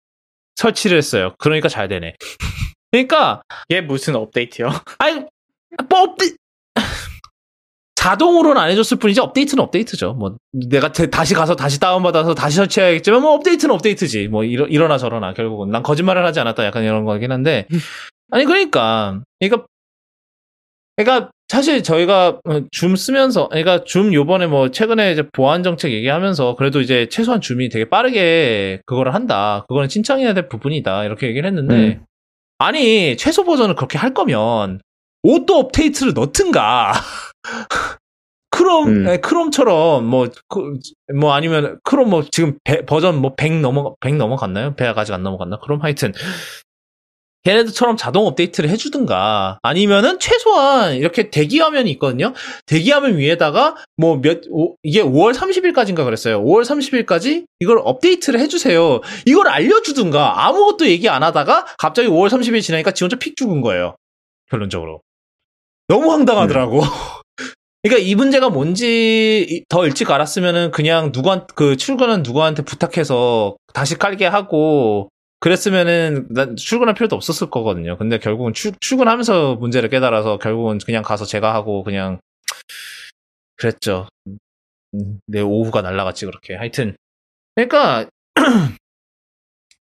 설치를 했어요. 그러니까 잘 되네. 그러니까 이게 무슨 업데이트요? 아니 뭐 업데 자동으로는 안 해줬을 뿐이지 업데이트는 업데이트죠. 뭐 내가 대- 다시 가서 다시 다운받아서 다시 설치해야겠지만 뭐 업데이트는 업데이트지. 뭐 이러, 이러나 저러나 결국은 난 거짓말을 하지 않았다 약간 이런 거긴 한데 아니 그러니까 그러니까 그러니까 사실 저희가 어, 줌 쓰면서 그러니까 줌 요번에 뭐 최근에 이제 보안 정책 얘기하면서 그래도 이제 최소한 줌이 되게 빠르게 그거를 한다. 그거는 칭찬해야 될 부분이다. 이렇게 얘기를 했는데 음. 아니 최소 버전을 그렇게 할 거면 오또 업데이트를 넣든가. 크롬, 음. 에, 크롬처럼, 뭐, 그, 뭐, 아니면, 크롬 뭐, 지금 배- 버전 뭐, 100 넘어, 100 넘어갔나요? 100 아직 안 넘어갔나? 크롬 하여튼. 걔네들처럼 자동 업데이트를 해주든가, 아니면은, 최소한, 이렇게 대기화면이 있거든요? 대기화면 위에다가, 뭐, 몇, 오- 이게 5월 30일까지인가 그랬어요. 5월 30일까지 이걸 업데이트를 해주세요. 이걸 알려주든가, 아무것도 얘기 안 하다가, 갑자기 5월 30일 지나니까 지 혼자 픽 죽은 거예요. 결론적으로. 너무 황당하더라고. 그러니까 이 문제가 뭔지 이- 더 일찍 알았으면은 그냥 누구한 그 출근한 누구한테 부탁해서 다시 깔게 하고 그랬으면은 난 출근할 필요도 없었을 거거든요. 근데 결국은 출, 출근하면서 문제를 깨달아서 결국은 그냥 가서 제가 하고 그냥 그랬죠. 음, 내 오후가 날라갔지 그렇게. 하여튼 그러니까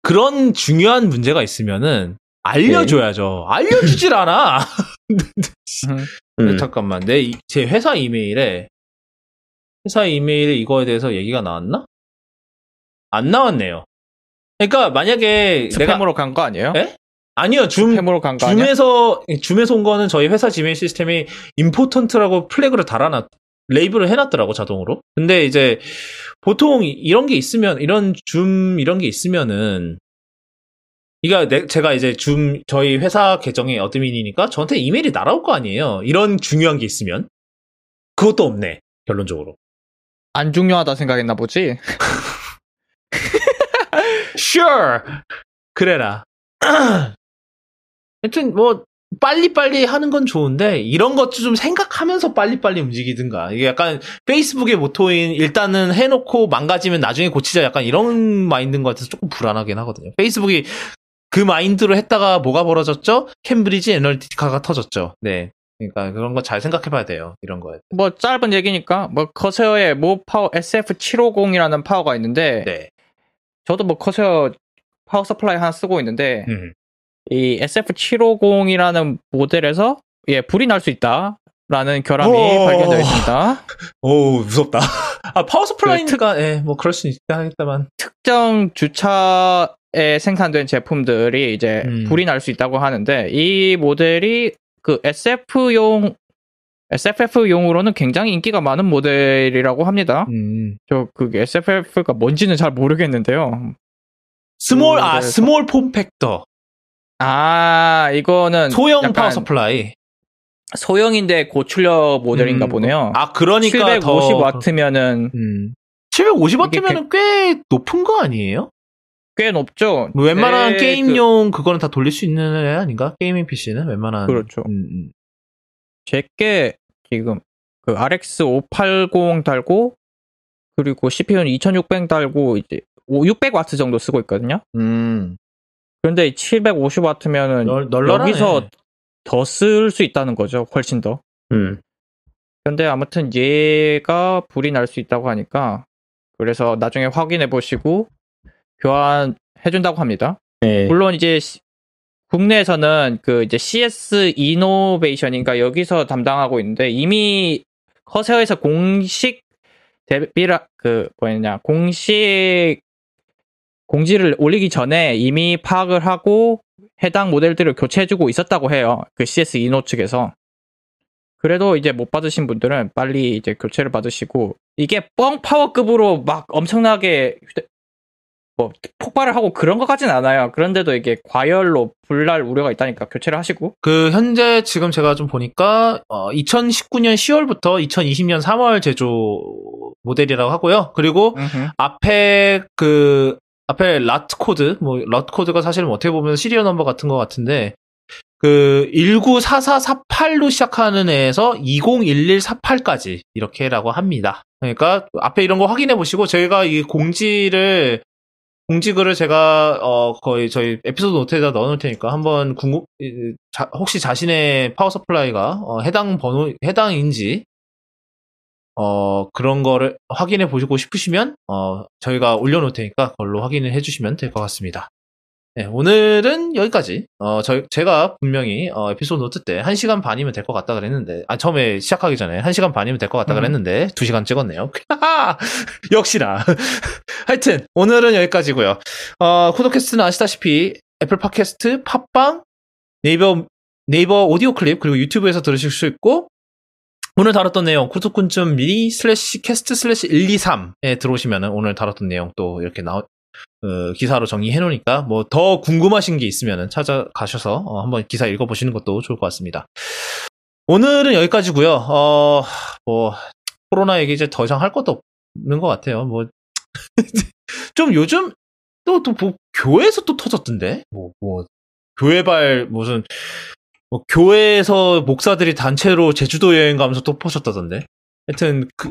그런 중요한 문제가 있으면은 알려줘야죠. 알려주질 않아. 음. 네, 잠깐만. 내, 이- 제 회사 이메일에, 회사 이메일에 이거에 대해서 얘기가 나왔나? 안 나왔네요. 그러니까 만약에 스팸으로 간 거 아니에요? 에? 아니요, 줌, 스팸으로 간거 아니야? 줌에서, 줌에서 온 거는 저희 회사 지메일 시스템이 important라고 flag를 달아놨, 레이블을 해놨더라고, 자동으로. 근데 이제, 보통 이런 게 있으면, 이런 줌, 이런 게 있으면은, 이가 내- 제가 이제 줌, 저희 회사 계정의 admin이니까 저한테 이메일이 날아올 거 아니에요. 이런 중요한 게 있으면. 그것도 없네, 결론적으로. 안 중요하다 생각했나 보지. Sure! 그래라. 하여튼, 뭐, 빨리빨리 하는 건 좋은데, 이런 것도 좀 생각하면서 빨리빨리 움직이든가. 이게 약간, 페이스북의 모토인, 일단은 해놓고 망가지면 나중에 고치자 약간 이런 마인드인 것 같아서 조금 불안하긴 하거든요. 페이스북이 그 마인드로 했다가 뭐가 벌어졌죠? 캠브리지 애널리티카가 터졌죠. 네. 그러니까 그런 거 잘 생각해 봐야 돼요. 이런 거에. 뭐 짧은 얘기니까 뭐 커세어에 모 파워 SF750이라는 파워가 있는데 네. 저도 뭐 커세어 power supply 하나 쓰고 있는데 음. 이 SF750이라는 모델에서 예 불이 날 수 있다라는 결함이 오. 발견되어 있습니다. 오, 무섭다. 아 power supply니까 예, 뭐 그럴 수 있긴 하겠다만. 특정 주차에 생산된 제품들이 이제 음. 불이 날 수 있다고 하는데 이 모델이 그 SF용 SFF용으로는 굉장히 인기가 많은 모델이라고 합니다. 음. 저 그 SFF가 뭔지는 잘 모르겠는데요. small 아 그래서- small form factor 아 이거는 소형 power supply. 소형인데 고출력 모델인가 음, 보네요. 아 그러니까 더 750 와트면은 음. 750 와트면은 꽤 높은 거 아니에요? 꽤 높죠. 뭐 웬만한 네, 게임용 그... 거는 다 돌릴 수 있는 애 아닌가? 게이밍 PC는 웬만한. 그렇죠. 음, 음. 제게 지금 그 RX 580 달고 그리고 CPU는 2600 달고 이제 600 와트 정도 쓰고 있거든요. 음. 그런데 750 와트면은 널, 널널하네. 여기서 더 쓸 수 있다는 거죠. 훨씬 더. 음. 근데 아무튼 얘가 불이 날 수 있다고 하니까 그래서 나중에 확인해 보시고 교환해 준다고 합니다. 네. 물론 이제 시- 국내에서는 그 이제 CS 이노베이션인가 여기서 담당하고 있는데 이미 커세어에서 공식 대비라 그 뭐였냐 공식 공지를 올리기 전에 이미 파악을 하고 해당 모델들을 교체해주고 있었다고 해요. 그 CS 이노 측에서. 그래도 이제 못 받으신 분들은 빨리 이제 교체를 받으시고 이게 뻥 파워급으로 막 엄청나게 휴대- 뭐 폭발을 하고 그런 것까지는 않아요. 그런데도 이게 과열로 불날 우려가 있다니까 교체를 하시고. 그 현재 지금 제가 좀 보니까 어, 2019년 10월부터 2020년 3월 제조 모델이라고 하고요. 그리고 앞에 그 앞에 lot code 뭐 lot code가 사실 뭐 어떻게 보면 serial number 같은 것 같은데 그 194448로 시작하는 애에서 201148까지 이렇게라고 합니다. 그러니까 앞에 이런 거 확인해 보시고 저희가 이 공지를 공지글을 제가 어 거의 저희 에피소드 노트에다 넣어 놓을 테니까 한번 궁금 이- 자- 혹시 자신의 power supply가 어, 해당 번호 해당인지 어 그런 거를 확인해 보시고 싶으시면 어 저희가 올려놓을 테니까 그걸로 확인을 해주시면 될 것 같습니다. 네, 오늘은 여기까지. 어, 저, 제가 분명히, 어, 에피소드 노트 때 1시간 반이면 될 것 같다 그랬는데, 아, 처음에 시작하기 전에 1시간 반이면 될 것 같다 음. 그랬는데, 2시간 찍었네요. 역시나. 하여튼, 오늘은 여기까지고요 어, 쿠도캐스트는 아시다시피, 애플 팟캐스트, 팟빵, 네이버, 네이버 오디오 클립, 그리고 유튜브에서 들으실 수 있고, 오늘 다뤘던 내용, 미니 slash cast slash 123에 들어오시면은 오늘 다뤘던 내용 또 이렇게 나오, 어, 기사로 정리해 놓으니까 뭐 더 궁금하신 게 있으면은 찾아가셔서 어, 한번 기사 읽어 보시는 것도 좋을 것 같습니다. 오늘은 여기까지고요. 어, 뭐 코로나 얘기 이제 더 이상 할 것도 없는 것 같아요. 뭐 좀 요즘 또또 뭐 교회에서 또 터졌던데. 뭐 뭐 교회발 무슨 뭐 교회에서 목사들이 단체로 제주도 여행 가면서 또 퍼졌다던데. 하여튼 그,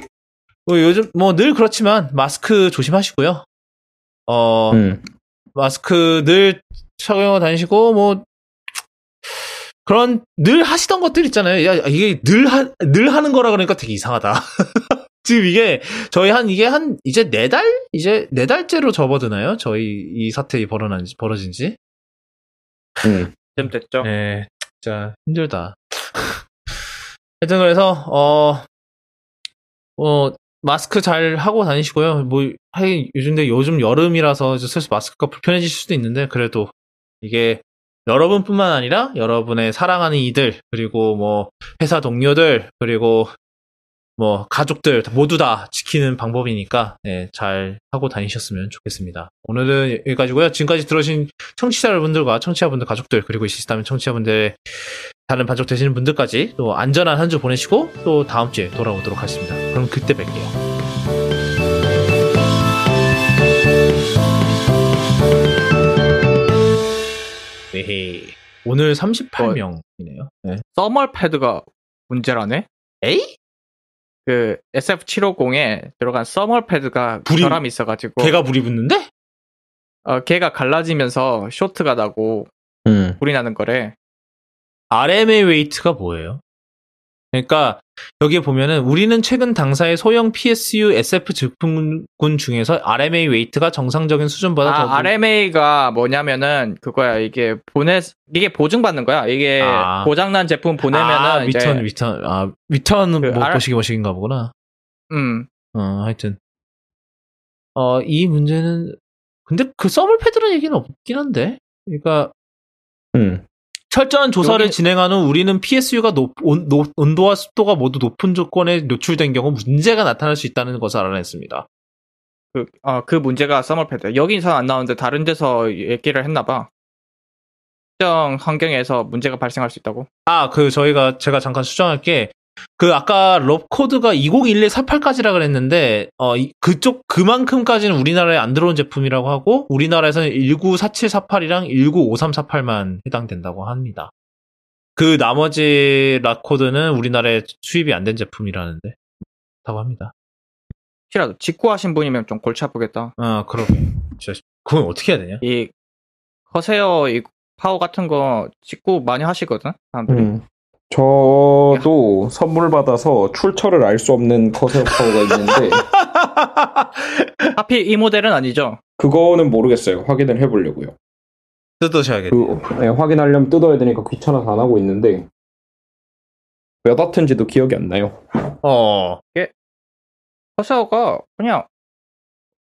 뭐 요즘 뭐 늘 그렇지만 마스크 조심하시고요. 어 음. 마스크 늘 착용하고 다니시고 뭐 그런 늘 하시던 것들 있잖아요. 야 이게 늘 하, 늘 하는 거라 그러니까 되게 이상하다. 지금 이게 저희 한 이게 한 이제 네 달 이제 네 달째로 접어드나요? 저희 이 사태 벌어난 지 벌어진 지. 음. 좀 됐죠. 네, 진짜 힘들다. 하여튼 그래서 어, 어 마스크 잘 하고 다니시고요. 뭐 하긴 요즘 데 요즘 여름이라서 슬슬 마스크가 불편해질 수도 있는데 그래도 이게 여러분뿐만 아니라 여러분의 사랑하는 이들 그리고 뭐 회사 동료들 그리고 뭐 가족들 모두 다 지키는 방법이니까 네, 잘 하고 다니셨으면 좋겠습니다. 오늘은 여기까지고요. 지금까지 들어주신 청취자 여러분들과 청취자분들 가족들 그리고 이 시스템 청취자분들의 다른 반쪽 되시는 분들까지 또 안전한 한 주 보내시고 또 다음 주에 돌아오도록 하겠습니다. 그럼 그때 뵐게요. 네. 오늘 38명이네요. 네. thermal 패드가 문제라네. 에이? 그 SF750에 들어간 thermal 패드가 불이- 결함이 있어가지고 걔가 불이 붙는데? 어, 걔가 갈라지면서 쇼트가 나고 음. 불이 나는 거래. RMA rate가 뭐예요? 그러니까 여기에 보면은 우리는 최근 당사의 소형 PSU SF 제품군 중에서 RMA rate가 정상적인 수준보다 더 아, RMA가 뭐냐면은 그거야. 이게 보내 이게 보증받는 거야. 이게 아. 고장난 제품 보내면은 아, 이제 return return 아 return 그뭐 R- 보시기 보시기인가 보구나. 음 어, 하여튼. 어, 이 문제는, 근데 그 서블 패드라는 얘기는 없긴 한데. 그러니까, 음. 철저한 조사를 여기- 진행한 후 우리는 PSU가 높, 온, 높- 온도와 습도가 모두 높은 조건에 노출된 경우 문제가 나타날 수 있다는 것을 알아냈습니다. 그, 아, 그 문제가 서머패드. 여기서 안 나오는데 다른 데서 얘기를 했나봐. 특정 환경에서 문제가 발생할 수 있다고. 아, 그 저희가 제가 잠깐 수정할 게 그 아까 럽 코드가 201148까지라 그랬는데 어 이- 그쪽 그만큼까지는 우리나라에 안 들어온 제품이라고 하고 우리나라에서는 194748이랑 195348만 해당된다고 합니다. 그 나머지 락 코드는 우리나라에 수입이 안 된 제품이라는데 다고 합니다. 혹시라도 직구하신 분이면 좀 골치 아프겠다. 아, 그러게. 진짜 그건 어떻게 해야 되냐? 이 커세어 이 파워 같은 거 직구 많이 하시거든. 사람들이. 음. 저도 선물 받아서 출처를 알 수 없는 커세어 파워가 있는데 하필 이 모델은 아니죠. 그거는 모르겠어요. 확인을 해보려고요. 뜯으셔야겠네. 그 네, 확인하려면 뜯어야 되니까 귀찮아서 안 하고 있는데 몇 와트인지도 기억이 안 나요. 어. 커세어가 그냥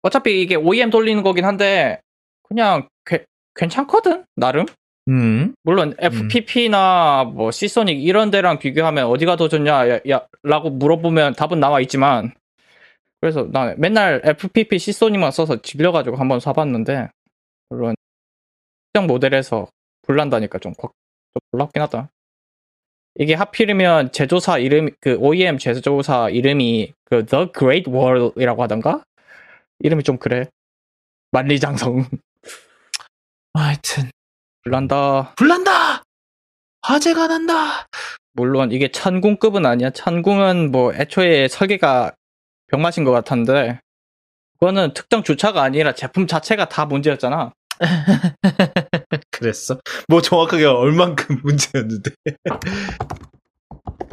어차피 이게 OEM 돌리는 거긴 한데 그냥 괴- 괜찮거든 나름. 음. 물론 FPP나 뭐 시소닉 이런 데랑 비교하면 어디가 더 좋냐 야, 야- 라고 물어보면 답은 나와 있지만 그래서 나 맨날 FPP 시소닉만 써서 질려가지고 한번 사봤는데 물론 특정 모델에서 불난다니까 좀, 걱- 좀 놀랍긴 하다. 이게 하필이면 제조사 이름 그 OEM 제조사 이름이 그 The Great Wall이라고 하던가? 이름이 좀 그래. 만리장성. 하여튼 불난다. 불난다. 화재가 난다. 물론 이게 천궁급은 아니야. 천궁은 뭐 애초에 설계가 병맛인 것 같은데 그거는 특정 주차가 아니라 제품 자체가 다 문제였잖아. 그랬어? 뭐 정확하게 얼만큼 문제였는데.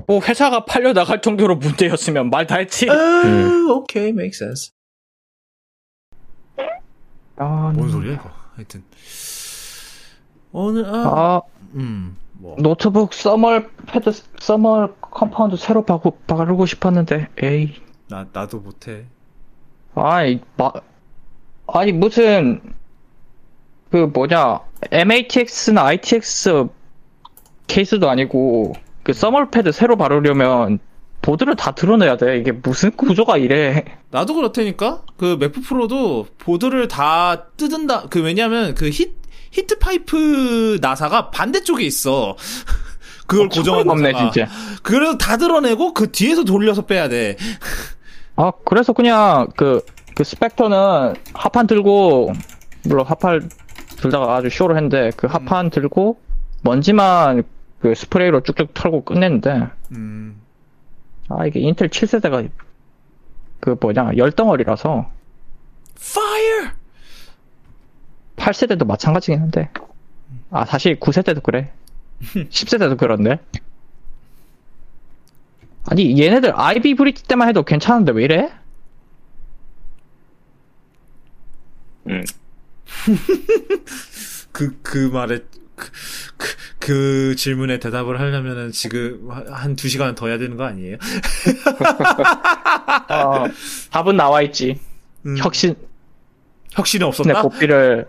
뭐 회사가 팔려 나갈 정도로 문제였으면 말 다 했지. 아, 음. 오케이, make sense. 아, 뭔 소리야 이거? 하여튼 오늘 아, 아, 음, 뭐 노트북 thermal 패드 thermal compound 새로 바꾸, 바르고 싶었는데 에이. 나 나도 못해. 아니, 마, 아니 무슨 그 뭐냐 MATX나 ITX 케이스도 아니고 그 thermal 패드 새로 바르려면 보드를 다 드러내야 돼. 이게 무슨 구조가 이래? 나도 그렇다니까. 그 맥북 프로도 보드를 다 뜯은다. 그 왜냐면 그 히, 히트 파이프 나사가 반대쪽에 있어. 그걸 고정한 없네 나사가. 진짜. 그래서 다 드러내고 그 뒤에서 돌려서 빼야 돼. 아 그래서 그냥 그, 그 스펙터는 합판 들고 물론 합판 들다가 아주 쇼를 했는데 그 합판 들고 먼지만 그 스프레이로 쭉쭉 털고 끝냈는데 음. 아 이게 인텔 7세대가 그 뭐냐 열덩어리라서 Fire. 8세대도 마찬가지긴 한데. 아 사실 9세대도 그래. 10세대도 그런데 아니 얘네들 아이비 브릿지 때만 해도 괜찮은데 왜 이래? 그, 그 말에, 그, 그, 그 질문에 대답을 하려면은 지금 한 두 시간 더 해야 되는 거 아니에요? 어, 답은 나와 있지. 음, 혁신. 혁신이 의 없었다? 고삐를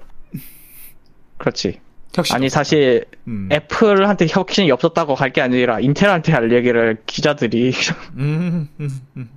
그렇지 혁신. 아니 사실 음. 애플한테 혁신이 없었다고 할 게 아니라 인텔한테 할 얘기를 기자들이 음, 음, 음.